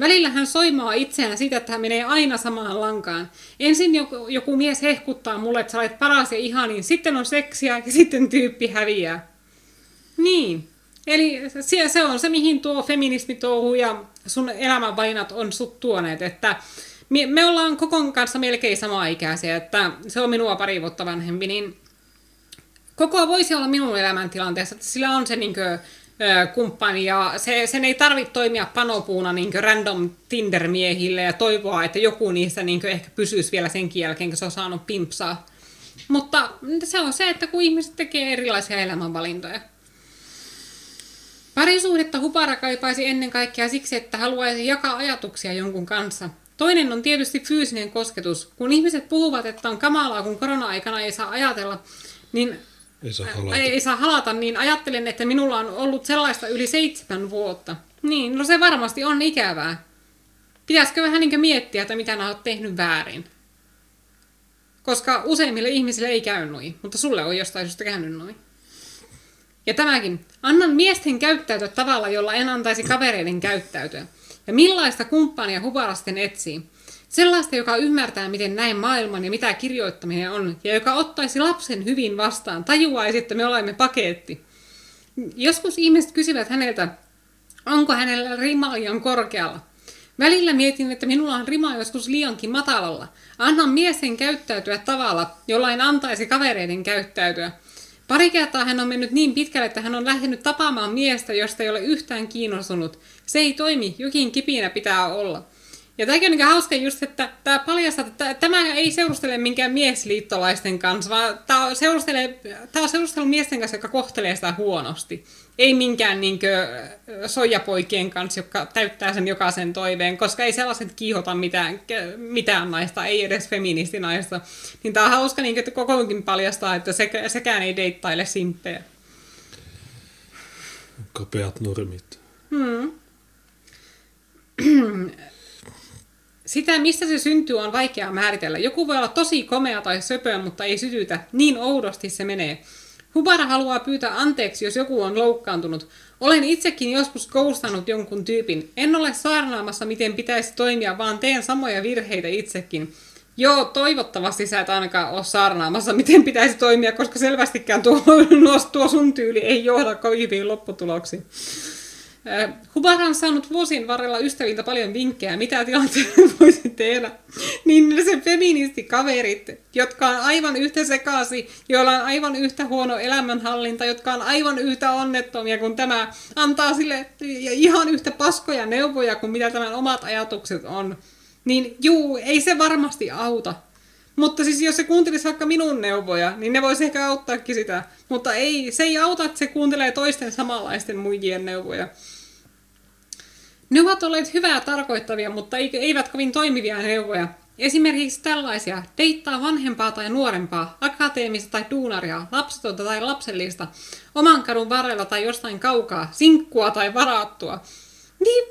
Välillä hän soimaa itseään siitä, että hän menee aina samaan lankaan. Ensin joku, joku mies hehkuttaa mulle, että sä olet paras ja ihanin, sitten on seksiä ja sitten tyyppi häviää. Niin. Eli se on se, mihin tuo feminismi touhu ja sun elämänvainat on sut tuoneet, että me, me ollaan kokon kanssa melkein sama ikäisiä, että se on minua pari vuotta vanhempi, niin koko voisi olla minun elämäntilanteessa, että sillä on se niinkö, kumppani ja se, sen ei tarvitse toimia panopuuna niin random Tinder-miehille ja toivoa, että joku niistä niin ehkä pysyisi vielä sen jälkeen, kun se on saanut pimpsaa. Mutta se on se, että kun ihmiset tekee erilaisia elämänvalintoja. Parisuhdetta Hupara kaipaisi ennen kaikkea siksi, että haluaisi jakaa ajatuksia jonkun kanssa. Toinen on tietysti fyysinen kosketus. Kun ihmiset puhuvat, että on kamalaa, kun korona-aikana ei saa ajatella, niin Ei saa halata. ei, ei saa halata, niin ajattelen, että minulla on ollut sellaista yli seitsemän vuotta. Niin, no se varmasti on ikävää. Pitäisikö vähän niin miettiä, että mitä nämä olet tehnyt väärin? Koska useimmille ihmisille ei käy noin, mutta sulle on jostain syystä käynyt noin. Ja tämäkin. Annan miesten käyttäytyä tavalla, jolla en antaisi kavereiden käyttäytyä. Ja millaista kumppania huvarasten etsii. Sellaista, joka ymmärtää, miten näin maailman ja mitä kirjoittaminen on, ja joka ottaisi lapsen hyvin vastaan, tajuaisi, että me olemme paketti. Joskus ihmiset kysyvät häneltä, onko hänellä rima liian korkealla. Välillä mietin, että minulla on rima joskus liiankin matalalla. Annan miesten käyttäytyä tavalla, jolla en antaisi kavereiden käyttäytyä. Pari kertaa hän on mennyt niin pitkälle, että hän on lähtenyt tapaamaan miestä, josta ei ole yhtään kiinnostunut. Se ei toimi, jokin kipinä pitää olla. Ja tämäkin on niin hauska just, että tämä paljastaa, että tämä ei seurustele minkään miesliittolaisten kanssa, vaan tämä on seurustelu miesten kanssa, jotka kohtelee sitä huonosti. Ei minkään niin kuin, soijapoikien kanssa, jotka täyttää sen jokaisen toiveen, koska ei sellaiset kiihota mitään, mitään naista, ei edes feministinaista. Niin tämä on hauska, niin kuin, että kokoonkin paljastaa, että sekä, sekään ei deittaile simppejä. Kapeat normit. Hmm. Sitä, mistä se syntyy, on vaikea määritellä. Joku voi olla tosi komea tai söpö, mutta ei sytytä. Niin oudosti se menee. Hubara haluaa pyytää anteeksi, jos joku on loukkaantunut. Olen itsekin joskus koustannut jonkun tyypin. En ole saarnaamassa, miten pitäisi toimia, vaan teen samoja virheitä itsekin. Joo, toivottavasti sä et ainakaan ole saarnaamassa, miten pitäisi toimia, koska selvästikään tuo, tuo sun tyyli ei johda kovin lopputuloksiin. Hubara on saanut vuosien varrella ystäviltä paljon vinkkejä, mitä tilanteessa voisi tehdä. Niin se feministikaverit, jotka on aivan yhtä sekasi, joilla on aivan yhtä huono elämänhallinta, jotka on aivan yhtä onnettomia kuin tämä, antaa sille ihan yhtä paskoja neuvoja kuin mitä tämän omat ajatukset on. Niin juu, ei se varmasti auta. Mutta siis jos se kuuntelisi vaikka minun neuvoja, niin ne voisi ehkä auttaakin sitä. Mutta ei, se ei auta, että se kuuntelee toisten samanlaisten muijien neuvoja. Ne ovat olleet hyvää tarkoittavia, mutta eivät kovin toimivia neuvoja. Esimerkiksi tällaisia, deittaa vanhempaa tai nuorempaa, akateemista tai duunaria, lapsetonta tai lapsellista, oman kadun varrella tai jostain kaukaa, sinkkua tai varattua. Niin,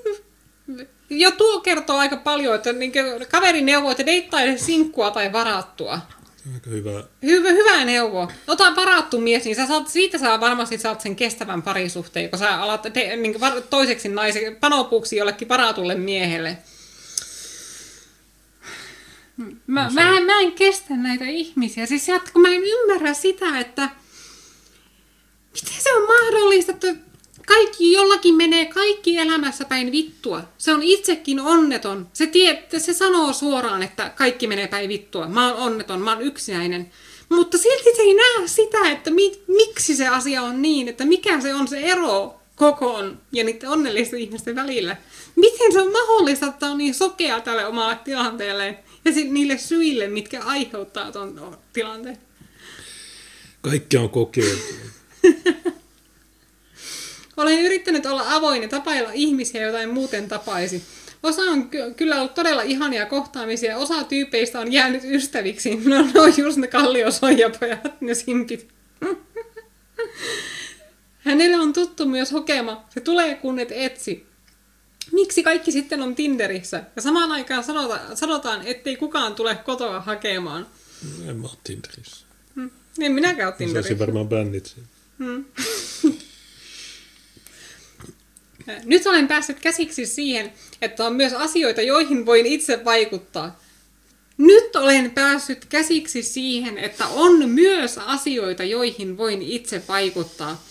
jo tuo kertoo aika paljon, että niin kaveri neuvoo, että deittaa edes sinkkua tai varattua. Aika hyvä. Hyvä, hyvä neuvo. Ota varattu mies, niin sä saat, siitä saa varmasti saat sen kestävän parisuhteen, kun sä alat te, niin toiseksi naisen panopuuksi jollekin varatulle miehelle. Mä, no mä, mä en kestä näitä ihmisiä. Siis kun mä en ymmärrä sitä, että miten se on mahdollista, että kaikki jollakin menee kaikki elämässä päin vittua. Se on itsekin onneton. Se, tie, se sanoo suoraan, että kaikki menee päin vittua. Mä oon onneton, mä oon yksinäinen. Mutta silti se ei näe sitä, että mi, miksi se asia on niin, että mikä se on se ero kokoon ja niiden onnellisten ihmisten välillä. Miten se on mahdollista, että on niin sokea tälle omalle tilanteelle ja niille syille, mitkä aiheuttaa tuon tilanteen? Kaikki on kokeiltu. Olen yrittänyt olla avoin ja tapailla ihmisiä, joita en muuten tapaisi. Osa on ky- kyllä ollut todella ihania kohtaamisia, osa tyypeistä on jäänyt ystäviksi. No, ne on just ne kalliosoijapojat, ne simpit. Hänelle on tuttu myös hokema, se tulee kun et etsi. Miksi kaikki sitten on Tinderissä? Ja samaan aikaan sanota, sanotaan, ettei kukaan tule kotoa hakemaan. En mä ole Tinderissä. Hmm. En minäkään ole Tinderissä. Saisin varmaan bännit hmm. Nyt olen päässyt käsiksi siihen, että on myös asioita, joihin voin itse vaikuttaa. Nyt olen päässyt käsiksi siihen, että on myös asioita, joihin voin itse vaikuttaa.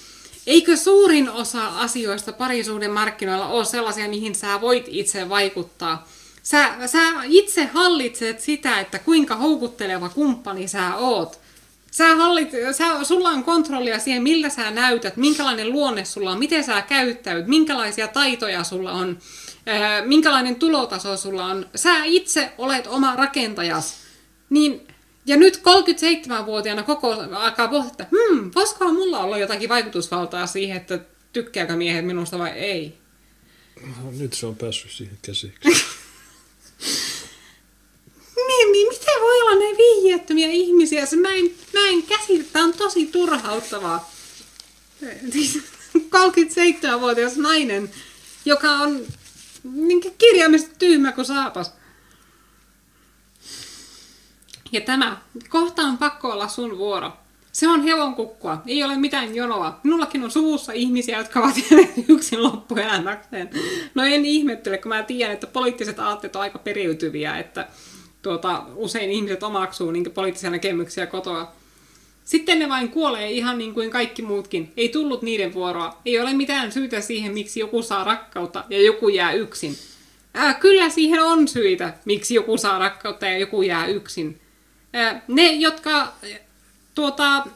Eikö suurin osa asioista parisuuden markkinoilla ole sellaisia, mihin sä voit itse vaikuttaa? Sä, sä itse hallitset sitä, että kuinka houkutteleva kumppani sä oot. Sä hallit, sä, sulla on kontrollia siihen, miltä sä näytät, minkälainen luonne sulla on, miten sä käyttäyt, minkälaisia taitoja sulla on, ää, minkälainen tulotaso sulla on. Sä itse olet oma rakentajas. Niin, ja nyt 37-vuotiaana koko aikaa pohtia, hmm, voisikohan mulla olla jotakin vaikutusvaltaa siihen, että tykkääkö miehet minusta vai ei? Nyt se on päässyt siihen käsiksi. niin, miten voi olla näin vihjettömiä ihmisiä? Se, mä, en, mä en käsitä Tämä on tosi turhauttavaa. Siis 37-vuotias nainen, joka on niin kirjaimellisesti tyhmä kuin saapas. Ja tämä, kohta on pakko olla sun vuoro. Se on hevon kukkua, ei ole mitään jonoa. Minullakin on suvussa ihmisiä, jotka ovat yksin loppuelämäkseen. No en ihmettele, kun mä tiedän, että poliittiset aatteet on aika periytyviä, että tuota, usein ihmiset omaksuu niin poliittisia näkemyksiä kotoa. Sitten ne vain kuolee ihan niin kuin kaikki muutkin. Ei tullut niiden vuoroa. Ei ole mitään syytä siihen, miksi joku saa rakkautta ja joku jää yksin. Ää, kyllä siihen on syitä, miksi joku saa rakkautta ja joku jää yksin. Ää, ne, jotka tuota,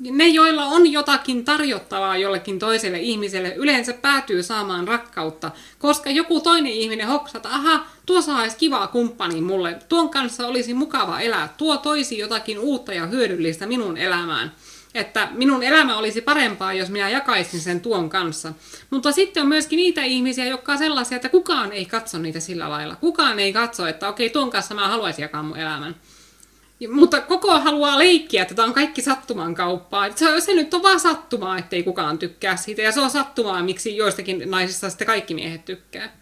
ne, joilla on jotakin tarjottavaa jollekin toiselle ihmiselle, yleensä päätyy saamaan rakkautta, koska joku toinen ihminen hoksaa, että aha, tuossa olisi kivaa kumppani mulle, tuon kanssa olisi mukava elää, tuo toisi jotakin uutta ja hyödyllistä minun elämään. Että minun elämä olisi parempaa, jos minä jakaisin sen tuon kanssa. Mutta sitten on myöskin niitä ihmisiä, jotka on sellaisia, että kukaan ei katso niitä sillä lailla. Kukaan ei katso, että okei, tuon kanssa mä haluaisin jakaa mun elämän. Mutta koko haluaa leikkiä, että tämä on kaikki sattuman kauppaa. Se, se nyt on vaan sattumaa, ettei kukaan tykkää siitä. Ja se on sattumaa, miksi joistakin naisista sitten kaikki miehet tykkää.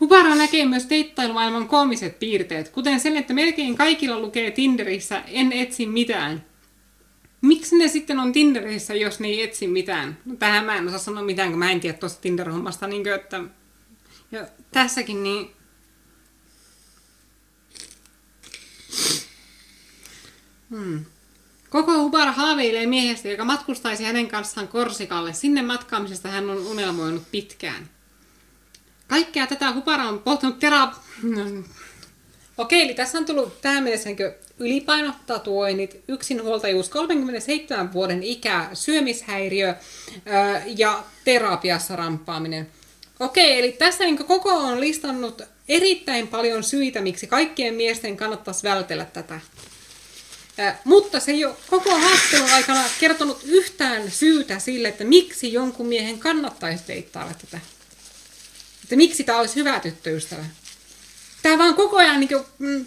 Hubara näkee myös deittailumaailman koomiset piirteet, kuten sen, että melkein kaikilla lukee Tinderissä en etsi mitään. Miksi ne sitten on Tinderissä, jos ne ei etsi mitään? No, tähän mä en osaa sanoa mitään, kun mä en tiedä tuosta Tinder-hommasta. Niin kuin, että... Ja tässäkin niin Hmm. Koko Hubara haaveilee miehestä, joka matkustaisi hänen kanssaan Korsikalle. Sinne matkaamisesta hän on unelmoinut pitkään. Kaikkea tätä Hubara on pohtinut tera... Okei, eli tässä on tullut tähän mennessä niin ylipaino, tatuoinnit, yksinhuoltajuus, 37 vuoden ikä, syömishäiriö ää, ja terapiassa ramppaaminen. Okei, eli tässä niin koko on listannut erittäin paljon syitä, miksi kaikkien miesten kannattaisi vältellä tätä. Mutta se ei ole koko haastattelun aikana kertonut yhtään syytä sille, että miksi jonkun miehen kannattaisi deittailla tätä. Että miksi tämä olisi hyvä tyttöystävä. Tämä vaan koko ajan niin kuin, mm,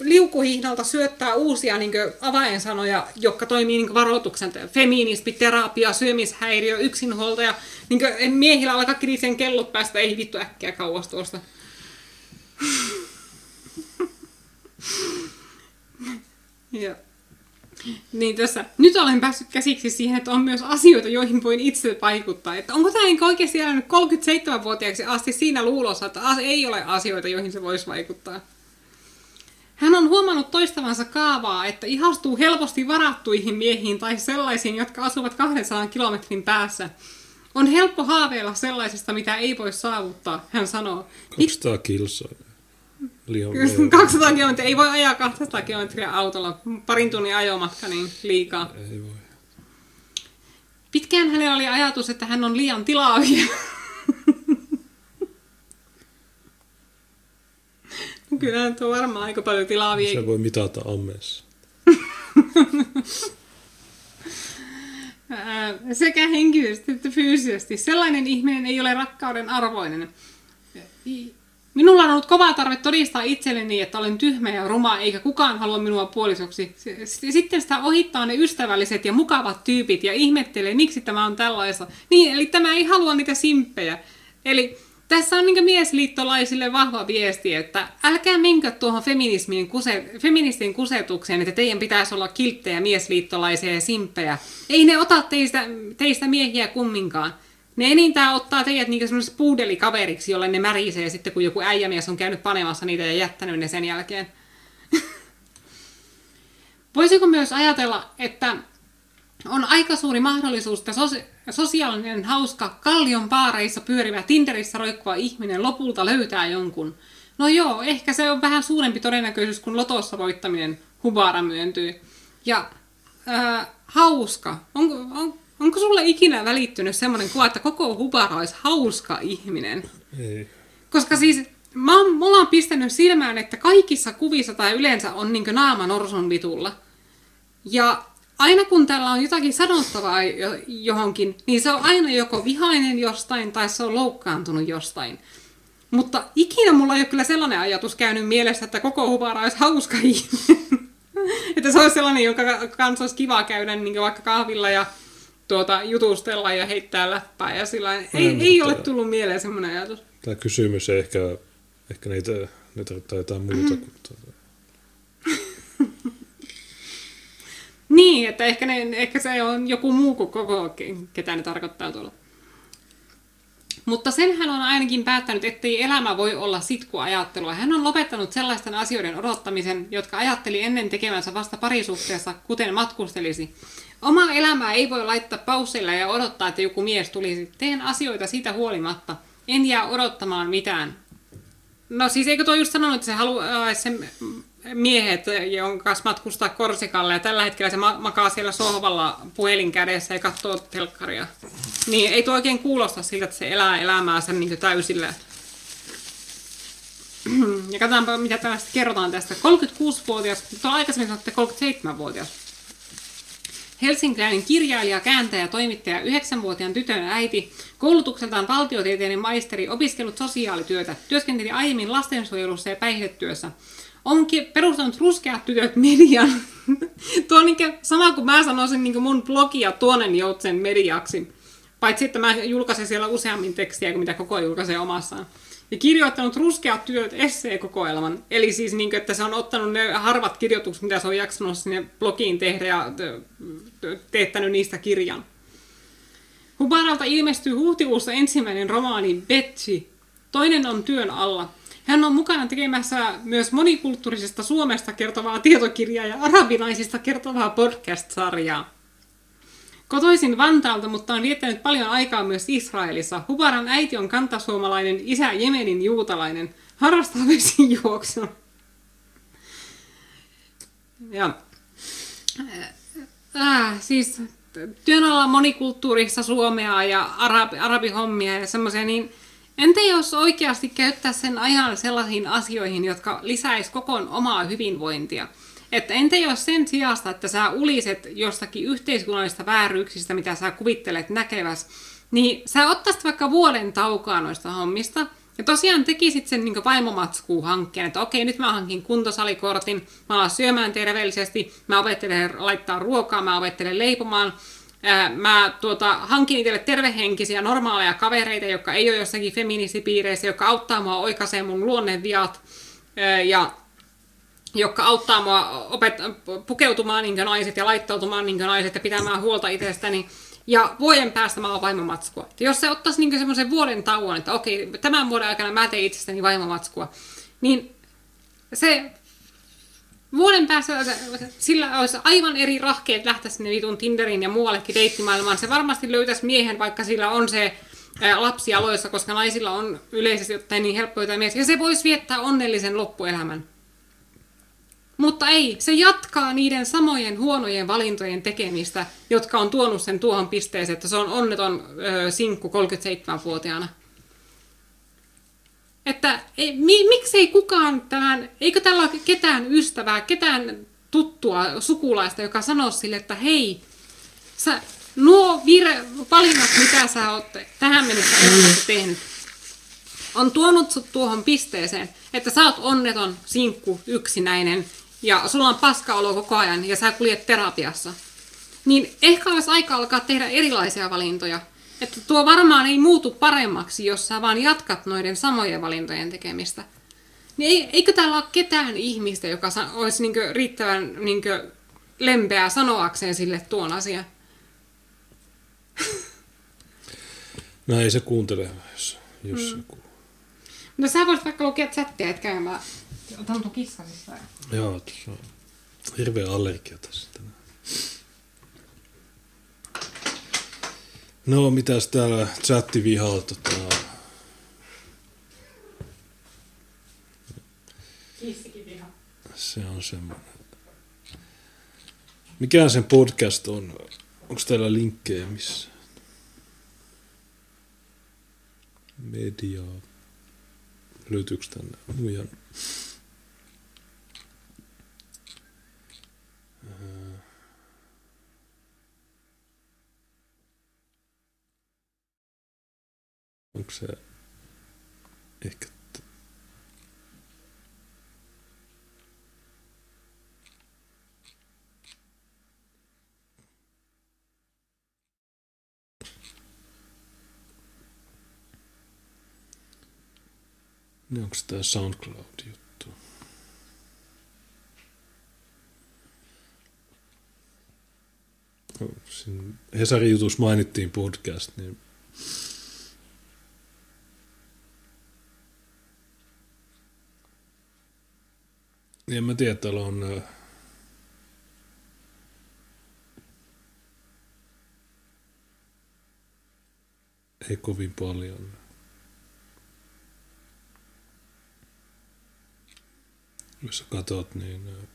liukuhihnalta syöttää uusia niin kuin, avainsanoja, jotka toimii niin varoituksen. Feminismi, terapia, syömishäiriö, yksinhuoltaja. Niin kuin, miehillä alkaa kriisien kellot päästä, ei vittu äkkiä kauas tuosta. ja. Niin tässä, nyt olen päässyt käsiksi siihen, että on myös asioita, joihin voin itse vaikuttaa. Että onko tämä niin oikeasti elänyt 37-vuotiaaksi asti siinä luulossa, että ei ole asioita, joihin se voisi vaikuttaa? Hän on huomannut toistavansa kaavaa, että ihastuu helposti varattuihin miehiin tai sellaisiin, jotka asuvat 200 kilometrin päässä. On helppo haaveilla sellaisesta, mitä ei voi saavuttaa, hän sanoo. 200 kilsaa. Liian 200 kilometriä, ei voi ajaa 200 kilometriä autolla. Parin tunnin ajomatka, niin liikaa. Ei voi. Pitkään hänellä oli ajatus, että hän on liian tilaavia. Kyllä tuo varmaan aika paljon tilaavia. Se voi mitata ammeessa. Sekä henkisesti että fyysisesti. Sellainen ihminen ei ole rakkauden arvoinen. Minulla on ollut kova tarve todistaa itselleni, että olen tyhmä ja ruma, eikä kukaan halua minua puolisoksi. Sitten sitä ohittaa ne ystävälliset ja mukavat tyypit ja ihmettelee, miksi tämä on tällaista. Niin, eli tämä ei halua niitä simppejä. Eli tässä on niin miesliittolaisille vahva viesti, että älkää menkö tuohon feminismin kuse, feministin kusetukseen, että teidän pitäisi olla kilttejä miesliittolaisia ja simppejä. Ei ne ota teistä, teistä miehiä kumminkaan. Ne enintään ottaa teidät niinku semmoisessa puudelikaveriksi, jolle ne märisee sitten, kun joku äijämies on käynyt panemassa niitä ja jättänyt ne sen jälkeen. Voisiko myös ajatella, että on aika suuri mahdollisuus, että sos- sosiaalinen hauska kallion paareissa pyörivä Tinderissä roikkuva ihminen lopulta löytää jonkun. No joo, ehkä se on vähän suurempi todennäköisyys, kun lotossa voittaminen Hubara myöntyy. Ja äh, hauska. Onko, on, Onko sulle ikinä välittynyt semmoinen kuva, että koko Hubara olisi hauska ihminen? Ei. Koska siis mä, mulla on pistänyt silmään, että kaikissa kuvissa tai yleensä on niin naama norsun vitulla. Ja aina kun tällä on jotakin sanottavaa johonkin, niin se on aina joko vihainen jostain tai se on loukkaantunut jostain. Mutta ikinä mulla ei ole kyllä sellainen ajatus käynyt mielessä, että koko Hubara olisi hauska ihminen. että se olisi sellainen, jonka kanssa olisi kiva käydä niin vaikka kahvilla ja tuota, jutustella ja heittää läppää. Ja sillä ei, ei, ei ole tullut mieleen semmoinen ajatus. Tämä kysymys ei ehkä, ehkä niitä, ne tarkoittaa jotain muuta mm. kuin tuota. niin, että ehkä, ne, ehkä se on joku muu kuin koko, ketä ne tarkoittaa tuolla. Mutta sen hän on ainakin päättänyt, ettei elämä voi olla sitkuajattelua. Hän on lopettanut sellaisten asioiden odottamisen, jotka ajatteli ennen tekemänsä vasta parisuhteessa, kuten matkustelisi. Oma elämää ei voi laittaa pausseilla ja odottaa, että joku mies tulisi. Teen asioita siitä huolimatta. En jää odottamaan mitään. No siis eikö tuo just sanonut, että se haluaa sen miehet, jonka kanssa matkustaa Korsikalle ja tällä hetkellä se makaa siellä sohvalla puhelin kädessä ja katsoo telkkaria. Niin ei tuo oikein kuulosta siltä, että se elää elämäänsä niin täysillä. Ja katsotaanpa, mitä tästä kerrotaan tästä. 36-vuotias, tuo aikaisemmin sanotte 37-vuotias. Helsinkiläinen kirjailija, kääntäjä, toimittaja, 9-vuotiaan tytön äiti, koulutukseltaan valtiotieteiden maisteri, opiskellut sosiaalityötä, työskenteli aiemmin lastensuojelussa ja päihdetyössä. Onkin perustanut ruskeat tytöt median. Tuo on sama kuin mä sanoisin niin mun blogia Tuonen Joutsen mediaksi. Paitsi, että mä julkaisen siellä useammin tekstiä kuin mitä koko julkaisee omassaan. Ja kirjoittanut ruskeat työt esseekokoelman. Eli siis, niin kuin, että se on ottanut ne harvat kirjoitukset, mitä se on jaksanut sinne blogiin tehdä ja teettänyt niistä kirjan. Hubaralta ilmestyy huhtikuussa ensimmäinen romaani Betsy. Toinen on työn alla. Hän on mukana tekemässä myös monikulttuurisesta Suomesta kertovaa tietokirjaa ja arabinaisista kertovaa podcast-sarjaa. Kotoisin Vantaalta, mutta on viettänyt paljon aikaa myös Israelissa. Hubaran äiti on kantasuomalainen, isä Jemenin juutalainen. Harrastaa vesijuoksua. Ja, äh, siis työn alla monikulttuurissa Suomea ja arabi, arabihommia ja semmoisia, niin entä jos oikeasti käyttää sen ajan sellaisiin asioihin, jotka lisäis koko omaa hyvinvointia? Että entä jos sen sijasta, että sä uliset jostakin yhteiskunnallisista vääryyksistä, mitä sä kuvittelet näkeväs, niin sä ottaisit vaikka vuoden taukoa noista hommista, ja tosiaan tekisit sen niin vaimomatskuun hankkeen, että okei, nyt mä hankin kuntosalikortin, mä alan syömään terveellisesti, mä opettelen laittaa ruokaa, mä opettelen leipomaan, mä tuota, hankin itselle tervehenkisiä, normaaleja kavereita, jotka ei ole jossakin feministipiireissä, jotka auttaa mua oikaisee mun luonneviat, ja jotka auttaa mua opet- pukeutumaan niin kuin naiset ja laittautumaan niin kuin naiset ja pitämään huolta itsestäni. Ja vuoden päästä mä oon vaimomatskua. Jos se ottaisi niin semmoisen vuoden tauon, että okei, tämän vuoden aikana mä teen itsestäni vaimomatskua, niin se vuoden päästä sillä olisi aivan eri rahkeet lähteä sinne vitun Tinderin ja muuallekin deittimaailmaan. Se varmasti löytäisi miehen, vaikka sillä on se lapsi aloissa, koska naisilla on yleisesti ottaen niin helppo mies. Ja se voisi viettää onnellisen loppuelämän. Mutta ei, se jatkaa niiden samojen huonojen valintojen tekemistä, jotka on tuonut sen tuohon pisteeseen, että se on onneton ö, sinkku 37-vuotiaana. Että ei, mi, miksei kukaan tämän, eikö tällä ole ketään ystävää, ketään tuttua sukulaista, joka sanoo sille, että hei, sä, nuo vire, valinnat, mitä sä oot tähän mennessä tehnyt, on tuonut sut tuohon pisteeseen, että sä oot onneton sinkku yksinäinen, ja sulla on paskaolo koko ajan ja sä kuljet terapiassa, niin ehkä olisi aika alkaa tehdä erilaisia valintoja. Että tuo varmaan ei muutu paremmaksi, jos sä vaan jatkat noiden samojen valintojen tekemistä. Niin eikö täällä ole ketään ihmistä, joka olisi niinku riittävän niinku lempeä sanoakseen sille tuon asian? No ei se kuuntele, jos, jos mm. joku. No sä voisit vaikka lukea chattia, etkä mä otan tuon kissasissa. Joo, se on hirveä allergia tässä tänään. No, mitäs täällä chatti vihaa tota... Kissikin viha. Se on semmoinen. Mikä sen podcast on? Onko täällä linkkejä missä? Media. Löytyykö tänne muijan? Onko se ehkä... Niin onko se tämä SoundCloud-juttu? Siinä Hesarin mainittiin podcast, niin en mä tiedä, täällä on ei kovin paljon. Jos sä katot, niin äh,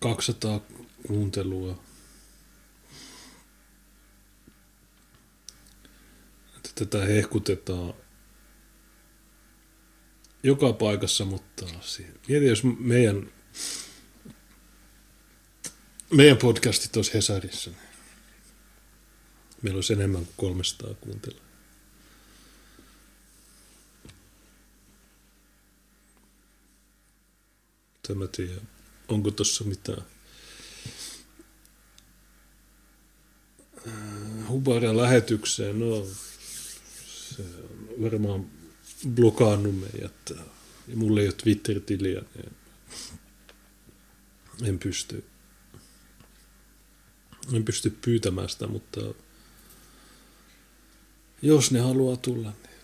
200 kuuntelua. Tätä hehkutetaan joka paikassa, mutta mieti, jos meidän, meidän podcastit olisi Hesarissa, niin meillä olisi enemmän kuin 300 kuuntelijaa. Tämä tiedä, onko tuossa mitään Hubaran lähetykseen, no se on varmaan blokannut meidät. Ja mulla ei ole Twitter-tiliä, niin en pysty, en pysty pyytämään sitä, mutta jos ne haluaa tulla, niin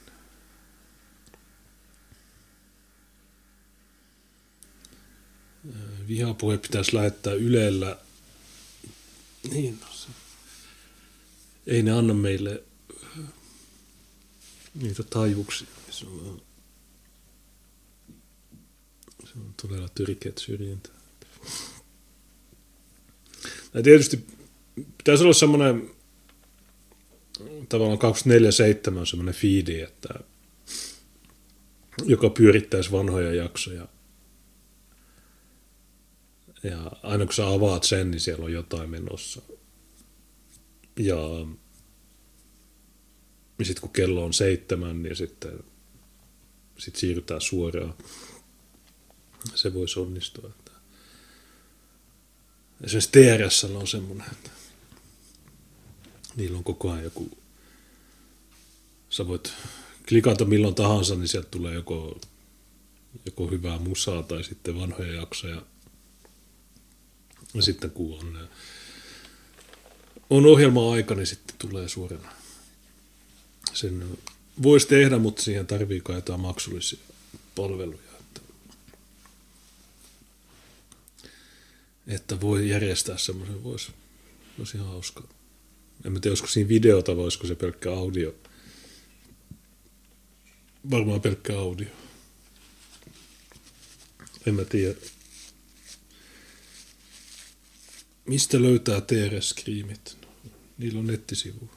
vihapuhe pitäisi lähettää Ylellä. Niin, no se. Ei ne anna meille niitä taajuuksia. Se on, se on todella törkeät syrjintä. Ja tietysti pitäisi olla semmoinen tavallaan 24-7 on semmoinen fiidi, että joka pyörittäisi vanhoja jaksoja. Ja aina kun sä avaat sen, niin siellä on jotain menossa. Ja ja sitten kun kello on seitsemän, niin sitten sit siirrytään suoraan. Se voisi onnistua. Esimerkiksi TRS on semmoinen, että niillä on koko ajan joku, sä voit klikata milloin tahansa, niin sieltä tulee joko, joko hyvää musaa tai sitten vanhoja jaksoja. Ja sitten kun on, on ohjelma-aika, niin sitten tulee suorana sen voisi tehdä, mutta siihen tarvii kai jotain maksullisia palveluja. Että, että voi järjestää semmoisen, voisi, olisi ihan hauskaa. En tiedä, olisiko siinä videota vai olisiko se pelkkä audio. Varmaan pelkkä audio. En mä tiedä. Mistä löytää TRS-skriimit? Niillä on nettisivu.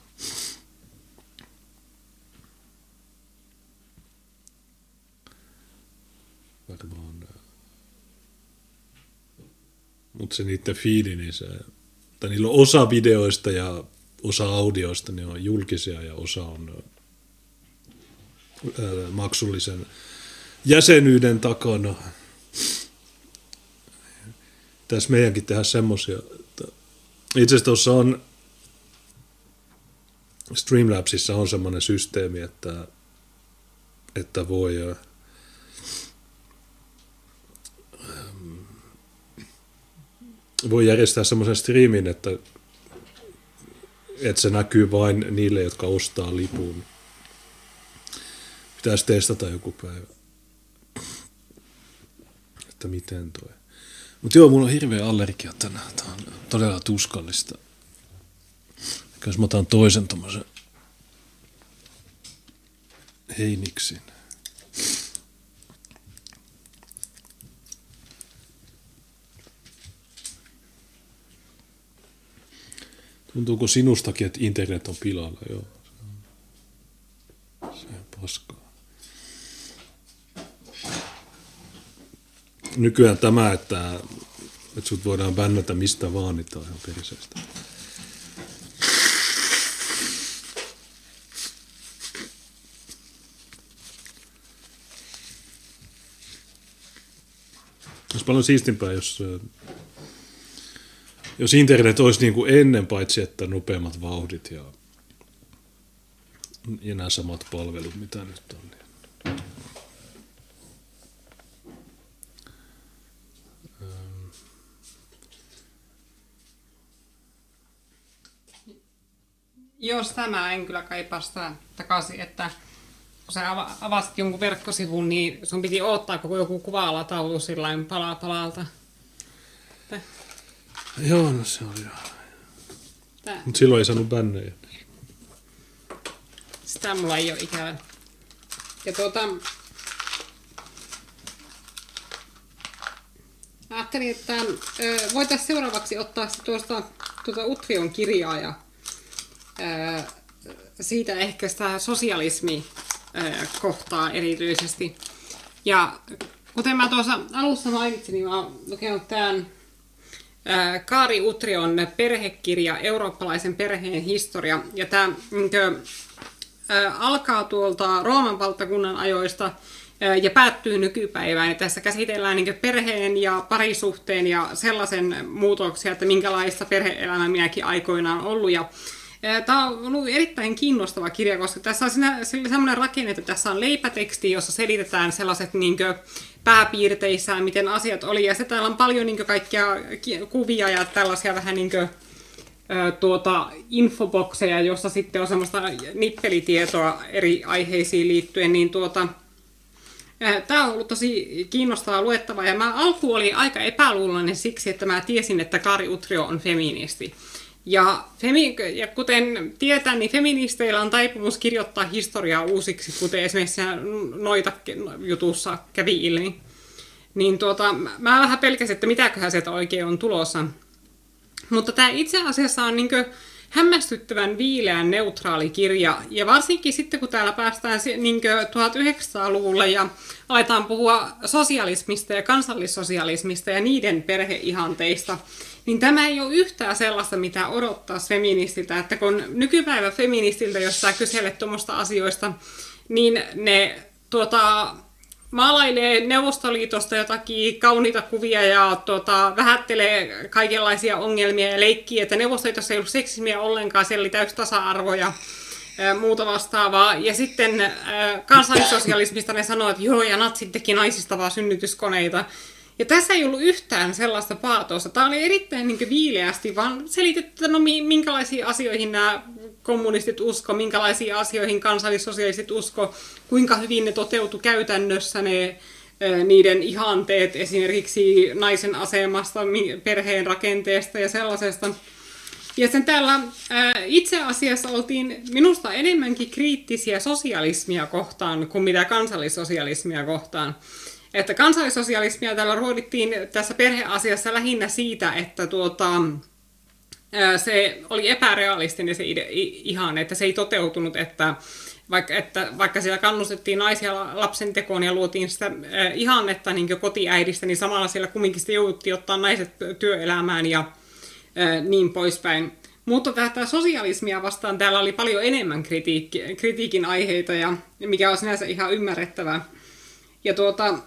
Varmaan. Mutta se niiden fiili, niin se, tai niillä on osa videoista ja osa audioista, ne on julkisia ja osa on ää, maksullisen jäsenyyden takana. Tässä meidänkin tehdä semmosia, itse asiassa tuossa on Streamlabsissa on semmoinen systeemi, että, että voi voi järjestää semmoisen striimin, että, että se näkyy vain niille, jotka ostaa lipun. Pitäisi testata joku päivä. Että miten toi. Mutta joo, mulla on hirveä allergia tänään. Tämä on todella tuskallista. Jos mä otan toisen tommosen heiniksin. Tuntuuko sinustakin, että internet on pilalla? Joo. Se on paskaa. Nykyään tämä, että, että sut voidaan bännätä mistä vaan, niin on ihan periseestä. Olisi paljon siistimpää, jos jos internet olisi niin kuin ennen, paitsi että nopeammat vauhdit ja enää samat palvelut, mitä nyt on. Niin. Jos tämä en kyllä kaipaa sitä takaisin, että kun sä avasit jonkun verkkosivun, niin sun piti odottaa koko joku kuva-alataulu sillain palaa palalta. Tää. Joo, no se oli joo. Mutta silloin ei saanut bännejä. Sitä mulla ei ole ikävä. Ja tuota... Ajattelin, että voitaisiin seuraavaksi ottaa tuosta tuota Utrion kirjaa ja ää, siitä ehkä sitä sosialismi kohtaa erityisesti. Ja kuten mä tuossa alussa mainitsin, niin mä oon lukenut tämän Kaari Utrion perhekirja, eurooppalaisen perheen historia. Ja tämä alkaa tuolta Rooman valtakunnan ajoista ja päättyy nykypäivään. Ja tässä käsitellään perheen ja parisuhteen ja sellaisen muutoksia, että minkälaista perhe-elämä minäkin aikoinaan ollut. Ja Tämä on ollut erittäin kiinnostava kirja, koska tässä on sellainen rakenne, että tässä on leipäteksti, jossa selitetään sellaiset niin pääpiirteissään, miten asiat oli. Ja sitten täällä on paljon niin kaikkia kuvia ja tällaisia vähän niin kuin, tuota, infobokseja, jossa sitten on semmoista nippelitietoa eri aiheisiin liittyen, niin tuota, Tämä on ollut tosi kiinnostavaa luettavaa ja mä alku oli aika epäluuloinen siksi, että mä tiesin, että Kari Utrio on feministi. Ja, femi- ja kuten tietää, niin feministeillä on taipumus kirjoittaa historiaa uusiksi, kuten esimerkiksi noita jutussa kävi ilmi. Niin tuota, mä vähän pelkäsin, että mitäköhän sieltä oikein on tulossa. Mutta tämä itse asiassa on niin hämmästyttävän viileän neutraali kirja. Ja varsinkin sitten, kun täällä päästään niin 1900-luvulle ja aletaan puhua sosialismista ja kansallissosialismista ja niiden perheihanteista, niin tämä ei ole yhtään sellaista, mitä odottaa feministiltä, että kun nykypäivä feministiltä, jos sä kyselet tuommoista asioista, niin ne tuota, maalailee Neuvostoliitosta jotakin kauniita kuvia ja tuota, vähättelee kaikenlaisia ongelmia ja leikkii, että Neuvostoliitossa ei ollut seksismiä ollenkaan, siellä oli täysi tasa-arvo ja muuta vastaavaa. Ja sitten kansallissosialismista ne sanoo, että joo, ja natsit teki naisista vaan synnytyskoneita. Ja tässä ei ollut yhtään sellaista paatosta. Tämä oli erittäin niin viileästi, vaan selitetty, että no minkälaisiin asioihin nämä kommunistit usko, minkälaisiin asioihin kansallissosialistit usko, kuinka hyvin ne toteutu käytännössä ne niiden ihanteet esimerkiksi naisen asemasta, perheen rakenteesta ja sellaisesta. Ja sen täällä itse asiassa oltiin minusta enemmänkin kriittisiä sosialismia kohtaan kuin mitä kansallissosialismia kohtaan. Että kansallissosialismia täällä ruodittiin tässä perheasiassa lähinnä siitä, että tuota, se oli epärealistinen se ide, ihan, että se ei toteutunut, että vaikka, että vaikka siellä kannustettiin naisia lapsen tekoon ja luotiin sitä ihannetta niin kotiäidistä, niin samalla siellä kumminkin sitten jouduttiin ottaa naiset työelämään ja niin poispäin. Mutta tätä sosialismia vastaan täällä oli paljon enemmän kritiikki, kritiikin aiheita, ja mikä on sinänsä ihan ymmärrettävää. Ja tuota,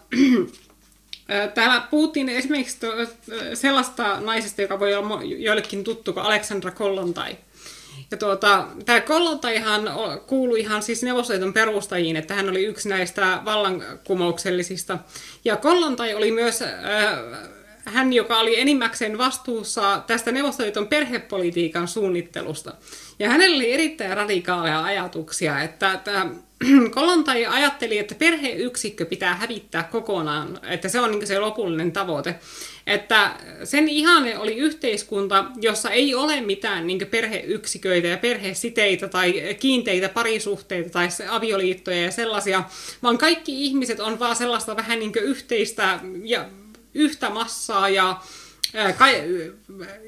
Täällä puhuttiin esimerkiksi sellaista naisesta, joka voi olla joillekin tuttu kuin Alexandra Kollontai. Ja tuota, tämä Kollontaihan kuului ihan siis Neuvostoliiton perustajiin, että hän oli yksi näistä vallankumouksellisista. Ja Kollontai oli myös äh, hän, joka oli enimmäkseen vastuussa tästä Neuvostoliiton perhepolitiikan suunnittelusta. Ja hänellä oli erittäin radikaaleja ajatuksia, että, että Kolontai ajatteli, että perheyksikkö pitää hävittää kokonaan, että se on niin se lopullinen tavoite. Että sen ihane oli yhteiskunta, jossa ei ole mitään niin perheyksiköitä ja perhesiteitä tai kiinteitä parisuhteita tai avioliittoja ja sellaisia, vaan kaikki ihmiset on vaan sellaista vähän niin yhteistä ja yhtä massaa ja ka-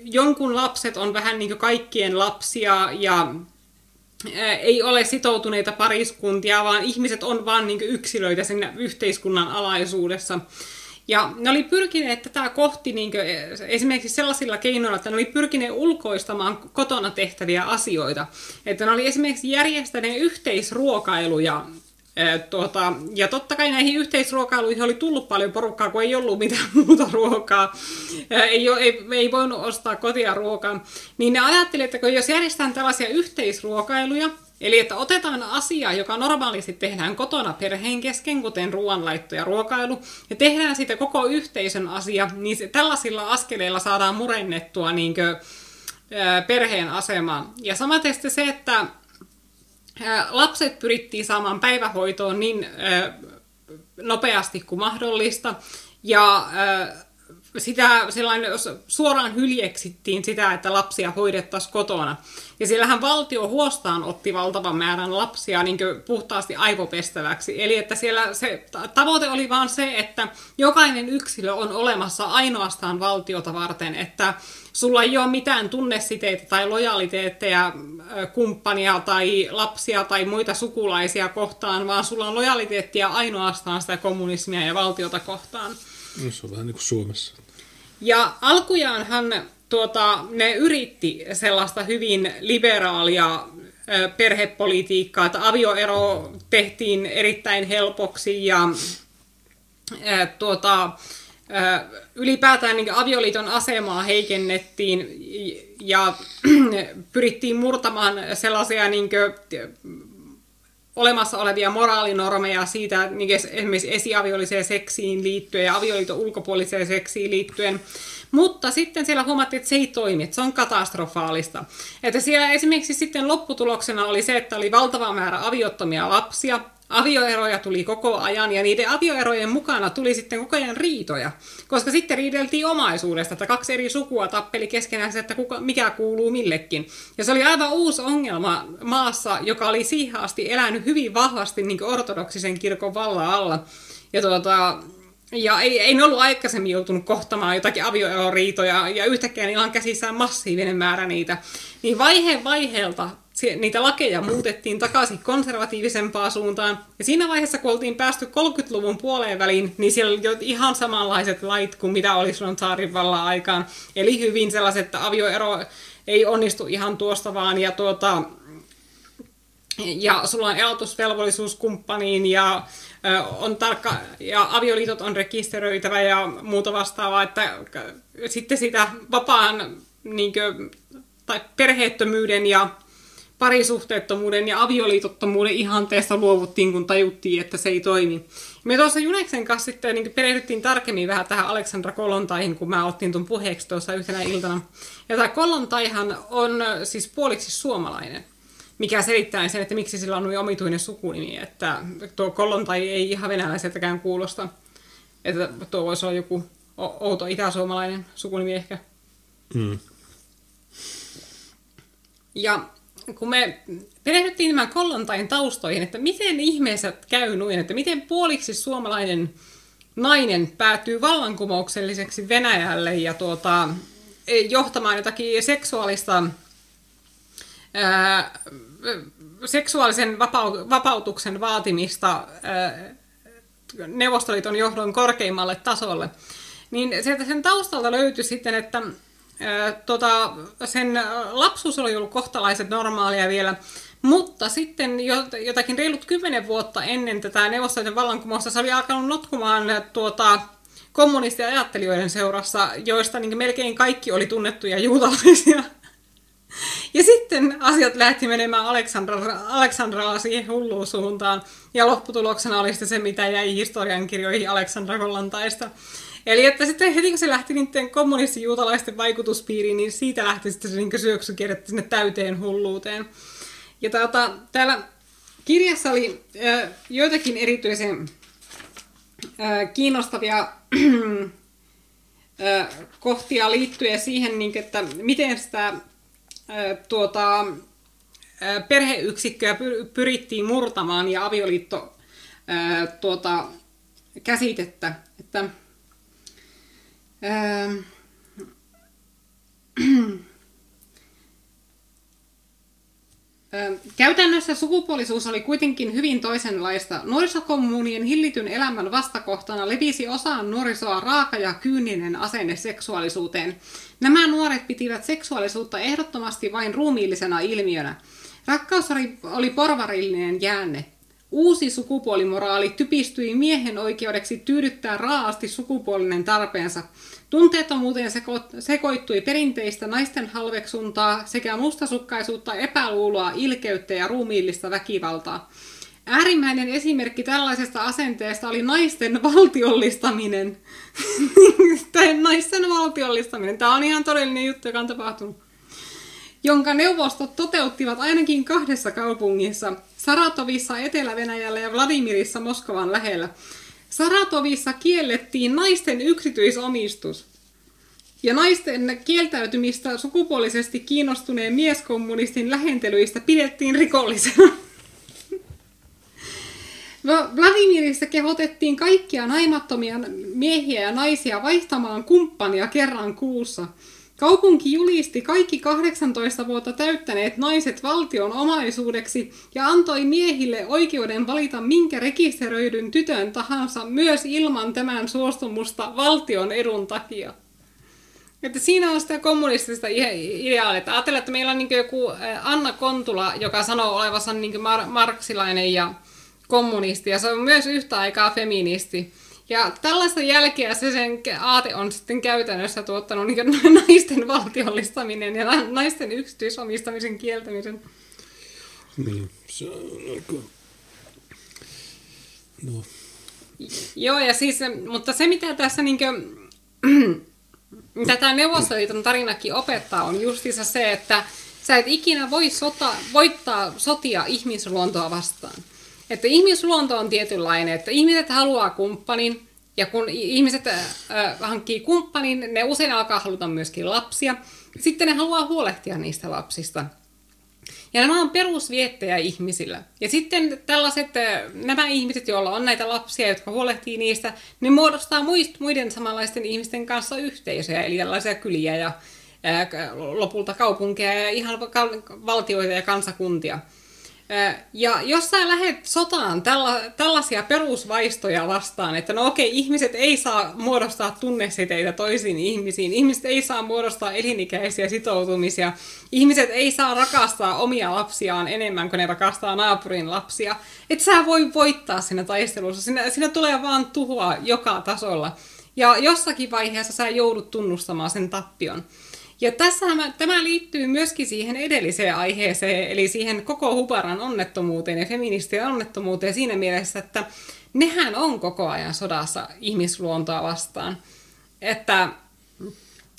jonkun lapset on vähän niin kaikkien lapsia ja ei ole sitoutuneita pariskuntia, vaan ihmiset on vain niin yksilöitä sen yhteiskunnan alaisuudessa. Ja ne oli pyrkineet tätä kohti niin kuin, esimerkiksi sellaisilla keinoilla, että ne oli pyrkineet ulkoistamaan kotona tehtäviä asioita. Että ne oli esimerkiksi järjestäneet yhteisruokailuja Tuota, ja totta kai näihin yhteisruokailuihin oli tullut paljon porukkaa, kun ei ollut mitään muuta ruokaa. Ei, ei, ei voinut ostaa kotia ruokaa. Niin ne ajattelivat, että kun jos järjestetään tällaisia yhteisruokailuja, Eli että otetaan asia, joka normaalisti tehdään kotona perheen kesken, kuten ruoanlaitto ja ruokailu, ja tehdään siitä koko yhteisön asia, niin se, tällaisilla askeleilla saadaan murennettua niin kuin, ää, perheen asemaa. Ja samaten se, että lapset pyrittiin saamaan päivähoitoon niin nopeasti kuin mahdollista, ja sitä sellainen, suoraan hyljeksittiin sitä, että lapsia hoidettaisiin kotona. Ja siellähän valtio huostaan otti valtavan määrän lapsia niin puhtaasti aivopestäväksi. Eli että siellä se tavoite oli vaan se, että jokainen yksilö on olemassa ainoastaan valtiota varten, että sulla ei ole mitään tunnesiteitä tai lojaliteetteja kumppania tai lapsia tai muita sukulaisia kohtaan, vaan sulla on lojaliteettia ainoastaan sitä kommunismia ja valtiota kohtaan. No, se on vähän niin kuin Suomessa. Ja alkujaanhan tuota, ne yritti sellaista hyvin liberaalia perhepolitiikkaa, että avioero tehtiin erittäin helpoksi ja tuota, ylipäätään niin avioliiton asemaa heikennettiin ja pyrittiin murtamaan sellaisia niin kuin, olemassa olevia moraalinormeja siitä niin esimerkiksi esiaviolliseen seksiin liittyen ja avioliiton ulkopuoliseen seksiin liittyen. Mutta sitten siellä huomattiin, että se ei toimi, että se on katastrofaalista. Että siellä esimerkiksi sitten lopputuloksena oli se, että oli valtava määrä aviottomia lapsia, avioeroja tuli koko ajan ja niiden avioerojen mukana tuli sitten koko ajan riitoja, koska sitten riideltiin omaisuudesta, että kaksi eri sukua tappeli keskenään että kuka, mikä kuuluu millekin. Ja se oli aivan uusi ongelma maassa, joka oli siihen asti elänyt hyvin vahvasti niin ortodoksisen kirkon vallan alla. Ja tuota, ja ei, ei ne ollut aikaisemmin joutunut kohtamaan jotakin avioeroriitoja, ja yhtäkkiä niillä on käsissään massiivinen määrä niitä. Niin vaihe vaiheelta niitä lakeja muutettiin takaisin konservatiivisempaan suuntaan. Ja siinä vaiheessa, kun oltiin päästy 30-luvun puoleen väliin, niin siellä oli ihan samanlaiset lait kuin mitä oli silloin saarin vallan aikaan. Eli hyvin sellaiset, että avioero ei onnistu ihan tuosta vaan, ja tuota, ja sulla on elatusvelvollisuus kumppaniin ja on tarkka, ja avioliitot on rekisteröitävä ja muuta vastaavaa, että sitten sitä vapaan niin kuin, tai perheettömyyden ja parisuhteettomuuden ja avioliitottomuuden ihanteesta luovuttiin, kun tajuttiin, että se ei toimi. Me tuossa Juneksen kanssa sitten niin perehdyttiin tarkemmin vähän tähän Aleksandra Kolontaihin, kun mä otin tuon puheeksi tuossa yhtenä iltana. Ja tämä Kolontaihan on siis puoliksi suomalainen mikä selittää sen, että miksi sillä on noin omituinen sukunimi, että tuo Kollontai ei ihan venäläiseltäkään kuulosta, että tuo voisi olla joku outo itäsuomalainen sukunimi ehkä. Mm. Ja kun me perehdyttiin tämän Kollontain taustoihin, että miten ihmeessä käy noin, että miten puoliksi suomalainen nainen päätyy vallankumoukselliseksi Venäjälle ja tuota, johtamaan jotakin seksuaalista ää, seksuaalisen vapautuksen vaatimista Neuvostoliiton johdon korkeimmalle tasolle, niin sieltä sen taustalta löytyi sitten, että tota, sen lapsuus oli ollut kohtalaiset normaalia vielä, mutta sitten jotakin reilut kymmenen vuotta ennen tätä Neuvostoliiton vallankumousta se oli alkanut notkumaan tuota, kommunistiajattelijoiden seurassa, joista niin melkein kaikki oli tunnettuja juutalaisia. Ja sitten asiat lähti menemään Aleksandra, Aleksandralla siihen hulluun suuntaan. Ja lopputuloksena oli sitten se, mitä jäi historiankirjoihin Aleksandra Kollantaista. Eli että sitten heti kun se lähti niiden kommunistijuutalaisten vaikutuspiiriin, niin siitä lähti sitten se niin syöksykierrettä sinne täyteen hulluuteen. Ja tuota, täällä kirjassa oli äh, joitakin erityisen äh, kiinnostavia äh, kohtia liittyen siihen, niin, että miten sitä tuota, perheyksikköä pyrittiin murtamaan ja avioliitto tuota, käsitettä. Että, ää, Käytännössä sukupuolisuus oli kuitenkin hyvin toisenlaista. Nuorisokommuunien hillityn elämän vastakohtana levisi osaan nuorisoa raaka ja kyyninen asenne seksuaalisuuteen. Nämä nuoret pitivät seksuaalisuutta ehdottomasti vain ruumiillisena ilmiönä. Rakkaus oli porvarillinen jäänne. Uusi sukupuolimoraali typistyi miehen oikeudeksi tyydyttää raaasti sukupuolinen tarpeensa. Tunteettomuuteen seko- sekoittui perinteistä naisten halveksuntaa sekä mustasukkaisuutta, epäluuloa, ilkeyttä ja ruumiillista väkivaltaa. Äärimmäinen esimerkki tällaisesta asenteesta oli naisten valtiollistaminen. naisten valtiollistaminen. Tämä on ihan todellinen juttu, joka on tapahtunut. Jonka neuvostot toteuttivat ainakin kahdessa kaupungissa. Saratovissa Etelä-Venäjällä ja Vladimirissa Moskovan lähellä. Saratovissa kiellettiin naisten yksityisomistus. Ja naisten kieltäytymistä sukupuolisesti kiinnostuneen mieskommunistin lähentelyistä pidettiin rikollisena. No, Vladimirissa kehotettiin kaikkia naimattomia miehiä ja naisia vaihtamaan kumppania kerran kuussa. Kaupunki julisti kaikki 18 vuotta täyttäneet naiset valtion omaisuudeksi ja antoi miehille oikeuden valita minkä rekisteröidyn tytön tahansa myös ilman tämän suostumusta valtion edun takia. Että siinä on sitä kommunistista ideaalia. Että ajatellaan, että meillä on niin joku Anna Kontula, joka sanoo olevansa niin mar- marksilainen ja kommunisti ja se on myös yhtä aikaa feministi. Ja tällaista jälkeä se sen aate on sitten käytännössä tuottanut niin naisten valtiollistaminen ja naisten yksityisomistamisen kieltämisen. Niin, se on aika... No. Joo, ja siis, mutta se mitä tässä niin kuin, mitä tämä Neuvostoliiton tarinakin opettaa on justiinsa se, että sä et ikinä voi sota, voittaa sotia ihmisluontoa vastaan. Että ihmisluonto on tietynlainen, että ihmiset haluaa kumppanin, ja kun ihmiset äh, hankkii kumppanin, ne usein alkaa haluta myöskin lapsia. Sitten ne haluaa huolehtia niistä lapsista. Ja nämä on perusviettejä ihmisillä. Ja sitten tällaiset, nämä ihmiset, joilla on näitä lapsia, jotka huolehtii niistä, ne muodostaa muiden samanlaisten ihmisten kanssa yhteisöjä, eli tällaisia kyliä ja ää, lopulta kaupunkeja ja ihan valtioita ja kansakuntia. Ja jos sä lähdet sotaan tälla, tällaisia perusvaistoja vastaan, että no okei, ihmiset ei saa muodostaa tunnesiteitä toisiin ihmisiin, ihmiset ei saa muodostaa elinikäisiä sitoutumisia, ihmiset ei saa rakastaa omia lapsiaan enemmän kuin ne rakastaa naapurin lapsia, että sä voi voittaa siinä taistelussa, siinä, siinä tulee vaan tuhoa joka tasolla. Ja jossakin vaiheessa sä joudut tunnustamaan sen tappion. Ja tässä tämä liittyy myöskin siihen edelliseen aiheeseen, eli siihen koko Hubaran onnettomuuteen ja feministien onnettomuuteen siinä mielessä, että nehän on koko ajan sodassa ihmisluontoa vastaan. Että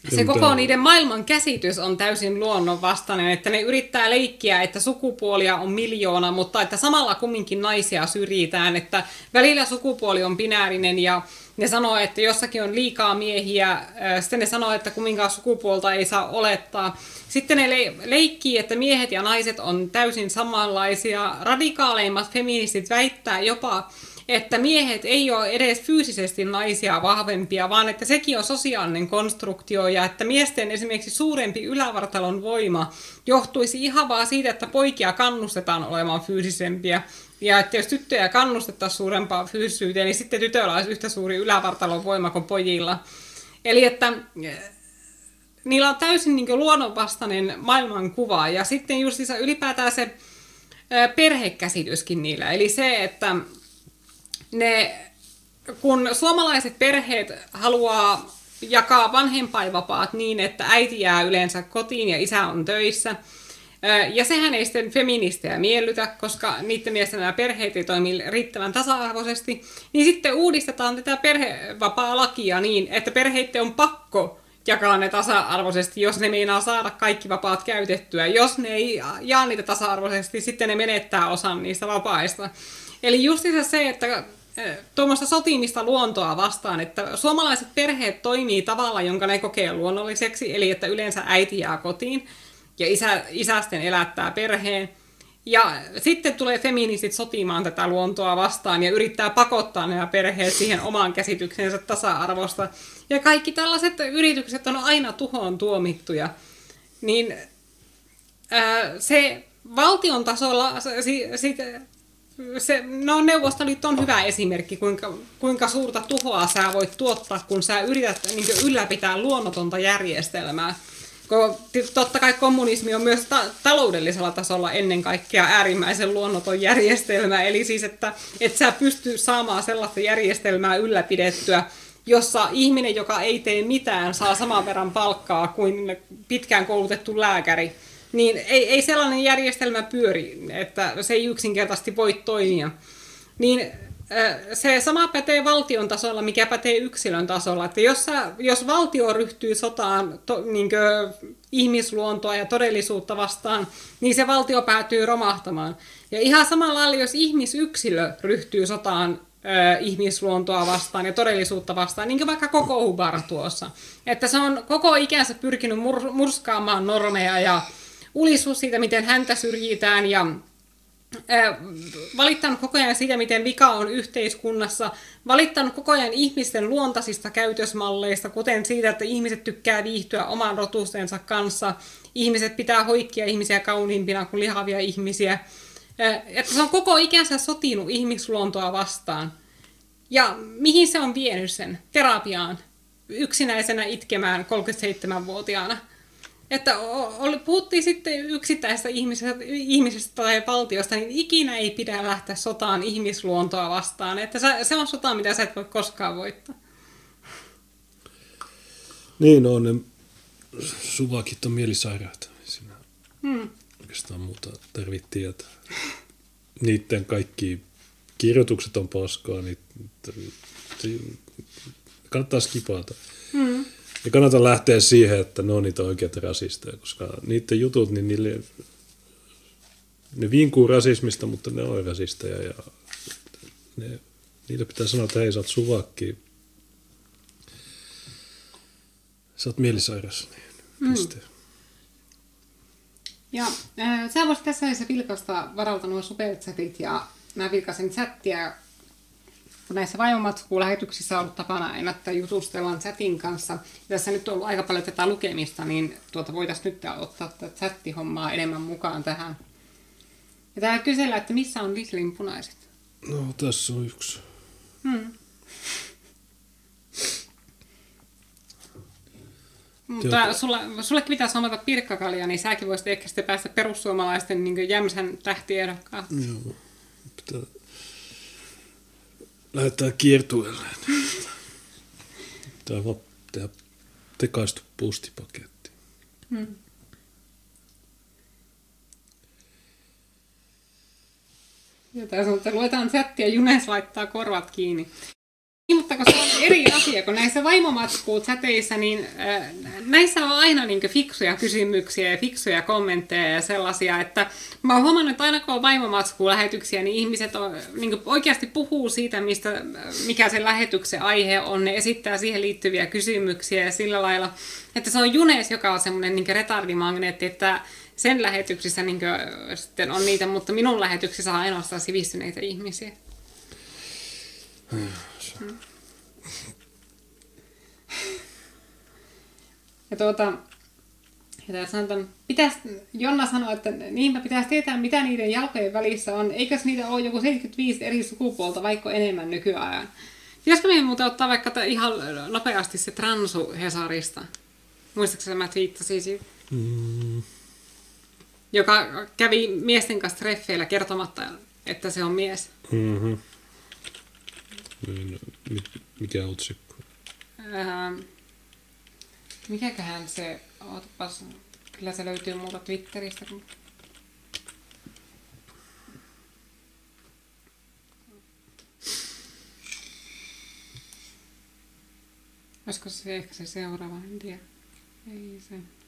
se koko niiden maailman käsitys on täysin luonnonvastainen, että ne yrittää leikkiä, että sukupuolia on miljoona, mutta että samalla kumminkin naisia syrjitään, että välillä sukupuoli on binäärinen ja ne sanoo, että jossakin on liikaa miehiä, sitten ne sanoo, että kumminkaan sukupuolta ei saa olettaa. Sitten ne leikkii, että miehet ja naiset on täysin samanlaisia. Radikaaleimmat feministit väittää jopa, että miehet ei ole edes fyysisesti naisia vahvempia, vaan että sekin on sosiaalinen konstruktio ja että miesten esimerkiksi suurempi ylävartalon voima johtuisi ihan vaan siitä, että poikia kannustetaan olemaan fyysisempiä. Ja että jos tyttöjä kannustettaisiin suurempaan fyysisyyteen, niin sitten tytöillä olisi yhtä suuri ylävartalon voima kuin pojilla. Eli että eh, niillä on täysin niin luonnonvastainen maailmankuva. Ja sitten just ylipäätään se eh, perhekäsityskin niillä. Eli se, että ne, kun suomalaiset perheet haluaa jakaa vanhempainvapaat niin, että äiti jää yleensä kotiin ja isä on töissä, ja sehän ei sitten feministejä miellytä, koska niiden mielestä nämä perheet ei toimi riittävän tasa-arvoisesti. Niin sitten uudistetaan tätä perhevapaa-lakia niin, että perheiden on pakko jakaa ne tasa-arvoisesti, jos ne meinaa saada kaikki vapaat käytettyä. Jos ne ei jaa niitä tasa-arvoisesti, sitten ne menettää osan niistä vapaista. Eli justiinsa se, että tuommoista sotimista luontoa vastaan, että suomalaiset perheet toimii tavalla, jonka ne kokee luonnolliseksi, eli että yleensä äiti jää kotiin ja isä, isästen elättää perheen. Ja sitten tulee feministit sotimaan tätä luontoa vastaan ja yrittää pakottaa nämä perheet siihen omaan käsityksensä tasa-arvosta. Ja kaikki tällaiset yritykset on aina tuhoon tuomittuja. Niin ää, se valtion tasolla, si, si, se, no Neuvostoliitto on hyvä esimerkki, kuinka, kuinka suurta tuhoa sä voit tuottaa, kun sä yrität niin ylläpitää luonnotonta järjestelmää. totta kai kommunismi on myös ta- taloudellisella tasolla ennen kaikkea äärimmäisen luonnoton järjestelmä, eli siis, että et sä pysty saamaan sellaista järjestelmää ylläpidettyä, jossa ihminen, joka ei tee mitään, saa saman verran palkkaa kuin pitkään koulutettu lääkäri, niin ei, ei sellainen järjestelmä pyöri, että se ei yksinkertaisesti voi toimia. Niin se sama pätee valtion tasolla, mikä pätee yksilön tasolla. Että jos, sä, jos valtio ryhtyy sotaan to, niin ihmisluontoa ja todellisuutta vastaan, niin se valtio päätyy romahtamaan. Ja ihan samalla lailla, jos ihmisyksilö ryhtyy sotaan ö, ihmisluontoa vastaan ja todellisuutta vastaan, niin kuin vaikka koko Hubar tuossa. Että se on koko ikänsä pyrkinyt mur, murskaamaan normeja ja ulisuus siitä, miten häntä syrjitään ja valittanut koko ajan siitä, miten vika on yhteiskunnassa, valittanut koko ajan ihmisten luontaisista käytösmalleista, kuten siitä, että ihmiset tykkää viihtyä oman rotustensa kanssa, ihmiset pitää hoikkia ihmisiä kauniimpina kuin lihavia ihmisiä, että se on koko ikänsä sotinut ihmisluontoa vastaan. Ja mihin se on vienyt sen? Terapiaan. Yksinäisenä itkemään 37-vuotiaana. Että oli, puhuttiin sitten yksittäistä ihmisestä, ihmisestä tai valtiosta, niin ikinä ei pidä lähteä sotaan ihmisluontoa vastaan. Että se, se on sota, mitä sä et voi koskaan voittaa. Niin on, ne suvakit on mielisairaat. Siinä hmm. oikeastaan muuta tarvitse tietää. Niiden kaikki kirjoitukset on paskaa, niin kannattaa skipata. Ja kannata lähteä siihen, että ne on niitä oikeita rasisteja, koska niiden jutut, niin niille, ne vinkuu rasismista, mutta ne on rasisteja ja ne, niille pitää sanoa, että hei, sä oot suvakki. Sä oot mielisairas. Niin, piste. Mm. Ja äh, sä voisit tässä vaiheessa vilkasta varalta nuo superchatit ja mä vilkasin chattia kun näissä vaivomatskuulähetyksissä on ollut tapana aina, että jutustellaan chatin kanssa. Tässä nyt on ollut aika paljon tätä lukemista, niin tuota voitaisiin nyt ottaa tätä chattihommaa enemmän mukaan tähän. Ja täällä kysellään, että missä on Lislin punaiset? No, tässä on yksi. Hmm. Mutta sulla, sullekin pitäisi omata pirkkakalia, niin säkin voisit ehkä sitten päästä perussuomalaisten niin jämsän tähtiedokkaaksi. Joo. Pitää lähdetään kiertueelle. Tämä on tekaistu postipaketti. Hmm. Ja tässä on, että luetaan chattia, Junes laittaa korvat kiinni. Niin, mutta kun se on eri asia, kun näissä vaimomatskuut säteissä, niin äh, näissä on aina niin fiksuja kysymyksiä ja fiksuja kommentteja ja sellaisia, että mä oon huomannut, että aina kun on vaimomatskuun lähetyksiä, niin ihmiset on, niin oikeasti puhuu siitä, mistä, mikä se lähetyksen aihe on, ne esittää siihen liittyviä kysymyksiä ja sillä lailla, että se on Junes, joka on semmoinen niin retardimagneetti, että sen lähetyksissä niin sitten on niitä, mutta minun lähetyksissä on ainoastaan sivistyneitä ihmisiä. Hmm. Ja tuota, ja sanotaan, pitäisi, Jonna sanoi, että niinpä pitäisi tietää, mitä niiden jalkojen välissä on. Eikös niitä ole joku 75 eri sukupuolta, vaikka enemmän nykyajan? Pitäisikö meidän muuten ottaa vaikka ihan nopeasti se transu Hesarista? Muistaakseni mä twiittasin siitä? Mm. Joka kävi miesten kanssa treffeillä kertomatta, että se on mies. Mm-hmm. Niin, mikä otsikko? Ähm, mikäköhän se, ootapas, kyllä se löytyy muuta Twitteristä. Kun... Olisiko se ehkä se seuraava, en tiedä. Ei se.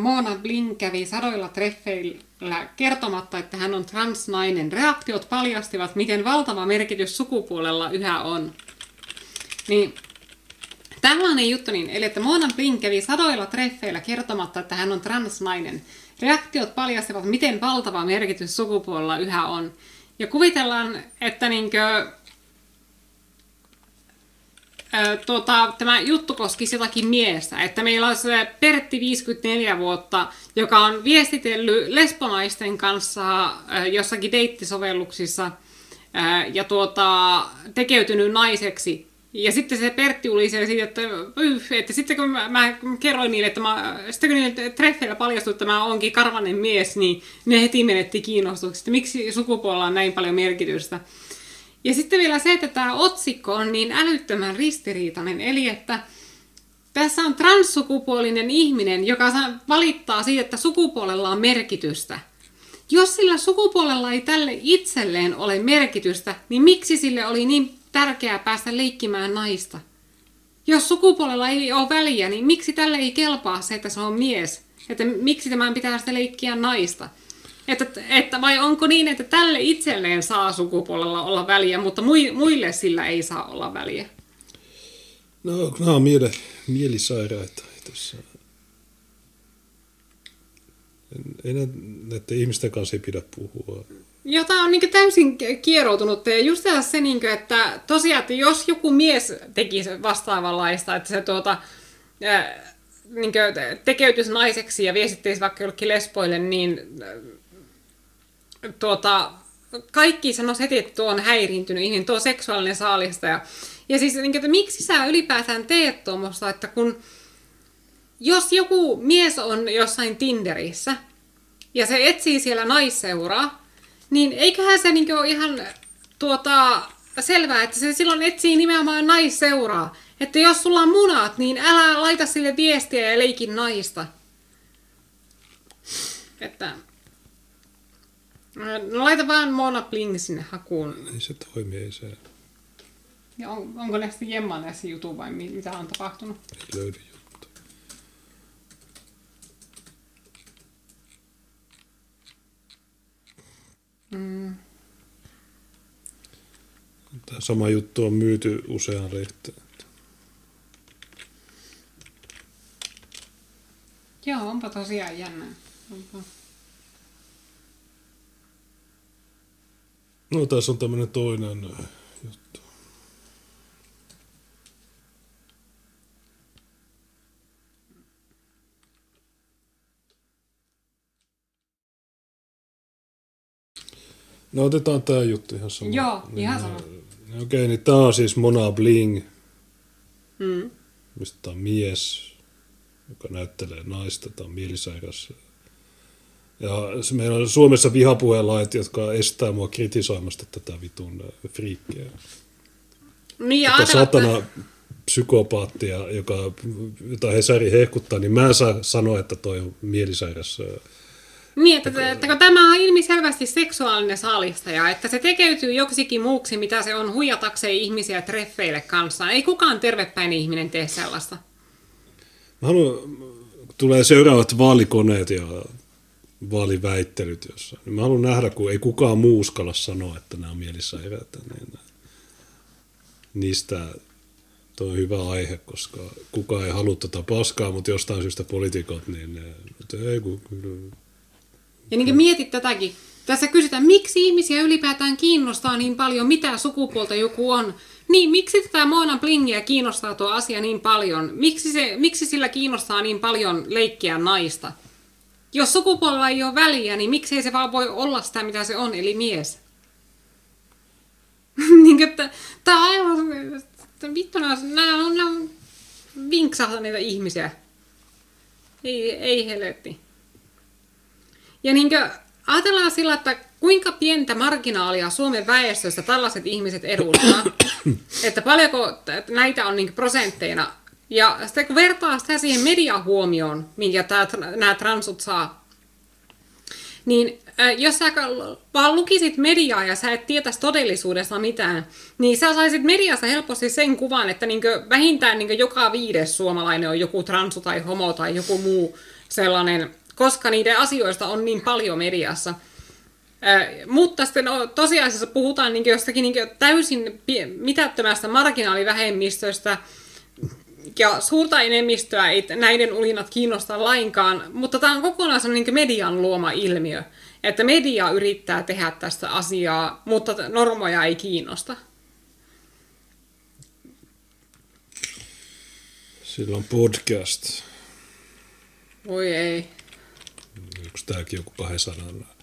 Mona Blink kävi sadoilla treffeillä kertomatta, että hän on transnainen. Reaktiot paljastivat, miten valtava merkitys sukupuolella yhä on. Niin, tällainen juttu, niin, eli että Mona Blink kävi sadoilla treffeillä kertomatta, että hän on transnainen. Reaktiot paljastivat, miten valtava merkitys sukupuolella yhä on. Ja kuvitellaan, että niinkö, tota, tämä juttu koskisi jotakin miestä, että meillä on se Pertti 54 vuotta, joka on viestitellyt lesbonaisten kanssa jossakin deittisovelluksissa ja tuota, tekeytynyt naiseksi. Ja sitten se Pertti ulisee siitä, että, että sitten kun mä, mä kerroin niille, että mä, sitten kun niille treffeillä paljastui, että mä oonkin karvanen mies, niin ne heti menetti kiinnostuksen, että miksi sukupuolella on näin paljon merkitystä. Ja sitten vielä se, että tämä otsikko on niin älyttömän ristiriitainen, eli että tässä on transsukupuolinen ihminen, joka valittaa siitä, että sukupuolella on merkitystä. Jos sillä sukupuolella ei tälle itselleen ole merkitystä, niin miksi sille oli niin tärkeää päästä leikkimään naista? Jos sukupuolella ei ole väliä, niin miksi tälle ei kelpaa se, että se on mies? Että miksi tämän pitää sitä leikkiä naista? Että, että vai onko niin, että tälle itselleen saa sukupuolella olla väliä, mutta muille sillä ei saa olla väliä? No, nämä on miele, mielisairaita. Tässä. Ei näiden ihmisten kanssa ei pidä puhua. Jota on niin täysin kieroutunut. Ja just se, niin kuin, että tosiaan, että jos joku mies tekisi vastaavanlaista, että se tuota, niin kuin, tekeytyisi naiseksi ja viestittäisi vaikka jollekin lesboille, niin tuota, kaikki sanoisi heti, että tuo on häiriintynyt ihminen, tuo seksuaalinen saalista. Ja, ja siis, niin, että miksi sä ylipäätään teet tuommoista, että kun jos joku mies on jossain Tinderissä ja se etsii siellä naisseuraa, niin eiköhän se niin ole ihan tuota, selvää, että se silloin etsii nimenomaan naisseuraa. Että jos sulla on munat, niin älä laita sille viestiä ja leikin naista. Että No laita vaan Mona Bling sinne hakuun. Ei se toimi, ei se. Ja on, onko näistä Jemma näissä jutu vai mitä on tapahtunut? Ei löydy juttu. Mm. Tämä sama juttu on myyty useaan lehteen. Joo, onpa tosiaan jännä. Onpa. No tässä on tämmöinen toinen juttu. No otetaan tämä juttu ihan sama. Joo, niin, ihan sama. Niin, okei, okay, niin tämä on siis Mona Bling. Mm. Mistä tämä on mies, joka näyttelee naista. Tämä on mielisairas ja meillä on Suomessa vihapuhelait, jotka estää mua kritisoimasta tätä vitun äh, friikkiä. Niin, Tätä satana psykopaattia, joka, jota Hesari hehkuttaa, niin mä en saa sanoa, että toi on mielisairas. Äh, niin, että, että kun tämä on ilmiselvästi seksuaalinen saalistaja, että se tekeytyy joksikin muuksi, mitä se on huijatakseen ihmisiä treffeille kanssa. Ei kukaan tervepäinen ihminen tee sellaista. Mä haluan, tulee seuraavat vaalikoneet ja vaaliväittelyt jossain. Mä haluan nähdä, kun ei kukaan muu uskalla sanoa, että nämä on mielisairaita. Niin niistä tuo on hyvä aihe, koska kukaan ei halua tätä tota paskaa, mutta jostain syystä poliitikot, niin ne, ei kun, kyllä. Ja niin mietit tätäkin. Tässä kysytään, miksi ihmisiä ylipäätään kiinnostaa niin paljon, mitä sukupuolta joku on. Niin, miksi tätä Moona Blingiä kiinnostaa tuo asia niin paljon? Miksi, se, miksi sillä kiinnostaa niin paljon leikkiä naista? Jos sukupuolella ei ole väliä, niin miksei se vaan voi olla sitä, mitä se on, eli mies. niin, että tää on aivan... Vittu, nämä on, nämä on niitä ihmisiä. Ei, ei helvetti. Ja niin kuin, ajatellaan sillä, että kuinka pientä marginaalia Suomen väestöstä tällaiset ihmiset edustaa. että paljonko näitä on niin prosentteina ja sitten kun vertaa sitä siihen mediahuomioon, minkä tää, nämä transut saa, niin jos sä vaan lukisit mediaa ja sä et tietäisi todellisuudesta mitään, niin sä saisit mediassa helposti sen kuvan, että niinkö, vähintään niinkö joka viides suomalainen on joku transu tai homo tai joku muu sellainen, koska niiden asioista on niin paljon mediassa. Äh, mutta sitten no, tosiasiassa puhutaan niinkö jostakin niinkö täysin mitättömästä marginaalivähemmistöstä, ja suurta enemmistöä ei näiden ulinat kiinnosta lainkaan, mutta tämä on kokonaan niin median luoma ilmiö, että media yrittää tehdä tästä asiaa, mutta normoja ei kiinnosta. Sillä on podcast. Voi ei. Onko tämäkin joku 200?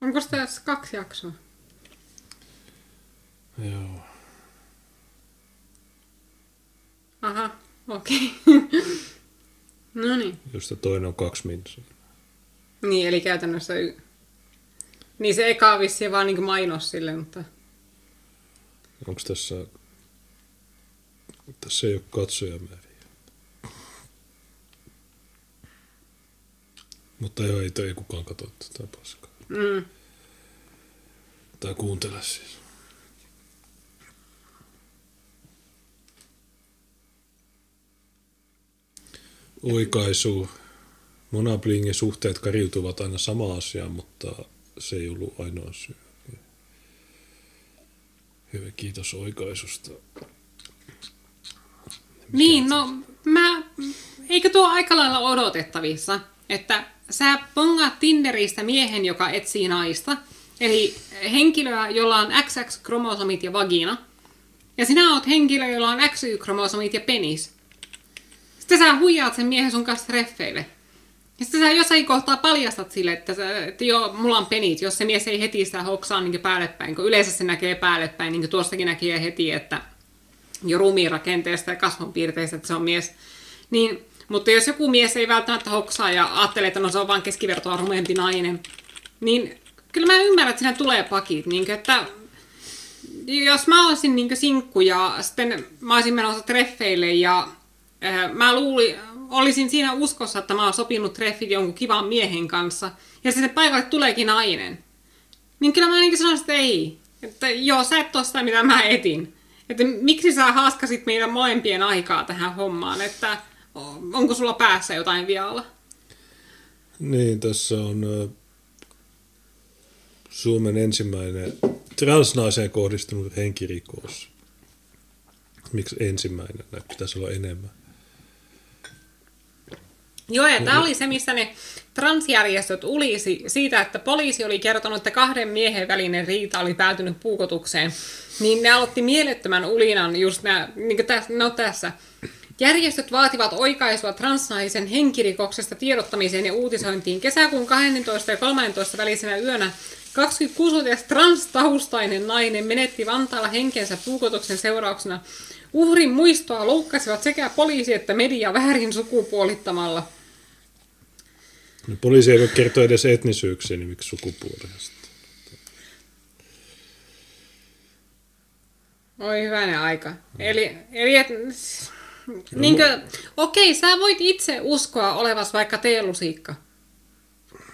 Onko tässä kaksi jaksoa? Joo. Aha, okei. Okay. no niin. Josta toinen on kaksi minsaa. Niin, eli käytännössä... Y- niin se eka on vissiin vaan niin mainos sille, mutta... Onko tässä... Tässä ei ole katsojamääriä. Mutta joo, ei, ei kukaan katso tätä paskaa. Mm. Tai kuuntele siis. Oikaisu. Monablingin suhteet kariutuvat aina sama asiaan, mutta se ei ollut ainoa syy. Hyvä, kiitos oikaisusta. Niin, no mä, eikö tuo aika lailla odotettavissa, että sä pongaat Tinderistä miehen, joka etsii naista, eli henkilöä, jolla on XX-kromosomit ja vagina, ja sinä oot henkilö, jolla on XY-kromosomit ja penis. Sitten sä huijaat sen miehen sun kanssa treffeille. Ja sitten sä jossain kohtaa paljastat sille, että, sä, että joo, mulla on penit, jos se mies ei heti sitä hoksaa niin päälle päin, kun yleensä se näkee päälle päin, niin kuin tuostakin näkee heti, että jo rumiirakenteesta ja kasvonpiirteistä, että se on mies. Niin, mutta jos joku mies ei välttämättä hoksaa ja ajattelee, että no se on vain keskivertoa rumempi nainen, niin kyllä mä ymmärrän, että siinä tulee pakit. Niin että jos mä olisin niin sinkku ja sitten mä olisin menossa treffeille ja äh, mä luulin, olisin siinä uskossa, että mä oon sopinut treffit jonkun kivan miehen kanssa ja sitten paikalle tuleekin nainen, niin kyllä mä niin sanoisin, että ei. Että joo, sä et tosta, mitä mä etin. Että miksi sä haaskasit meidän molempien aikaa tähän hommaan, että onko sulla päässä jotain vialla? Niin, tässä on Suomen ensimmäinen transnaiseen kohdistunut henkirikos. Miksi ensimmäinen? Näitä pitäisi olla enemmän. Joo, ja tämä oli se, missä ne transjärjestöt ulisi siitä, että poliisi oli kertonut, että kahden miehen välinen riita oli päätynyt puukotukseen. Niin ne aloitti mielettömän ulinan just nää, niin tässä, no tässä. Järjestöt vaativat oikaisua transnaisen henkirikoksesta tiedottamiseen ja uutisointiin. Kesäkuun 12 ja 13 välisenä yönä 26-vuotias transtaustainen nainen menetti Vantaalla henkensä puukotuksen seurauksena. Uhrin muistoa loukkasivat sekä poliisi että media väärin sukupuolittamalla. No, poliisi ei voi kertoa edes etnisyyksiä, niin miksi sukupuolesta? Oi hyvänen aika. Eli, eli et, niinkö, okei, sä voit itse uskoa olevas vaikka teelusiikka.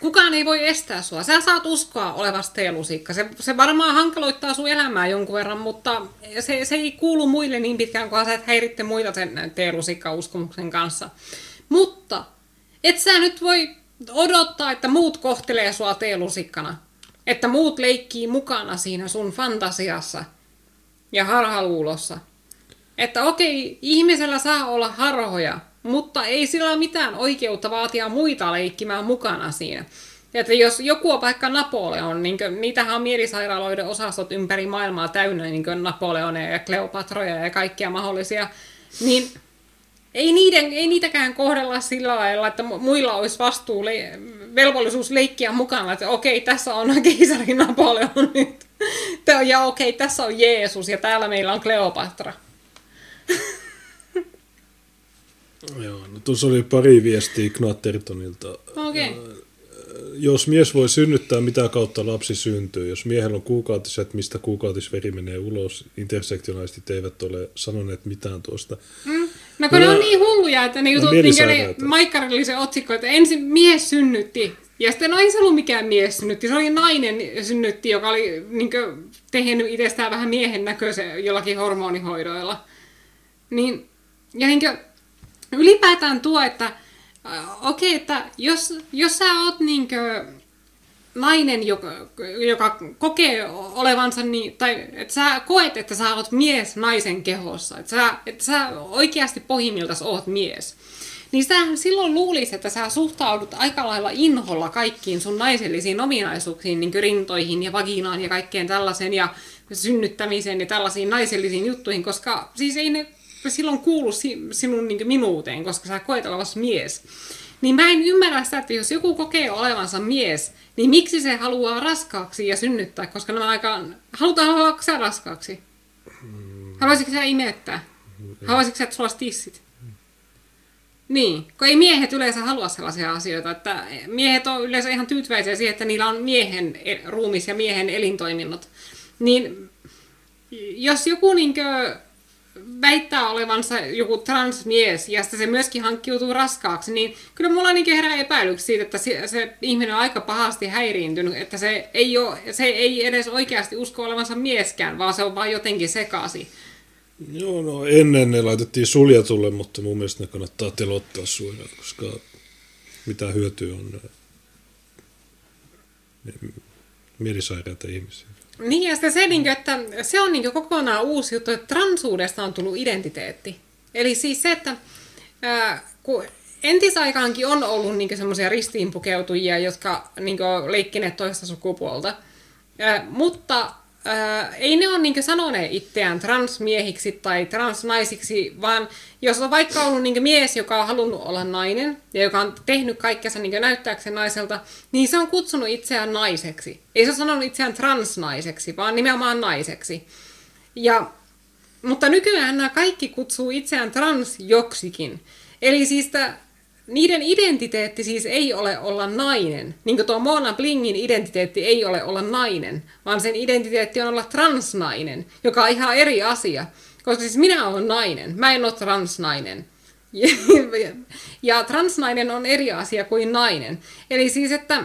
Kukaan ei voi estää sua. Sä saat uskoa olevas teelusiikka. Se, se varmaan hankaloittaa sun elämää jonkun verran, mutta se, se ei kuulu muille niin pitkään, kun sä et häiritte muita sen teelusikka-uskomuksen kanssa. Mutta et sä nyt voi odottaa, että muut kohtelee sua teelusikkana. Että muut leikkii mukana siinä sun fantasiassa ja harhaluulossa. Että okei, ihmisellä saa olla harhoja, mutta ei sillä ole mitään oikeutta vaatia muita leikkimään mukana siinä. Että jos joku on vaikka Napoleon, niin niitähän on mielisairaaloiden osastot ympäri maailmaa täynnä, niin kuin Napoleoneja ja Kleopatroja ja kaikkia mahdollisia, niin ei, niiden, ei niitäkään kohdella sillä lailla, että muilla olisi vastuu, le- velvollisuus leikkiä mukana, että okei, tässä on keisari Napoleon nyt. Ja okei, tässä on Jeesus ja täällä meillä on Kleopatra. Joo, no tuossa oli pari viestiä Knattertonilta. Okei. Okay. Jos mies voi synnyttää, mitä kautta lapsi syntyy? Jos miehellä on kuukautiset, mistä kuukautisveri menee ulos, intersektionaalistit eivät ole sanoneet mitään tuosta. Mm. No kun no, ne on niin hulluja, että ne jutut, no, minkä ne Maikkarilla oli se otsikko, että ensin mies synnytti, ja sitten no ei se ollut mikään mies synnytti, se oli nainen synnytti, joka oli niin kuin, tehnyt itsestään vähän miehen näköisen jollakin hormonihoidoilla. Niin, ja niin kuin, ylipäätään tuo, että äh, okei, okay, että jos, jos sä oot niin kuin, nainen, joka, joka kokee olevansa niin, tai että sä koet, että sä oot mies naisen kehossa, että sä, että sä oikeasti pohjimmiltaan oot mies, niin sä silloin luulisi, että sä suhtaudut aika lailla inholla kaikkiin sun naisellisiin ominaisuuksiin, niin rintoihin ja vaginaan ja kaikkeen tällaisen ja synnyttämiseen ja tällaisiin naisellisiin juttuihin, koska siis ei ne silloin kuulu sinun niin minuuteen, koska sä koet olevasi mies. Niin mä en ymmärrä sitä, että jos joku kokee olevansa mies, niin miksi se haluaa raskaaksi ja synnyttää, koska nämä aika... Halutaan haluaako sä raskaaksi? Haluaisitko sä imettää? Haluaisitko sä, että sulla olisi tissit? Niin, kun ei miehet yleensä halua sellaisia asioita, että miehet on yleensä ihan tyytyväisiä siihen, että niillä on miehen e- ruumis ja miehen elintoiminnot. Niin jos joku niinkö väittää olevansa joku transmies ja sitten se myöskin hankkiutuu raskaaksi, niin kyllä mulla niin herää epäilyksi siitä, että se, se ihminen on aika pahasti häiriintynyt, että se ei, ole, se ei edes oikeasti usko olevansa mieskään, vaan se on vaan jotenkin sekasi. Joo, no ennen ne laitettiin suljetulle, mutta mun mielestä ne kannattaa telottaa suoraan, koska mitä hyötyä on mielisairaita ihmisiä. Niin, ja sitten se, niin että se on niin kokonaan uusi juttu, että transuudesta on tullut identiteetti. Eli siis se, että ää, kun entisaikaankin on ollut niin semmoisia ristiinpukeutujia, jotka niin leikkineet toista sukupuolta, ää, mutta ää, ei ne ole niin sanoneet itseään transmiehiksi tai transnaisiksi, vaan jos on vaikka ollut niin mies, joka on halunnut olla nainen ja joka on tehnyt kaikkensa niin näyttääkseen naiselta, niin se on kutsunut itseään naiseksi. Ei se ole sanonut itseään transnaiseksi, vaan nimenomaan naiseksi. Ja, mutta nykyään nämä kaikki kutsuu itseään transjoksikin. Eli siis tämä niiden identiteetti siis ei ole olla nainen. Niin kuin tuo Mona Blingin identiteetti ei ole olla nainen, vaan sen identiteetti on olla transnainen, joka on ihan eri asia. Koska siis minä olen nainen, mä en ole transnainen. Ja, transnainen on eri asia kuin nainen. Eli siis, että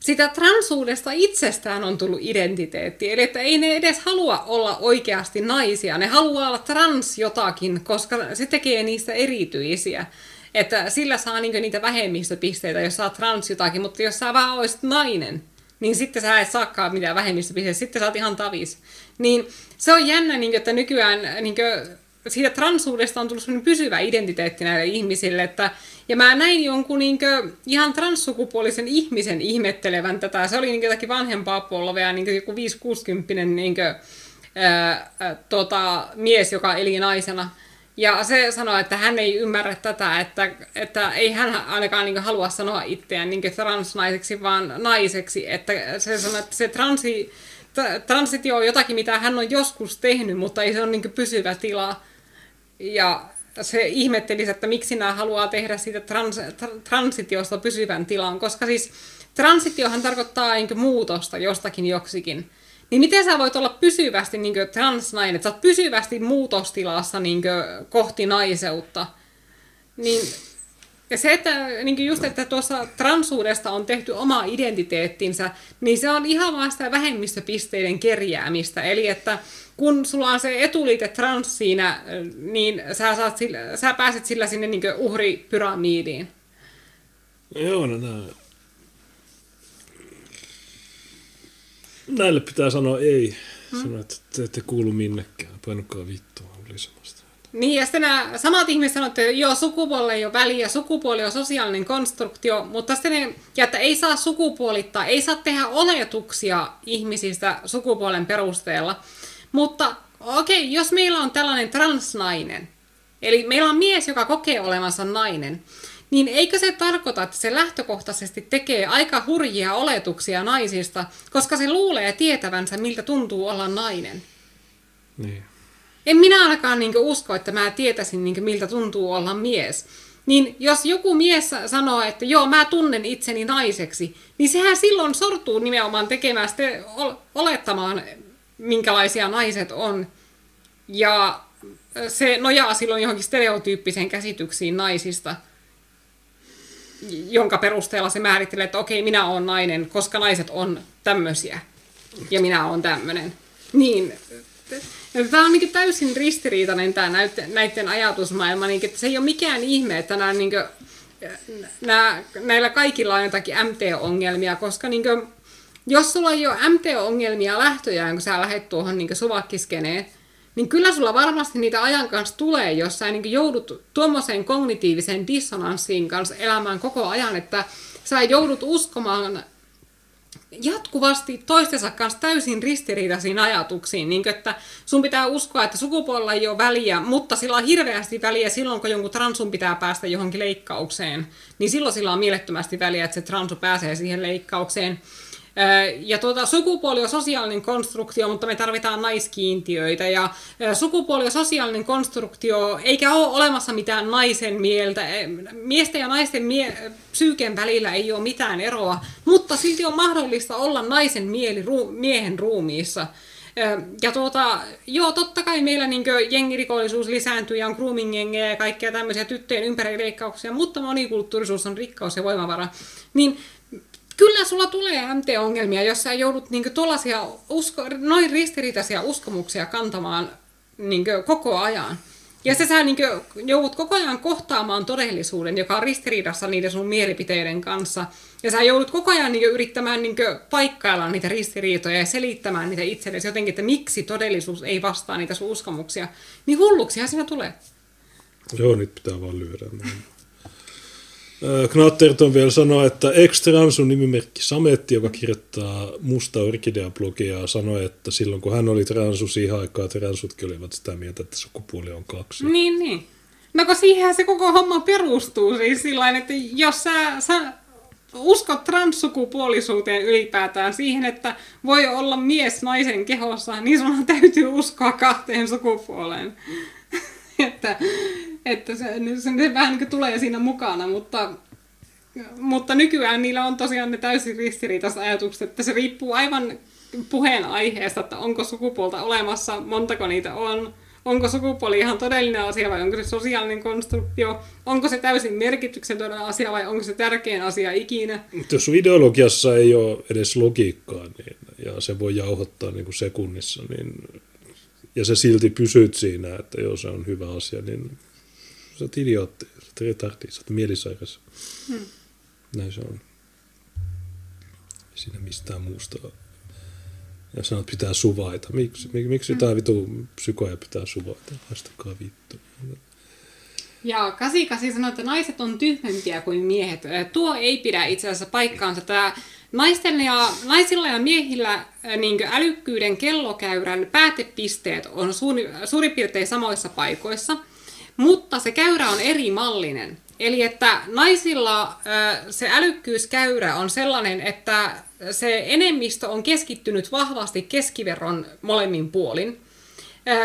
sitä transuudesta itsestään on tullut identiteetti. Eli että ei ne edes halua olla oikeasti naisia. Ne haluaa olla trans jotakin, koska se tekee niistä erityisiä. Että sillä saa niinku niitä vähemmistöpisteitä, jos sä oot trans jotakin, mutta jos sä vaan olisit nainen, niin sitten sä et saakaan mitään vähemmistöpisteitä, sitten sä oot ihan tavis. Niin se on jännä, niin, että nykyään niin kuin, siitä transuudesta on tullut pysyvä identiteetti näille ihmisille, että ja mä näin jonkun niin kuin, ihan transsukupuolisen ihmisen ihmettelevän tätä. Se oli niin kuin, jotakin vanhempaa polvea, niin kuin joku 5-60 niin ää, ää, tota, mies, joka eli naisena. Ja se sanoi, että hän ei ymmärrä tätä, että, että ei hän ainakaan niin halua sanoa itseään niin transnaiseksi, vaan naiseksi. Että se sanoi, että se transi, transitio on jotakin, mitä hän on joskus tehnyt, mutta ei se ole niin pysyvä tila. Ja se ihmetteli, että miksi nämä haluaa tehdä siitä trans, transitiosta pysyvän tilan, koska siis transitiohan tarkoittaa niin muutosta jostakin joksikin. Niin miten sä voit olla pysyvästi niin transnainen, että sä oot pysyvästi muutostilassa niin kohti naiseutta? Niin, ja se, että niin just, että tuossa transuudesta on tehty oma identiteettinsä, niin se on ihan vaan sitä vähemmistöpisteiden kerjäämistä. Eli että kun sulla on se etuliite trans siinä, niin sä, saat sillä, sä pääset sillä sinne niin uhripyramidiin. Joo, no näin Näille pitää sanoa ei. Hmm. Sanoa, että te ette kuulu minnekään. Painukaa vittua ulisemasta. Niin, ja sitten nämä samat ihmiset sanoo, että joo, sukupuolella ei ole väliä, sukupuoli on sosiaalinen konstruktio, mutta sitten ne, että ei saa sukupuolittaa, ei saa tehdä oletuksia ihmisistä sukupuolen perusteella. Mutta okei, okay, jos meillä on tällainen transnainen, eli meillä on mies, joka kokee olevansa nainen, niin eikö se tarkoita, että se lähtökohtaisesti tekee aika hurjia oletuksia naisista, koska se luulee tietävänsä, miltä tuntuu olla nainen? Niin. En minä ainakaan niin usko, että mä tietäisin, niin miltä tuntuu olla mies. Niin jos joku mies sanoo, että joo, mä tunnen itseni naiseksi, niin sehän silloin sortuu nimenomaan tekemään sitten olettamaan, minkälaisia naiset on. Ja se nojaa silloin johonkin stereotyyppiseen käsityksiin naisista – jonka perusteella se määrittelee, että okei, minä olen nainen, koska naiset on tämmöisiä ja minä olen tämmöinen. Niin, tämä on niin täysin ristiriitainen tämä näiden ajatusmaailma, niin, että se ei ole mikään ihme, että nämä, niin kuin, nämä, näillä kaikilla on jotakin MT-ongelmia, koska niin kuin, jos sulla ei ole MT-ongelmia lähtöjään, kun sä lähdet tuohon niin suvakkiskeneen, niin kyllä sulla varmasti niitä ajan kanssa tulee, jos sä niin joudut tuommoiseen kognitiiviseen dissonanssiin kanssa elämään koko ajan, että sä joudut uskomaan jatkuvasti toistensa kanssa täysin ristiriitaisiin ajatuksiin. Niin että sun pitää uskoa, että sukupuolella ei ole väliä, mutta sillä on hirveästi väliä silloin, kun jonkun transun pitää päästä johonkin leikkaukseen. Niin silloin sillä on mielettömästi väliä, että se transu pääsee siihen leikkaukseen. Ja tuota, sukupuoli on sosiaalinen konstruktio, mutta me tarvitaan naiskiintiöitä. Ja sukupuoli on sosiaalinen konstruktio, eikä ole olemassa mitään naisen mieltä. Miesten ja naisten mie- psyyken välillä ei ole mitään eroa, mutta silti on mahdollista olla naisen mieli ru- miehen ruumiissa. Ja tuota, joo, totta kai meillä niin jengirikollisuus lisääntyy ja on grooming ja kaikkea tämmöisiä tyttöjen ympärileikkauksia, mutta monikulttuurisuus on rikkaus ja voimavara. Niin kyllä sulla tulee MT-ongelmia, jos sä joudut niin tuollaisia usko, noin ristiriitaisia uskomuksia kantamaan niin koko ajan. Ja sä, sä niin joudut koko ajan kohtaamaan todellisuuden, joka on ristiriidassa niiden sun mielipiteiden kanssa. Ja sä joudut koko ajan niin yrittämään niin paikkailla niitä ristiriitoja ja selittämään niitä itsellesi jotenkin, että miksi todellisuus ei vastaa niitä sun uskomuksia. Niin hulluksihan siinä tulee. Joo, nyt pitää vaan lyödä. Knatterton vielä sanoi, että Extrans on nimimerkki Sametti, joka kirjoittaa Musta Orkidea-blogia, sanoi, että silloin kun hän oli transu siihen aikaan, transutkin olivat sitä mieltä, että sukupuoli on kaksi. Niin, niin. No kun siihen se koko homma perustuu siis sillä että jos sä, sä uskot transsukupuolisuuteen ylipäätään siihen, että voi olla mies naisen kehossa, niin sun täytyy uskoa kahteen sukupuoleen. että että se, se, se vähän niin tulee siinä mukana, mutta, mutta nykyään niillä on tosiaan ne täysin ristiriitaiset ajatukset, että se riippuu aivan puheen aiheesta, että onko sukupuolta olemassa, montako niitä on, onko sukupuoli ihan todellinen asia vai onko se sosiaalinen konstruktio, onko se täysin merkityksetön asia vai onko se tärkein asia ikinä. Mutta jos ideologiassa ei ole edes logiikkaa niin, ja se voi jauhottaa niin kuin sekunnissa, niin, ja se silti pysyt siinä, että joo se on hyvä asia, niin sä oot idiootti, sä oot retardi, sä oot mielisairas. Hmm. Näin se on. Ei siinä mistään muusta ja sanot, pitää suvaita. Miksi, mik, miksi hmm. jotain vitu psykoja pitää suvaita? Haistakaa vittu. Ja 88 sanoi, että naiset on tyhmempiä kuin miehet. Tuo ei pidä itse asiassa paikkaansa. Tämä naisten ja, naisilla ja miehillä niin älykkyyden kellokäyrän päätepisteet on suuri, suurin piirtein samoissa paikoissa – mutta se käyrä on eri mallinen. Eli että naisilla se älykkyyskäyrä on sellainen, että se enemmistö on keskittynyt vahvasti keskiverron molemmin puolin,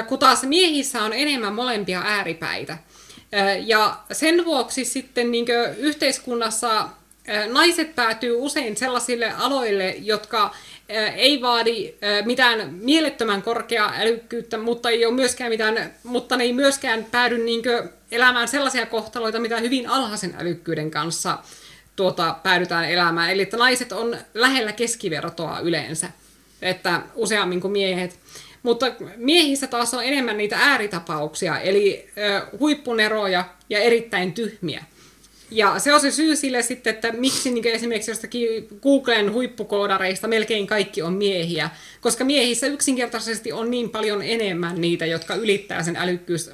kun taas miehissä on enemmän molempia ääripäitä. Ja sen vuoksi sitten niin yhteiskunnassa naiset päätyy usein sellaisille aloille, jotka ei vaadi mitään mielettömän korkeaa älykkyyttä, mutta ei ole myöskään mitään, mutta ne ei myöskään päädy niin elämään sellaisia kohtaloita, mitä hyvin alhaisen älykkyyden kanssa tuota, päädytään elämään. Eli että naiset on lähellä keskivertoa yleensä, että useammin kuin miehet. Mutta miehissä taas on enemmän niitä ääritapauksia, eli huippuneroja ja erittäin tyhmiä. Ja se on se syy sille sitten, että miksi niin esimerkiksi jostakin Googlen huippukoodareista melkein kaikki on miehiä, koska miehissä yksinkertaisesti on niin paljon enemmän niitä, jotka ylittää sen älykkyys,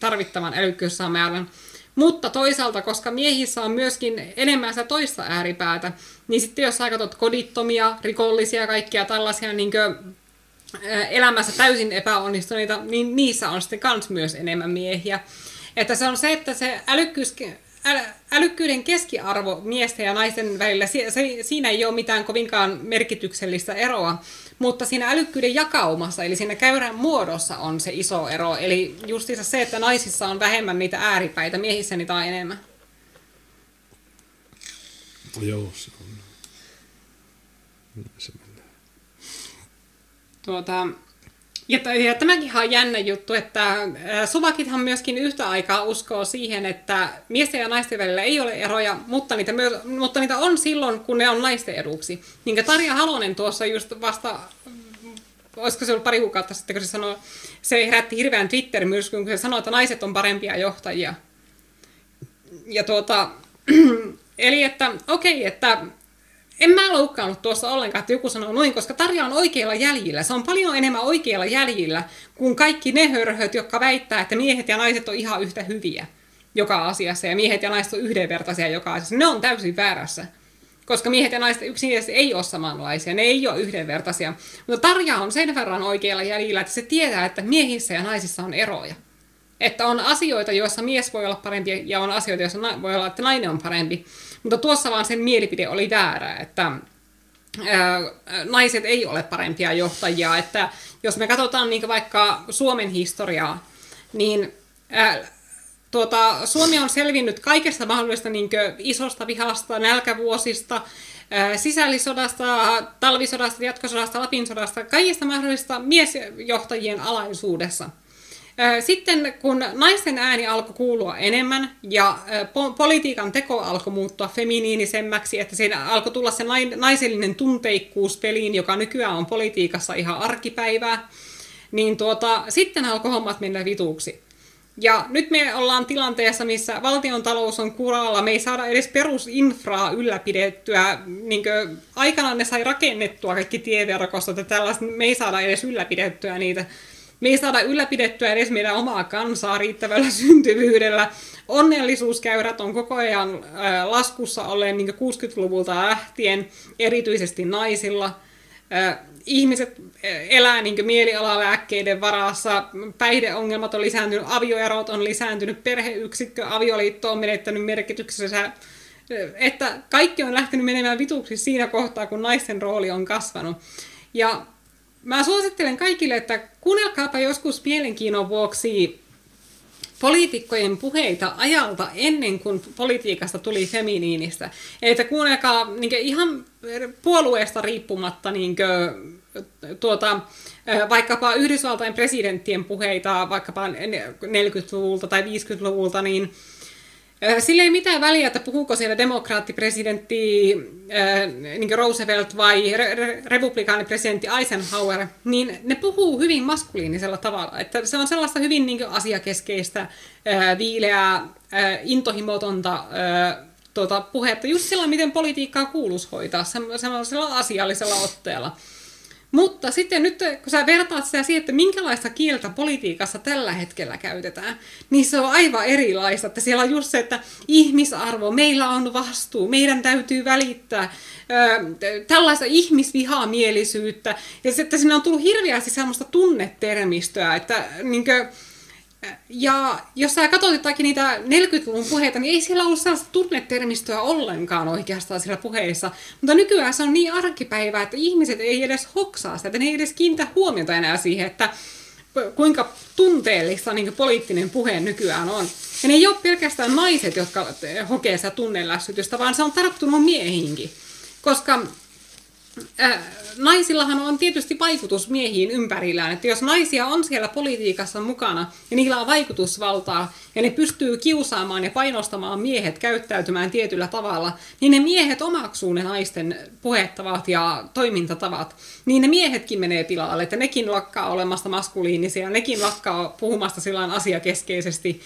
tarvittavan älykkyysmäärän. Mutta toisaalta, koska miehissä on myöskin enemmän sitä toista ääripäätä, niin sitten jos sä katsot kodittomia, rikollisia, kaikkia tällaisia niin kuin, elämässä täysin epäonnistuneita, niin niissä on sitten kans myös enemmän miehiä. Että se on se, että se älykkyys älykkyyden keskiarvo miesten ja naisten välillä, siinä ei ole mitään kovinkaan merkityksellistä eroa, mutta siinä älykkyyden jakaumassa, eli siinä käyrän muodossa on se iso ero. Eli justiinsa se, että naisissa on vähemmän niitä ääripäitä, miehissä niitä on enemmän. Joo, se on. Se Tuota, ja, ja tämäkin on jännä juttu, että suvakithan myöskin yhtä aikaa uskoo siihen, että miesten ja naisten välillä ei ole eroja, mutta niitä, myös, mutta niitä on silloin, kun ne on naisten eduksi. Niin Tarja Halonen tuossa just vasta, olisiko se ollut pari kuukautta sitten, kun se sanoi, se herätti hirveän Twitter-myrskyn, kun se sanoi, että naiset on parempia johtajia. Ja tuota, eli että okei, okay, että en mä loukkaannut tuossa ollenkaan, että joku sanoo noin, koska Tarja on oikeilla jäljillä. Se on paljon enemmän oikeilla jäljillä kuin kaikki ne hörhöt, jotka väittää, että miehet ja naiset on ihan yhtä hyviä joka asiassa ja miehet ja naiset on yhdenvertaisia joka asiassa. Ne on täysin väärässä. koska miehet ja naiset yksinkertaisesti ei ole samanlaisia, ne ei ole yhdenvertaisia. Mutta Tarja on sen verran oikealla jäljellä, että se tietää, että miehissä ja naisissa on eroja. Että on asioita, joissa mies voi olla parempi ja on asioita, joissa voi olla, että nainen on parempi. Mutta tuossa vaan sen mielipide oli väärä, että ää, naiset ei ole parempia johtajia. Että jos me katsotaan niin vaikka Suomen historiaa, niin ää, tuota, Suomi on selvinnyt kaikesta mahdollisesta niin isosta vihasta, nälkävuosista, sisällissodasta, talvisodasta, jatkosodasta, Lapin sodasta, kaikista mahdollisista miesjohtajien alaisuudessa. Sitten kun naisten ääni alkoi kuulua enemmän ja po- politiikan teko alkoi muuttua feminiinisemmäksi, että siinä alkoi tulla se naisellinen tunteikkuus peliin, joka nykyään on politiikassa ihan arkipäivää, niin tuota, sitten alkoi hommat mennä vituuksi. Ja nyt me ollaan tilanteessa, missä valtion talous on kuralla, me ei saada edes perusinfraa ylläpidettyä. Niin aikanaan ne sai rakennettua kaikki tieverkostot ja tällaista, me ei saada edes ylläpidettyä niitä. Me ei saada ylläpidettyä edes meidän omaa kansaa riittävällä syntyvyydellä. Onnellisuuskäyrät on koko ajan laskussa olleen niin 60-luvulta lähtien, erityisesti naisilla ihmiset elää niin mielialalääkkeiden varassa, päihdeongelmat on lisääntynyt, avioerot on lisääntynyt, perheyksikkö, avioliitto on menettänyt merkityksensä, että kaikki on lähtenyt menemään vituksi siinä kohtaa, kun naisten rooli on kasvanut. Ja mä suosittelen kaikille, että kuunnelkaapa joskus mielenkiinnon vuoksi poliitikkojen puheita ajalta ennen kuin politiikasta tuli feminiinistä. Että kuunnelkaa niin ihan puolueesta riippumatta niin kuin, tuota, vaikkapa Yhdysvaltain presidenttien puheita vaikkapa 40-luvulta tai 50-luvulta, niin sillä ei mitään väliä, että puhuuko siellä demokraattipresidentti niin Roosevelt vai re- republikaanipresidentti Eisenhower, niin ne puhuu hyvin maskuliinisella tavalla. Että se on sellaista hyvin niin asiakeskeistä, viileää, intohimotonta tuota, puhetta, just sillä miten politiikkaa kuuluisi hoitaa, semmoisella asiallisella otteella. Mutta sitten nyt, kun sä vertaat sitä siihen, että minkälaista kieltä politiikassa tällä hetkellä käytetään, niin se on aivan erilaista. Että siellä on just se, että ihmisarvo, meillä on vastuu, meidän täytyy välittää ö, tällaista ihmisvihamielisyyttä. Ja sitten sinne on tullut hirveästi semmoista tunnetermistöä, että niin kuin, ja jos sä katsot jotakin niitä 40-luvun puheita, niin ei siellä ollut sellaista tunnetermistöä ollenkaan oikeastaan siellä puheissa. Mutta nykyään se on niin arkipäivää, että ihmiset ei edes hoksaa sitä, että ne ei edes kiinnitä huomiota enää siihen, että kuinka tunteellista niin poliittinen puhe nykyään on. Ja ne ei ole pelkästään naiset, jotka hokee sitä tunnelässytystä, vaan se on tarttunut miehiinkin. Koska naisillahan on tietysti vaikutus miehiin ympärillään, että jos naisia on siellä politiikassa mukana ja niillä on vaikutusvaltaa ja ne pystyy kiusaamaan ja painostamaan miehet käyttäytymään tietyllä tavalla, niin ne miehet omaksuu ne naisten puhettavat ja toimintatavat. Niin ne miehetkin menee pilalle, että nekin lakkaa olemasta maskuliinisia, nekin lakkaa puhumasta sillä asiakeskeisesti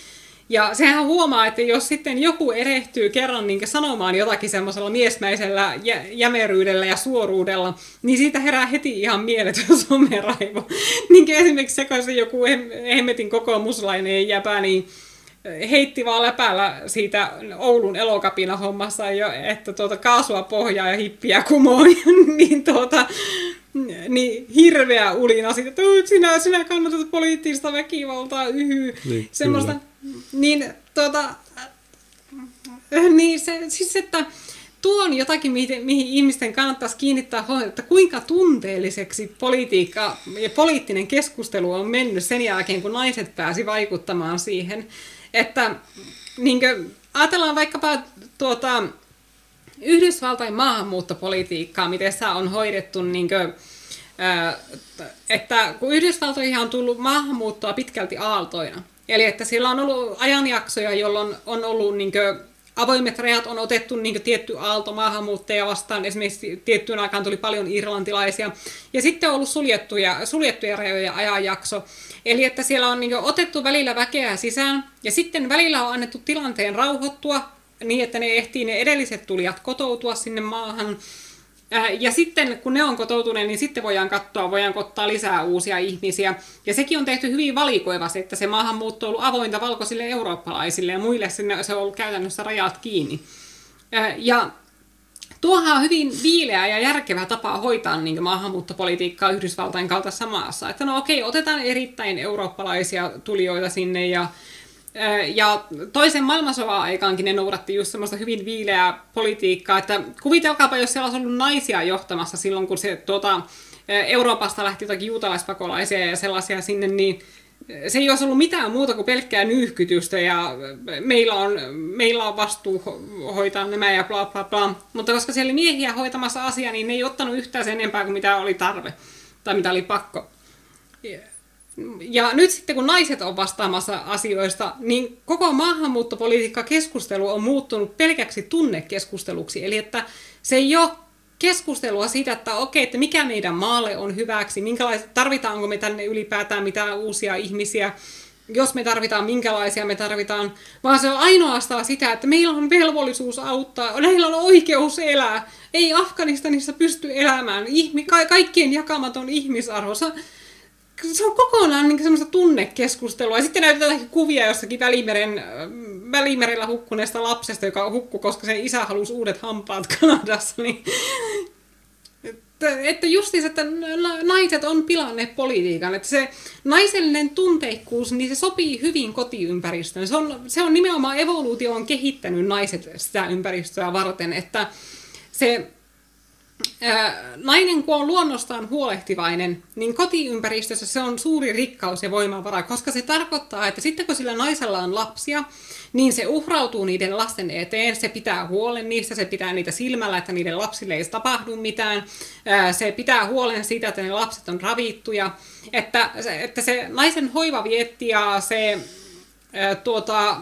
ja sehän huomaa, että jos sitten joku erehtyy kerran niin sanomaan jotakin semmoisella miesmäisellä jä- jämeryydellä ja suoruudella, niin siitä herää heti ihan mieletön someraivo. niin esimerkiksi sekaisin joku hemmetin kokoomuslainen jäpä, niin heitti vaan läpäällä siitä Oulun elokapina hommassa, jo, että tuota kaasua pohjaa ja hippiä kumoon, niin tuota, niin hirveä ulina siitä, että sinä, sinä kannatat poliittista väkivaltaa, yhy, niin, semmoista, kyllä niin, tota, niin se, siis että tuo on jotakin, mihin, mihin ihmisten kannattaisi kiinnittää huomiota, että kuinka tunteelliseksi politiikka ja poliittinen keskustelu on mennyt sen jälkeen, kun naiset pääsi vaikuttamaan siihen. Että niin kuin, ajatellaan vaikkapa tuota, Yhdysvaltain maahanmuuttopolitiikkaa, miten se on hoidettu, niin kuin, että kun Yhdysvaltoihin on tullut maahanmuuttoa pitkälti aaltoina, Eli että siellä on ollut ajanjaksoja, jolloin on ollut niin kuin, avoimet rajat on otettu niin tietty aalto maahanmuuttajia vastaan. Esimerkiksi tiettyyn aikaan tuli paljon irlantilaisia. Ja sitten on ollut suljettuja, suljettuja rajoja ajanjakso. Eli että siellä on niin otettu välillä väkeä sisään ja sitten välillä on annettu tilanteen rauhoittua niin, että ne ehtii ne edelliset tulijat kotoutua sinne maahan. Äh, ja sitten kun ne on kotoutuneet, niin sitten voidaan katsoa, voidaan ottaa lisää uusia ihmisiä. Ja sekin on tehty hyvin valikoivasti, että se maahanmuutto on ollut avointa valkoisille eurooppalaisille ja muille sinne se on ollut käytännössä rajat kiinni. Äh, ja tuohan on hyvin viileä ja järkevä tapa hoitaa niin maahanmuuttopolitiikkaa Yhdysvaltain kaltaisessa maassa. Että no okei, otetaan erittäin eurooppalaisia tulijoita sinne ja ja toisen maailmansodan aikaankin ne noudatti just semmoista hyvin viileää politiikkaa, että kuvitelkaapa, jos siellä olisi ollut naisia johtamassa silloin, kun se tuota, Euroopasta lähti jotakin juutalaispakolaisia ja sellaisia sinne, niin se ei olisi ollut mitään muuta kuin pelkkää nyyhkytystä ja meillä on, meillä on vastuu hoitaa nämä ja bla bla bla. Mutta koska siellä oli miehiä hoitamassa asiaa, niin ne ei ottanut yhtään sen enempää kuin mitä oli tarve tai mitä oli pakko. Ja nyt sitten kun naiset on vastaamassa asioista, niin koko maahanmuuttopolitiikka-keskustelu on muuttunut pelkäksi tunnekeskusteluksi. Eli että se ei ole keskustelua siitä, että okei, että mikä meidän maalle on hyväksi, minkälaiset, tarvitaanko me tänne ylipäätään mitään uusia ihmisiä, jos me tarvitaan, minkälaisia me tarvitaan, vaan se on ainoastaan sitä, että meillä on velvollisuus auttaa, meillä on oikeus elää. Ei Afganistanissa pysty elämään. Ihmi, ka- kaikkien jakamaton ihmisarvo. Se on kokonaan niin semmoista tunnekeskustelua. Ja sitten näytetään kuvia jossakin Välimeren, Välimerellä hukkuneesta lapsesta, joka hukkui, koska sen isä halusi uudet hampaat Kanadassa. Niin että, että justiinsa, että naiset on pilanneet politiikan. Että se naisellinen tunteikkuus, niin se sopii hyvin kotiympäristöön. Se on, se on nimenomaan evoluutio on kehittänyt naiset sitä ympäristöä varten, että se nainen kun on luonnostaan huolehtivainen, niin kotiympäristössä se on suuri rikkaus ja voimavara, koska se tarkoittaa, että sitten kun sillä naisella on lapsia, niin se uhrautuu niiden lasten eteen, se pitää huolen niistä, se pitää niitä silmällä, että niiden lapsille ei tapahdu mitään, se pitää huolen siitä, että ne lapset on ravittuja, että, että se naisen hoiva vietti ja se tuota,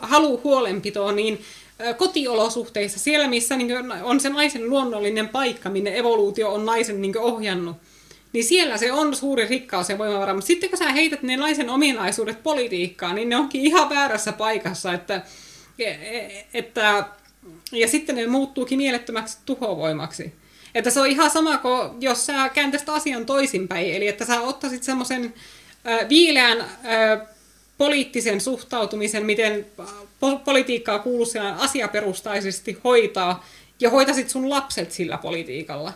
halu huolenpitoon, niin kotiolosuhteissa, siellä missä niin on se naisen luonnollinen paikka, minne evoluutio on naisen niin ohjannut, niin siellä se on suuri rikkaus ja voimavara. Mutta sitten kun sä heität ne naisen ominaisuudet politiikkaan, niin ne onkin ihan väärässä paikassa, että, e, e, että ja sitten ne muuttuukin mielettömäksi tuhovoimaksi. Että se on ihan sama kuin jos sä kääntäisit asian toisinpäin, eli että sä ottaisit semmoisen viileän poliittisen suhtautumisen, miten politiikkaa kuuluu asiaperustaisesti hoitaa, ja hoitasit sun lapset sillä politiikalla,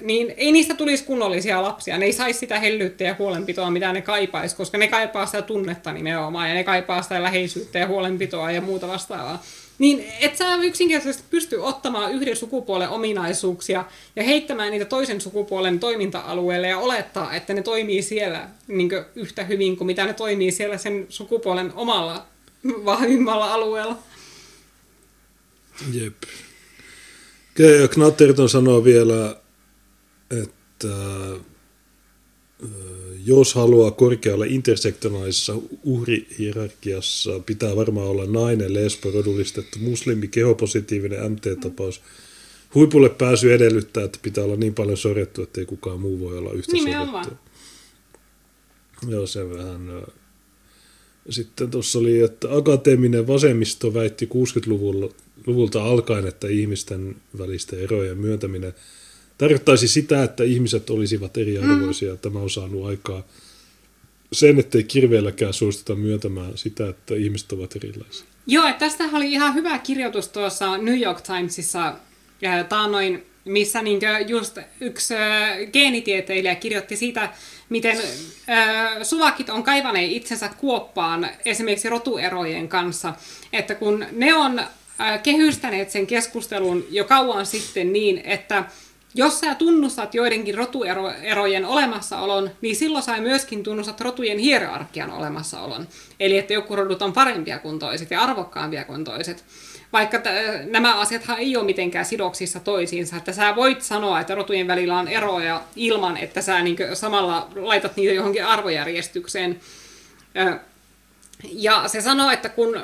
niin ei niistä tulisi kunnollisia lapsia. Ne ei saisi sitä hellyyttä ja huolenpitoa, mitä ne kaipaisi, koska ne kaipaa sitä tunnetta nimenomaan, ja ne kaipaa sitä läheisyyttä ja huolenpitoa ja muuta vastaavaa. Niin et sä yksinkertaisesti pysty ottamaan yhden sukupuolen ominaisuuksia ja heittämään niitä toisen sukupuolen toiminta-alueelle ja olettaa, että ne toimii siellä niin yhtä hyvin kuin mitä ne toimii siellä sen sukupuolen omalla vahvimmalla alueella. Jep. Knatterton sanoo vielä, että jos haluaa korkealle intersektionaalisessa uhrihierarkiassa, pitää varmaan olla nainen, lesbo, rodullistettu, muslimi, kehopositiivinen MT-tapaus. Huipulle pääsy edellyttää, että pitää olla niin paljon sorjettu, että ei kukaan muu voi olla yhtä Nimenomaan. sorjettu. Joo, se vähän... Sitten tuossa oli, että akateeminen vasemmisto väitti 60-luvulta alkaen, että ihmisten välisten erojen myöntäminen – tarkoittaisi sitä, että ihmiset olisivat eriarvoisia. Mm. Tämä on saanut aikaa sen, ettei kirveelläkään suostuta myöntämään sitä, että ihmiset ovat erilaisia. Joo, tästä oli ihan hyvä kirjoitus tuossa New York Timesissa taanoin, missä niin just yksi geenitieteilijä kirjoitti siitä, miten suvakit on kaivaneet itsensä kuoppaan esimerkiksi rotuerojen kanssa, että kun ne on kehystäneet sen keskustelun jo kauan sitten niin, että jos sä tunnustat joidenkin rotuerojen olemassaolon, niin silloin sä myöskin tunnustat rotujen hierarkian olemassaolon. Eli että joku rodut on parempia kuin toiset ja arvokkaampia kuin toiset. Vaikka t- nämä asiathan ei ole mitenkään sidoksissa toisiinsa. Että sä voit sanoa, että rotujen välillä on eroja ilman, että sä niin samalla laitat niitä johonkin arvojärjestykseen. Ja se sanoo, että kun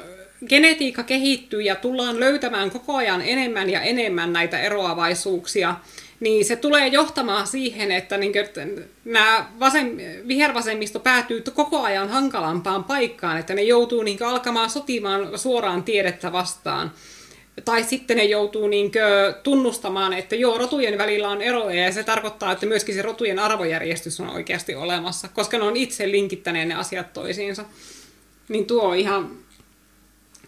genetiikka kehittyy ja tullaan löytämään koko ajan enemmän ja enemmän näitä eroavaisuuksia, niin se tulee johtamaan siihen, että, niin kuin, nämä vasem, vihervasemmisto päätyy koko ajan hankalampaan paikkaan, että ne joutuu niin kuin, alkamaan sotimaan suoraan tiedettä vastaan. Tai sitten ne joutuu niin kuin, tunnustamaan, että joo, rotujen välillä on eroja ja se tarkoittaa, että myöskin se rotujen arvojärjestys on oikeasti olemassa, koska ne on itse linkittäneet ne asiat toisiinsa. Niin tuo on ihan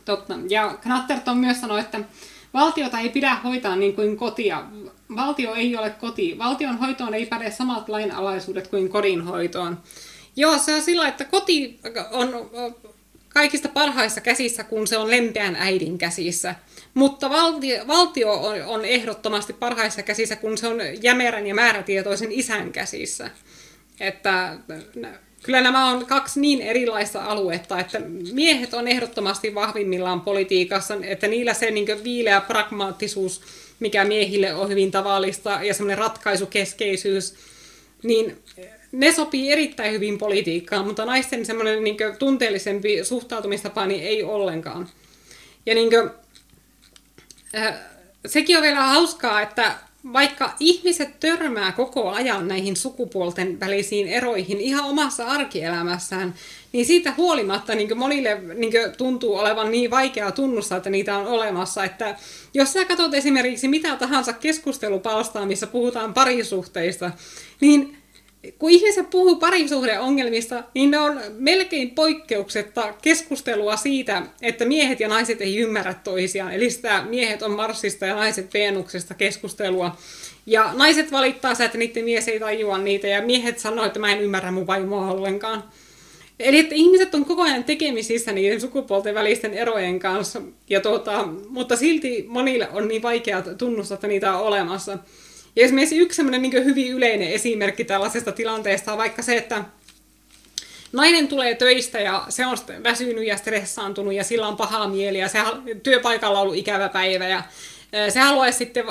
totta. Ja Knatterton myös sanoi, että valtiota ei pidä hoitaa niin kuin kotia. Valtio ei ole koti. Valtion hoitoon ei päde samat lainalaisuudet kuin kodin hoitoon. Joo, se on sillä, että koti on kaikista parhaissa käsissä, kun se on lempeän äidin käsissä. Mutta valtio, valtio on, on ehdottomasti parhaissa käsissä, kun se on jämerän ja määrätietoisen isän käsissä. Että kyllä nämä on kaksi niin erilaista aluetta, että miehet on ehdottomasti vahvimmillaan politiikassa, että niillä se niin viileä pragmaattisuus, mikä miehille on hyvin tavallista, ja semmoinen ratkaisukeskeisyys, niin ne sopii erittäin hyvin politiikkaan, mutta naisten semmoinen niin tunteellisempi suhtautumistapa niin ei ollenkaan. Ja niin kuin, äh, sekin on vielä hauskaa, että vaikka ihmiset törmää koko ajan näihin sukupuolten välisiin eroihin ihan omassa arkielämässään, niin siitä huolimatta niin monille niin tuntuu olevan niin vaikeaa tunnustaa, että niitä on olemassa. Että jos sä katsot esimerkiksi mitä tahansa keskustelupalstaa, missä puhutaan parisuhteista, niin kun ihmiset puhuu parisuhdeongelmista, niin ne on melkein poikkeuksetta keskustelua siitä, että miehet ja naiset ei ymmärrä toisiaan. Eli sitä miehet on Marsista ja naiset Venuksesta keskustelua. Ja naiset valittaa sitä, että niiden mies ei tajua niitä, ja miehet sanoo, että mä en ymmärrä mun vaimoa ollenkaan. Eli että ihmiset on koko ajan tekemisissä niiden sukupuolten välisten erojen kanssa, ja tuota, mutta silti monille on niin vaikea tunnustaa, että niitä on olemassa. Ja esimerkiksi yksi sellainen niin hyvin yleinen esimerkki tällaisesta tilanteesta on vaikka se, että nainen tulee töistä ja se on väsynyt ja stressaantunut ja sillä on paha mieli ja se työpaikalla on ollut ikävä päivä ja se haluaisi sitten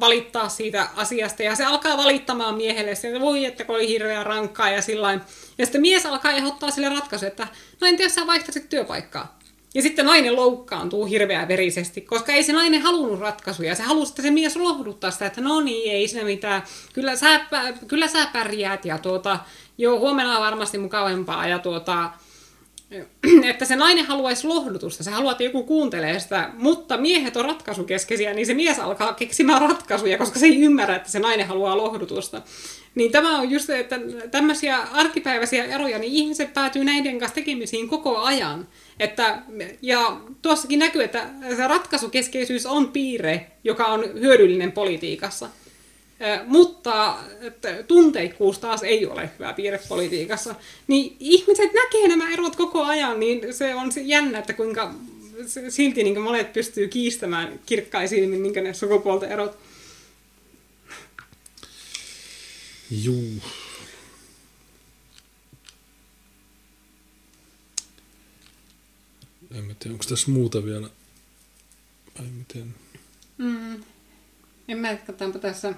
valittaa siitä asiasta ja se alkaa valittamaan miehelle, että voi, että oli hirveän rankkaa ja sillä Ja sitten mies alkaa ehdottaa sille ratkaisu, että no en tiedä, sä vaihtaisit työpaikkaa. Ja sitten nainen loukkaantuu hirveän verisesti, koska ei se nainen halunnut ratkaisuja. Se halusi, että se mies lohduttaa sitä, että no niin, ei se mitään. Kyllä sä, kyllä sä pärjäät ja tuota, joo, huomenna on varmasti mukavempaa. Ja tuota, että se nainen haluaisi lohdutusta, se haluaa, että joku kuuntelee sitä, mutta miehet on ratkaisukeskeisiä, niin se mies alkaa keksimään ratkaisuja, koska se ei ymmärrä, että se nainen haluaa lohdutusta. Niin tämä on just, että tämmöisiä arkipäiväisiä eroja, niin ihmiset päätyy näiden kanssa tekemisiin koko ajan. Että, ja tuossakin näkyy, että se ratkaisukeskeisyys on piirre, joka on hyödyllinen politiikassa. Mutta tunteikkuus taas ei ole hyvä piirre politiikassa. Niin ihmiset näkee nämä erot koko ajan, niin se on jännä, että kuinka silti niin monet pystyy kiistämään kirkkaisiin niin ne sukupuolten erot. Juu. En mä tiedä, onko tässä muuta vielä? Vai miten? Mm. En mä katsotaanpa tässä,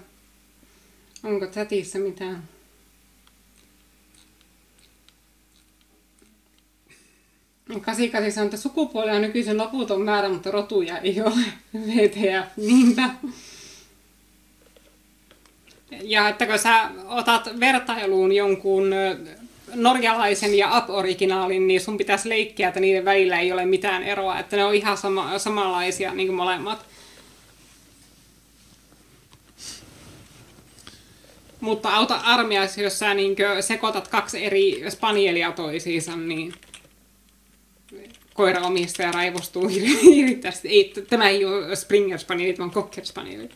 onko chatissa mitään. Kasikasi sanoo, että sukupuoli on loputon määrä, mutta rotuja ei ole. VTF, niinpä. Ja että kun sä otat vertailuun jonkun norjalaisen ja up-originaalin, niin sun pitäisi leikkiä, että niiden välillä ei ole mitään eroa, että ne on ihan sama, samanlaisia niin kuin molemmat. Mutta auta armias, jos sä niin sekoitat kaksi eri spanielia toisiinsa, niin koiraomistaja raivostuu hirvittävästi. Ei, tämä ei ole Springer Spanieli, tämä on Cocker Spanieli.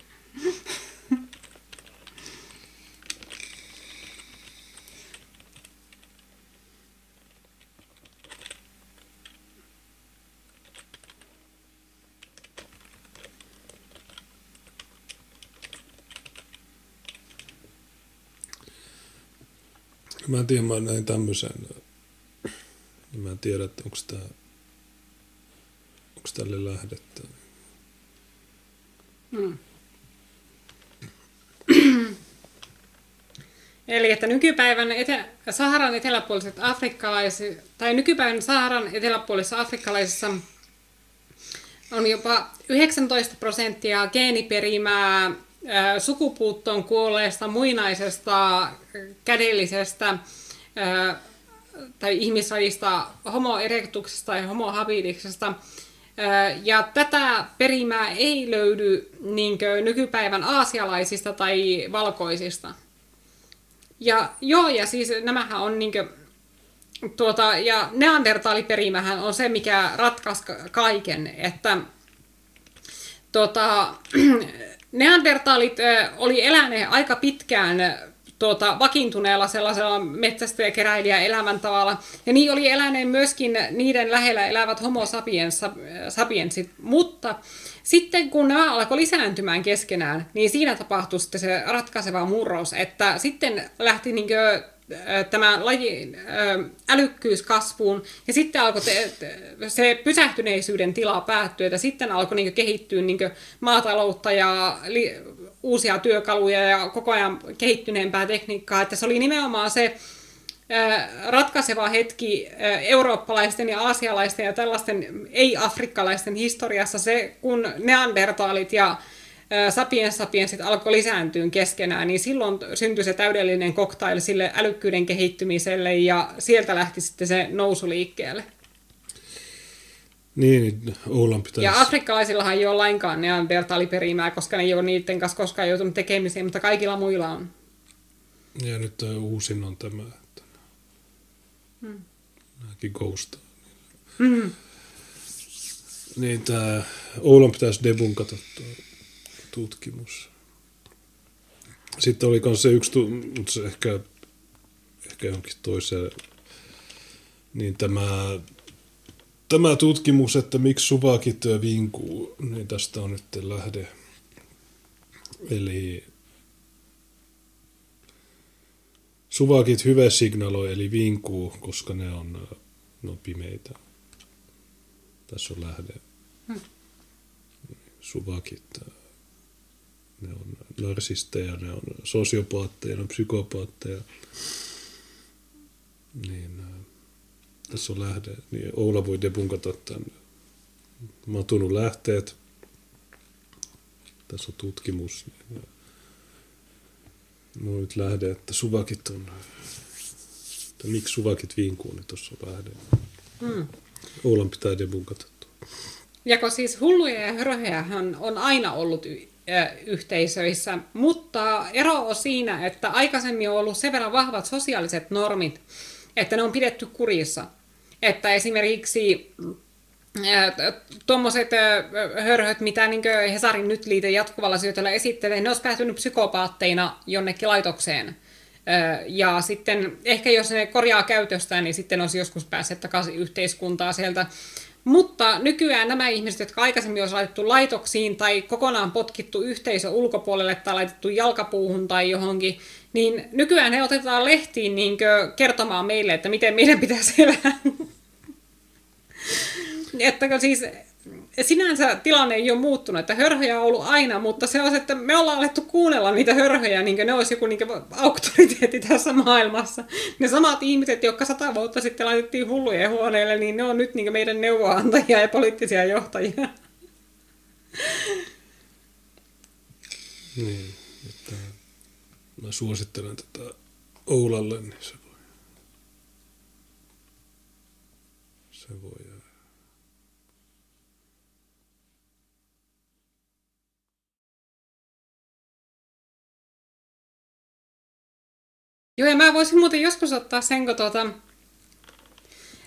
Mä en tiedä, mä näin tämmöisen. Niin mä en tiedä, että onko tämä onko tälle lähdettä. Hmm. Eli että nykypäivän etä, Saharan eteläpuoliset afrikkalaiset, tai nykypäivän Saharan eteläpuolisissa afrikkalaisissa on jopa 19 prosenttia geeniperimää sukupuuttoon kuolleesta muinaisesta kädellisestä tai ihmislajista homo erectuksesta ja homo habiliksesta. Ja tätä perimää ei löydy niin nykypäivän aasialaisista tai valkoisista. Ja joo, ja siis nämähän on niin kuin, tuota, ja neandertaaliperimähän on se, mikä ratkaisi kaiken, että tota, neandertaalit oli eläneet aika pitkään tuota, vakiintuneella sellaisella metsästäjäkeräilijä elämäntavalla. Ja niin oli eläneen myöskin niiden lähellä elävät homo sapiens, sapiensit. Mutta sitten kun nämä alkoi lisääntymään keskenään, niin siinä tapahtui sitten se ratkaiseva murros, että sitten lähti niin tämä laji, älykkyys kasvuun, ja sitten alkoi te, se pysähtyneisyyden tila päättyä, että sitten alkoi niin kehittyä niin maataloutta ja li, uusia työkaluja ja koko ajan kehittyneempää tekniikkaa, että se oli nimenomaan se ratkaiseva hetki eurooppalaisten ja aasialaisten ja tällaisten ei-afrikkalaisten historiassa se, kun neandertaalit ja sapiens sapiensit alkoi lisääntyä keskenään, niin silloin syntyi se täydellinen cocktail sille älykkyyden kehittymiselle ja sieltä lähti sitten se nousu liikkeelle. Niin, Oulan pitäisi... Ja afrikkalaisillahan ei ole lainkaan neandertaaliperimää, koska ne ei ole niiden kanssa koskaan joutunut tekemiseen, mutta kaikilla muilla on. Ja nyt uusin on tämä, että hmm. nämäkin ghostaa. Hmm. Niin tämä Oulan pitäisi debunkata tuo tutkimus. Sitten oli myös se yksi, mutta se ehkä, ehkä johonkin toiseen, niin tämä, tämä tutkimus, että miksi suvakit vinkuu, niin tästä on nyt lähde. Eli suvakit hyvä signaloi, eli vinkuu, koska ne on, ne on pimeitä. Tässä on lähde. Hmm. Suvakit ne on narsisteja, ne on sosiopaatteja, ne on psykopaatteja. Niin, äh, tässä on lähde. Niin Oula voi debunkata tämän matunut lähteet. Tässä on tutkimus. Niin, no nyt lähde, että suvakit on... Että miksi suvakit viinkuu, niin tuossa on lähde. Mm. Oulan pitää debunkata tuo. Ja kun siis hulluja ja hörhejähän on aina ollut yhteisöissä, mutta ero on siinä, että aikaisemmin on ollut sen verran vahvat sosiaaliset normit, että ne on pidetty kurissa. Että esimerkiksi tuommoiset hörhöt, mitä niin Hesarin nyt liite jatkuvalla syötöllä esittelee, ne olisi päätynyt psykopaatteina jonnekin laitokseen. Ja sitten ehkä jos ne korjaa käytöstään, niin sitten olisi joskus päässyt takaisin yhteiskuntaa sieltä mutta nykyään nämä ihmiset, jotka aikaisemmin olisi laitettu laitoksiin tai kokonaan potkittu yhteisö ulkopuolelle tai laitettu jalkapuuhun tai johonkin, niin nykyään he otetaan lehtiin niin kertomaan meille, että miten meidän pitäisi elää. että siis sinänsä tilanne ei ole muuttunut, että hörhöjä on ollut aina, mutta se on se, että me ollaan alettu kuunnella niitä hörhöjä, niin ne olisi joku niin auktoriteetti tässä maailmassa. Ne samat ihmiset, jotka sata vuotta sitten laitettiin hullujen huoneelle, niin ne on nyt niin meidän neuvoantajia ja poliittisia johtajia. Niin, että mä suosittelen tätä Oulalle, niin se voi, se voi Joo, ja mä voisin muuten joskus ottaa sen, kun tuota,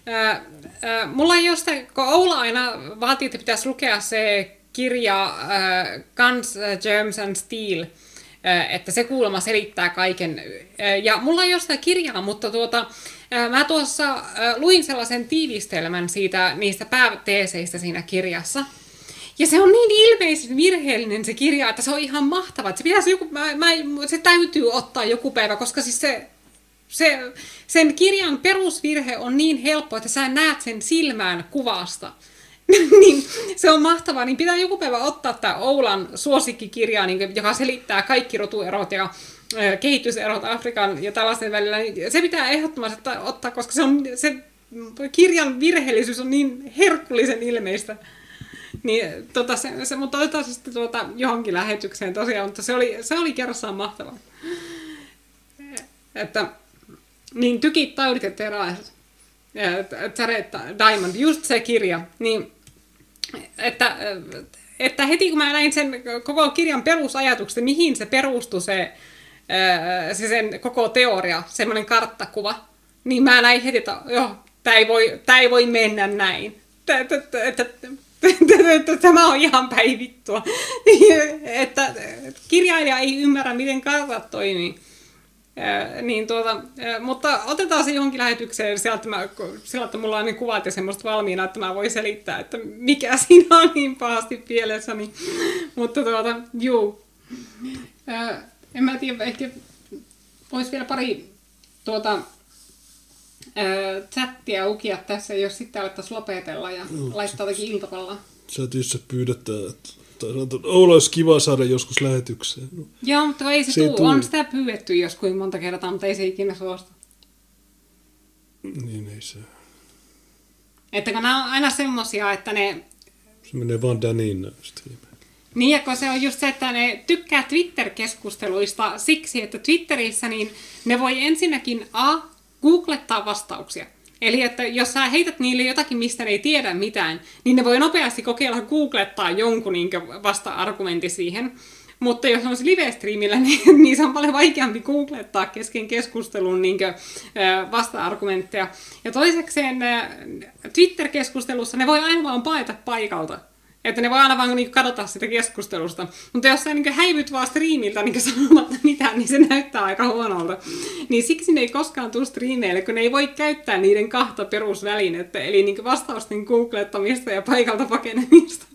ää, ää, mulla ei jostain, kun Oula aina vaatii, että pitäisi lukea se kirja ää, Guns, Germs and Steel, ää, että se kuulemma selittää kaiken. Ää, ja mulla ei jostain kirjaa, mutta tuota, ää, mä tuossa ää, luin sellaisen tiivistelmän siitä, niistä pääteeseistä siinä kirjassa. Ja se on niin ilmeisen virheellinen se kirja, että se on ihan mahtava. Se, pitäisi joku, mä, mä, se täytyy ottaa joku päivä, koska siis se, se, sen kirjan perusvirhe on niin helppo, että sä näet sen silmään kuvasta. niin, se on mahtavaa, niin pitää joku päivä ottaa tämä Oulan suosikkikirja, niin, joka selittää kaikki rotuerot ja kehityserot Afrikan ja tällaisten välillä. Niin se pitää ehdottomasti ottaa, koska se, on, se kirjan virheellisyys on niin herkullisen ilmeistä. Niin, tota, se, se, mutta otetaan se sitten tuota johonkin lähetykseen tosiaan, mutta se oli, se oli kerrassaan mahtavaa. Että, niin tykit, taudit ja. Zaretta Diamond, just se kirja. Niin, että, että heti kun mä näin sen koko kirjan perusajatukset, mihin se perustui se, se sen koko teoria, semmoinen karttakuva, niin mä näin heti, että joo, tämä ei, voi, ei voi mennä näin. Että, että, että, että tämä on ihan päivittua. että kirjailija ei ymmärrä, miten kartat toimii. Niin tuota, mutta otetaan se johonkin lähetykseen sieltä, mä, sillä, että mulla on ne kuvat ja semmoista valmiina, että mä voin selittää, että mikä siinä on niin pahasti pielessä. Niin, mutta tuota, juu. En mä tiedä, ehkä voisi vielä pari tuota, ää, chattia ukia tässä, jos sitten alettaisiin lopetella ja no, laittaa jotakin iltapalloa. Chatissa pyydetään, että tai sanotaan, että Oula olisi kiva saada joskus lähetykseen. No. Joo, mutta ei se, se tuu. On sitä pyydetty joskus monta kertaa, mutta ei se ikinä suostu. Niin ei se. Että kun nämä on aina semmosia, että ne... Se menee vaan Danin striimeen. Niin, ja kun se on just se, että ne tykkää Twitter-keskusteluista siksi, että Twitterissä niin ne voi ensinnäkin A, googlettaa vastauksia. Eli että jos sä heität niille jotakin, mistä ne ei tiedä mitään, niin ne voi nopeasti kokeilla googlettaa jonkun niin vasta-argumentti siihen. Mutta jos on live-streamillä, niin, niin se on paljon vaikeampi googlettaa kesken keskustelun niin vasta-argumentteja. Ja toisekseen Twitter-keskustelussa ne voi aina vaan paeta paikalta. Että ne voi aina vaan niin kadota sitä keskustelusta. Mutta jos sä niin häivyt vaan striimiltä niin sanomatta mitään, niin se näyttää aika huonolta. Niin siksi ne ei koskaan tule striimeille, kun ne ei voi käyttää niiden kahta perusvälinettä. Eli niin vastausten googlettamista ja paikalta pakenemista.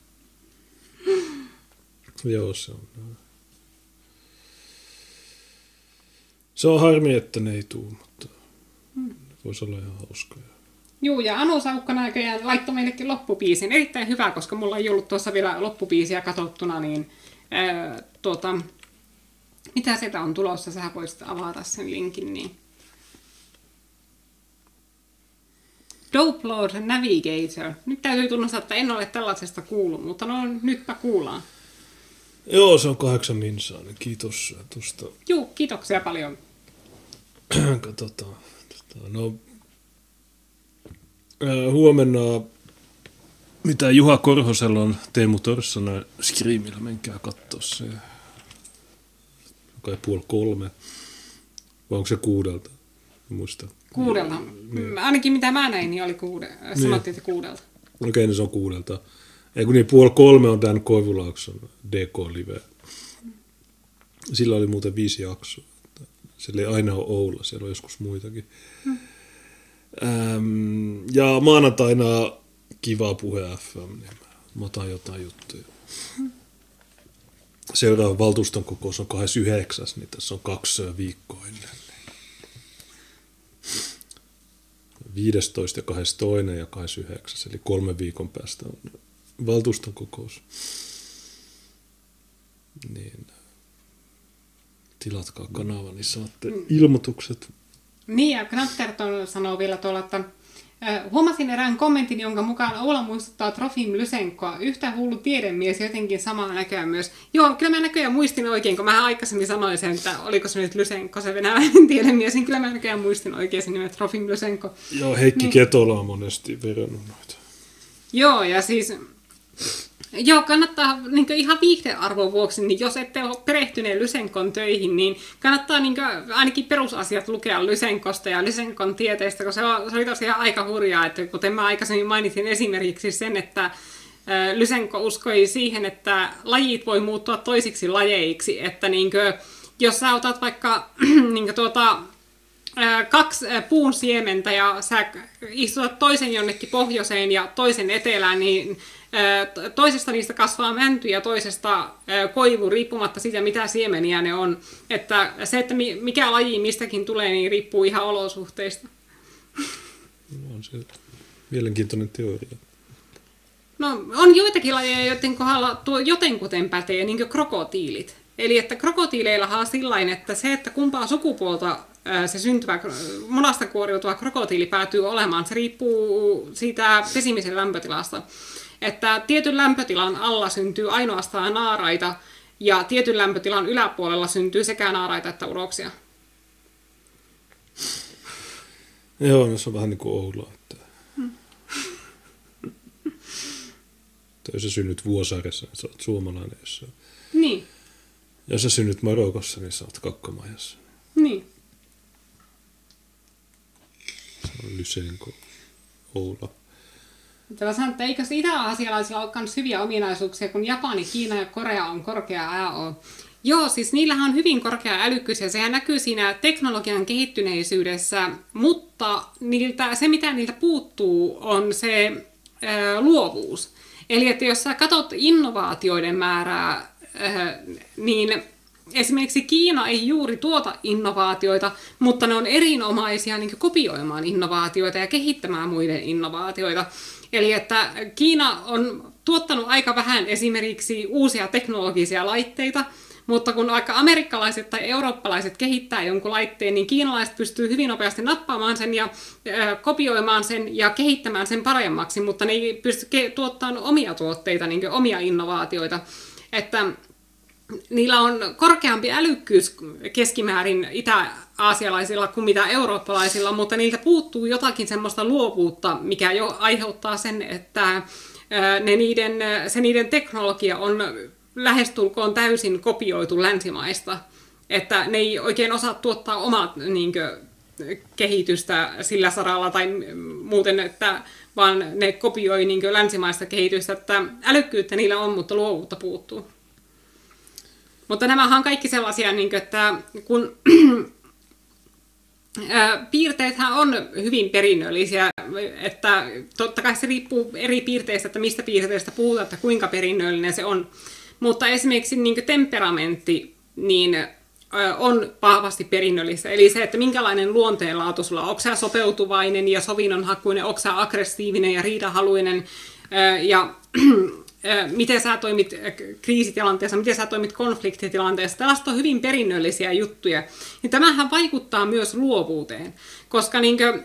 Joo, se on. Se on harmi, että ne ei tule, mutta hmm. voisi olla ihan hauskaa. Juu, ja Anu Saukka näköjään laittoi meillekin loppupiisin. Erittäin hyvä, koska mulla ei ollut tuossa vielä loppupiisiä katsottuna, niin ää, tuota, mitä sieltä on tulossa, sä voisit avata sen linkin, niin Dope Navigator. Nyt täytyy tunnustaa, että en ole tällaisesta kuullut, mutta no nytpä kuullaan. Joo, se on kahdeksan minsaa, niin kiitos tuosta. Juu, kiitoksia paljon. Katsotaan. No, huomenna, mitä Juha Korhosella on Teemu Torssana Screamilla, menkää katsoa se. Kai puoli kolme. Vai onko se kuudelta? Muista. Kuudelta. Niin. Ainakin mitä mä näin, niin oli kuude. Niin. Sanottiin, että kuudelta. Okei, okay, niin se on kuudelta. Ei kun niin, puoli kolme on Dan Koivulaakson DK-live. Sillä oli muuten viisi jaksoa. Sillä ei aina ole Oula, siellä on joskus muitakin. Ähm, ja maanantaina kiva puhe FM, niin mä otan jotain juttuja. Seuraava valtuuston kokous on 29, niin tässä on kaksi viikkoa ennen. 15 ja 22 ja 29, eli kolme viikon päästä on valtuuston kokous. Niin tilatkaa kanava, niin saatte mm. ilmoitukset niin, ja Knatterton sanoo vielä tuolla, että Huomasin erään kommentin, jonka mukaan Oula muistuttaa Trofim Lysenkoa. Yhtä hullu tiedemies, jotenkin samaa näköä myös. Joo, kyllä mä näköjään muistin oikein, kun mä aikaisemmin sanoin sen, että oliko se nyt Lysenko, se venäläinen tiedemies, niin kyllä mä näköjään muistin oikein sen nimen Trofim Lysenko. Joo, Heikki niin. Ketola on monesti verrannut noita. Joo, ja siis Joo, kannattaa niin ihan viihdearvon vuoksi, niin jos ette ole perehtyneet Lysenkon töihin, niin kannattaa niin ainakin perusasiat lukea Lysenkosta ja Lysenkon tieteistä, koska se, on, se oli tosiaan aika hurjaa, että kuten mä aikaisemmin mainitsin esimerkiksi sen, että Lysenko uskoi siihen, että lajit voi muuttua toisiksi lajeiksi, että niin kuin, jos sä otat vaikka niin tuota, kaksi puun siementä ja sä istutat toisen jonnekin pohjoiseen ja toisen etelään, niin toisesta niistä kasvaa mänty ja toisesta koivu riippumatta siitä, mitä siemeniä ne on. Että se, että mikä laji mistäkin tulee, niin riippuu ihan olosuhteista. No, on se mielenkiintoinen teoria. No, on joitakin lajeja, joiden kohdalla tuo jotenkuten pätee, niin kuin krokotiilit. Eli että krokotiileillahan on sillain, että se, että kumpaa sukupuolta se syntyvä monasta kuoriutuva krokotiili päätyy olemaan, se riippuu siitä pesimisen lämpötilasta että tietyn lämpötilan alla syntyy ainoastaan naaraita ja tietyn lämpötilan yläpuolella syntyy sekä naaraita että uroksia. Joo, no se on vähän niin kuin Oula. Että... Hmm. jos sä synnyt Vuosaaressa, niin sä oot suomalainen. Jos sä... Niin. Jos sä synnyt Marokossa, niin sä oot kakkamajassa. Niin. Lysenko, Oula. Tällä sanon, että eikö itä-aasialaisilla ole myös hyviä ominaisuuksia, kun Japani, Kiina ja Korea on korkea AO. Joo, siis niillähän on hyvin korkea älykkyys ja sehän näkyy siinä teknologian kehittyneisyydessä, mutta niiltä, se mitä niiltä puuttuu on se ää, luovuus. Eli että jos sä katsot innovaatioiden määrää, ää, niin esimerkiksi Kiina ei juuri tuota innovaatioita, mutta ne on erinomaisia niin kopioimaan innovaatioita ja kehittämään muiden innovaatioita. Eli että Kiina on tuottanut aika vähän esimerkiksi uusia teknologisia laitteita, mutta kun vaikka amerikkalaiset tai eurooppalaiset kehittää jonkun laitteen, niin kiinalaiset pystyy hyvin nopeasti nappaamaan sen ja kopioimaan sen ja kehittämään sen paremmaksi, mutta ne ei pysty tuottamaan omia tuotteita, niin omia innovaatioita. Että niillä on korkeampi älykkyys keskimäärin itä-aasialaisilla kuin mitä eurooppalaisilla, mutta niiltä puuttuu jotakin semmoista luovuutta, mikä jo aiheuttaa sen, että ne niiden, se niiden teknologia on lähestulkoon täysin kopioitu länsimaista. Että ne ei oikein osaa tuottaa omat niin kuin, kehitystä sillä saralla tai muuten, että vaan ne kopioi niin kuin, länsimaista kehitystä. Että älykkyyttä niillä on, mutta luovuutta puuttuu. Mutta nämähän on kaikki sellaisia, niin kuin, että kun piirteethän on hyvin perinnöllisiä, että totta kai se riippuu eri piirteistä, että mistä piirteistä puhutaan, että kuinka perinnöllinen se on. Mutta esimerkiksi niin temperamentti niin on vahvasti perinnöllistä. Eli se, että minkälainen luonteenlaatu sulla on. Onko sopeutuvainen ja sovinnonhakuinen, onko aggressiivinen ja riidahaluinen ja miten sä toimit kriisitilanteessa, miten sä toimit konfliktitilanteessa. Tällaista on hyvin perinnöllisiä juttuja. Ja tämähän vaikuttaa myös luovuuteen, koska niin kuin,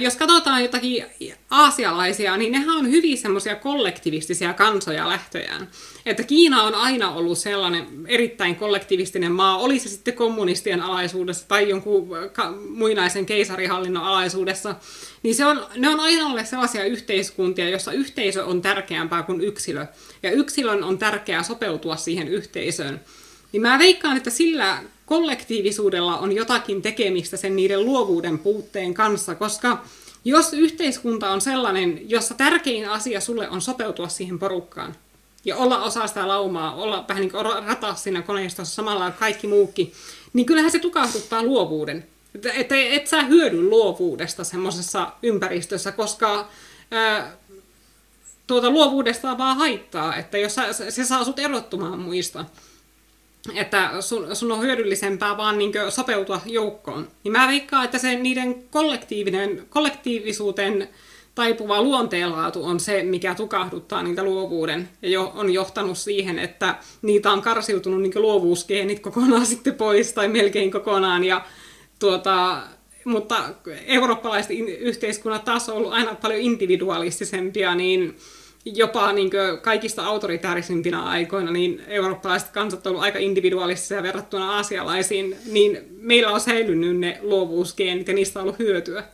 jos katsotaan jotakin aasialaisia, niin nehän on hyvin semmoisia kollektivistisia kansoja lähtöjään. Että Kiina on aina ollut sellainen erittäin kollektivistinen maa, oli se sitten kommunistien alaisuudessa tai jonkun muinaisen keisarihallinnon alaisuudessa, niin se on, ne on aina olleet sellaisia yhteiskuntia, jossa yhteisö on tärkeämpää kuin yksilö. Ja yksilön on tärkeää sopeutua siihen yhteisöön. Niin mä veikkaan, että sillä kollektiivisuudella on jotakin tekemistä sen niiden luovuuden puutteen kanssa, koska jos yhteiskunta on sellainen, jossa tärkein asia sulle on sopeutua siihen porukkaan ja olla osa sitä laumaa, olla vähän niin kuin rataa siinä koneistossa samalla kaikki muukin, niin kyllähän se tukahduttaa luovuuden. Että et, et sä hyödy luovuudesta semmoisessa ympäristössä, koska ää, tuota luovuudesta vaan haittaa, että jos sä, se saa sut erottumaan muista että sun, sun on hyödyllisempää vaan niin sopeutua joukkoon. Niin mä veikkaan, että se niiden kollektiivinen, kollektiivisuuteen taipuva luonteenlaatu on se, mikä tukahduttaa niitä luovuuden. Ja jo, on johtanut siihen, että niitä on karsiutunut niin luovuusgeenit kokonaan sitten pois tai melkein kokonaan. Ja, tuota, mutta eurooppalaiset yhteiskunnat taas on ollut aina paljon individualistisempia, niin jopa niin kaikista autoritaarisimpina aikoina niin eurooppalaiset kansat ovat aika individualistisia verrattuna aasialaisiin, niin meillä on säilynyt ne luovuusgeenit ja niistä on ollut hyötyä.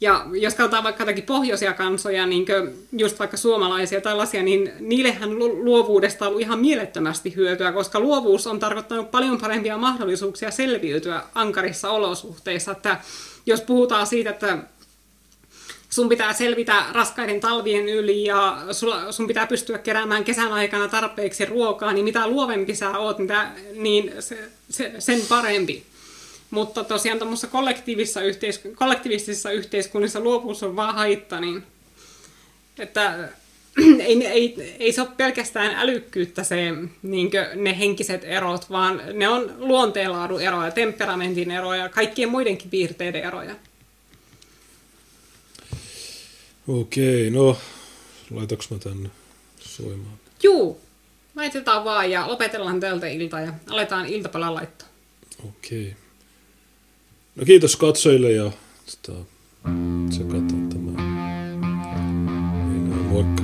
Ja jos katsotaan vaikka jotakin pohjoisia kansoja, niin just vaikka suomalaisia tällaisia, niin niillehän luovuudesta on ollut ihan mielettömästi hyötyä, koska luovuus on tarkoittanut paljon parempia mahdollisuuksia selviytyä ankarissa olosuhteissa. Että jos puhutaan siitä, että sun pitää selvitä raskaiden talvien yli ja sulla, sun pitää pystyä keräämään kesän aikana tarpeeksi ruokaa, niin mitä luovempi sä oot, niin se, se, sen parempi. Mutta tosiaan tuommoisessa kollektiivisessa, yhteisku- kollektiivisissa yhteiskunnissa luovuus on vaan haitta, niin että ei, ei, ei se ole pelkästään älykkyyttä se, niin ne henkiset erot, vaan ne on luonteenlaadun eroja, temperamentin eroja ja kaikkien muidenkin piirteiden eroja. Okei, no laitaks mä tänne soimaan? Juu, laitetaan vaan ja lopetellaan tältä iltaa ja aletaan iltapalan laittaa. Okei. No kiitos katsojille ja tota, tsekataan tämä. Moikka.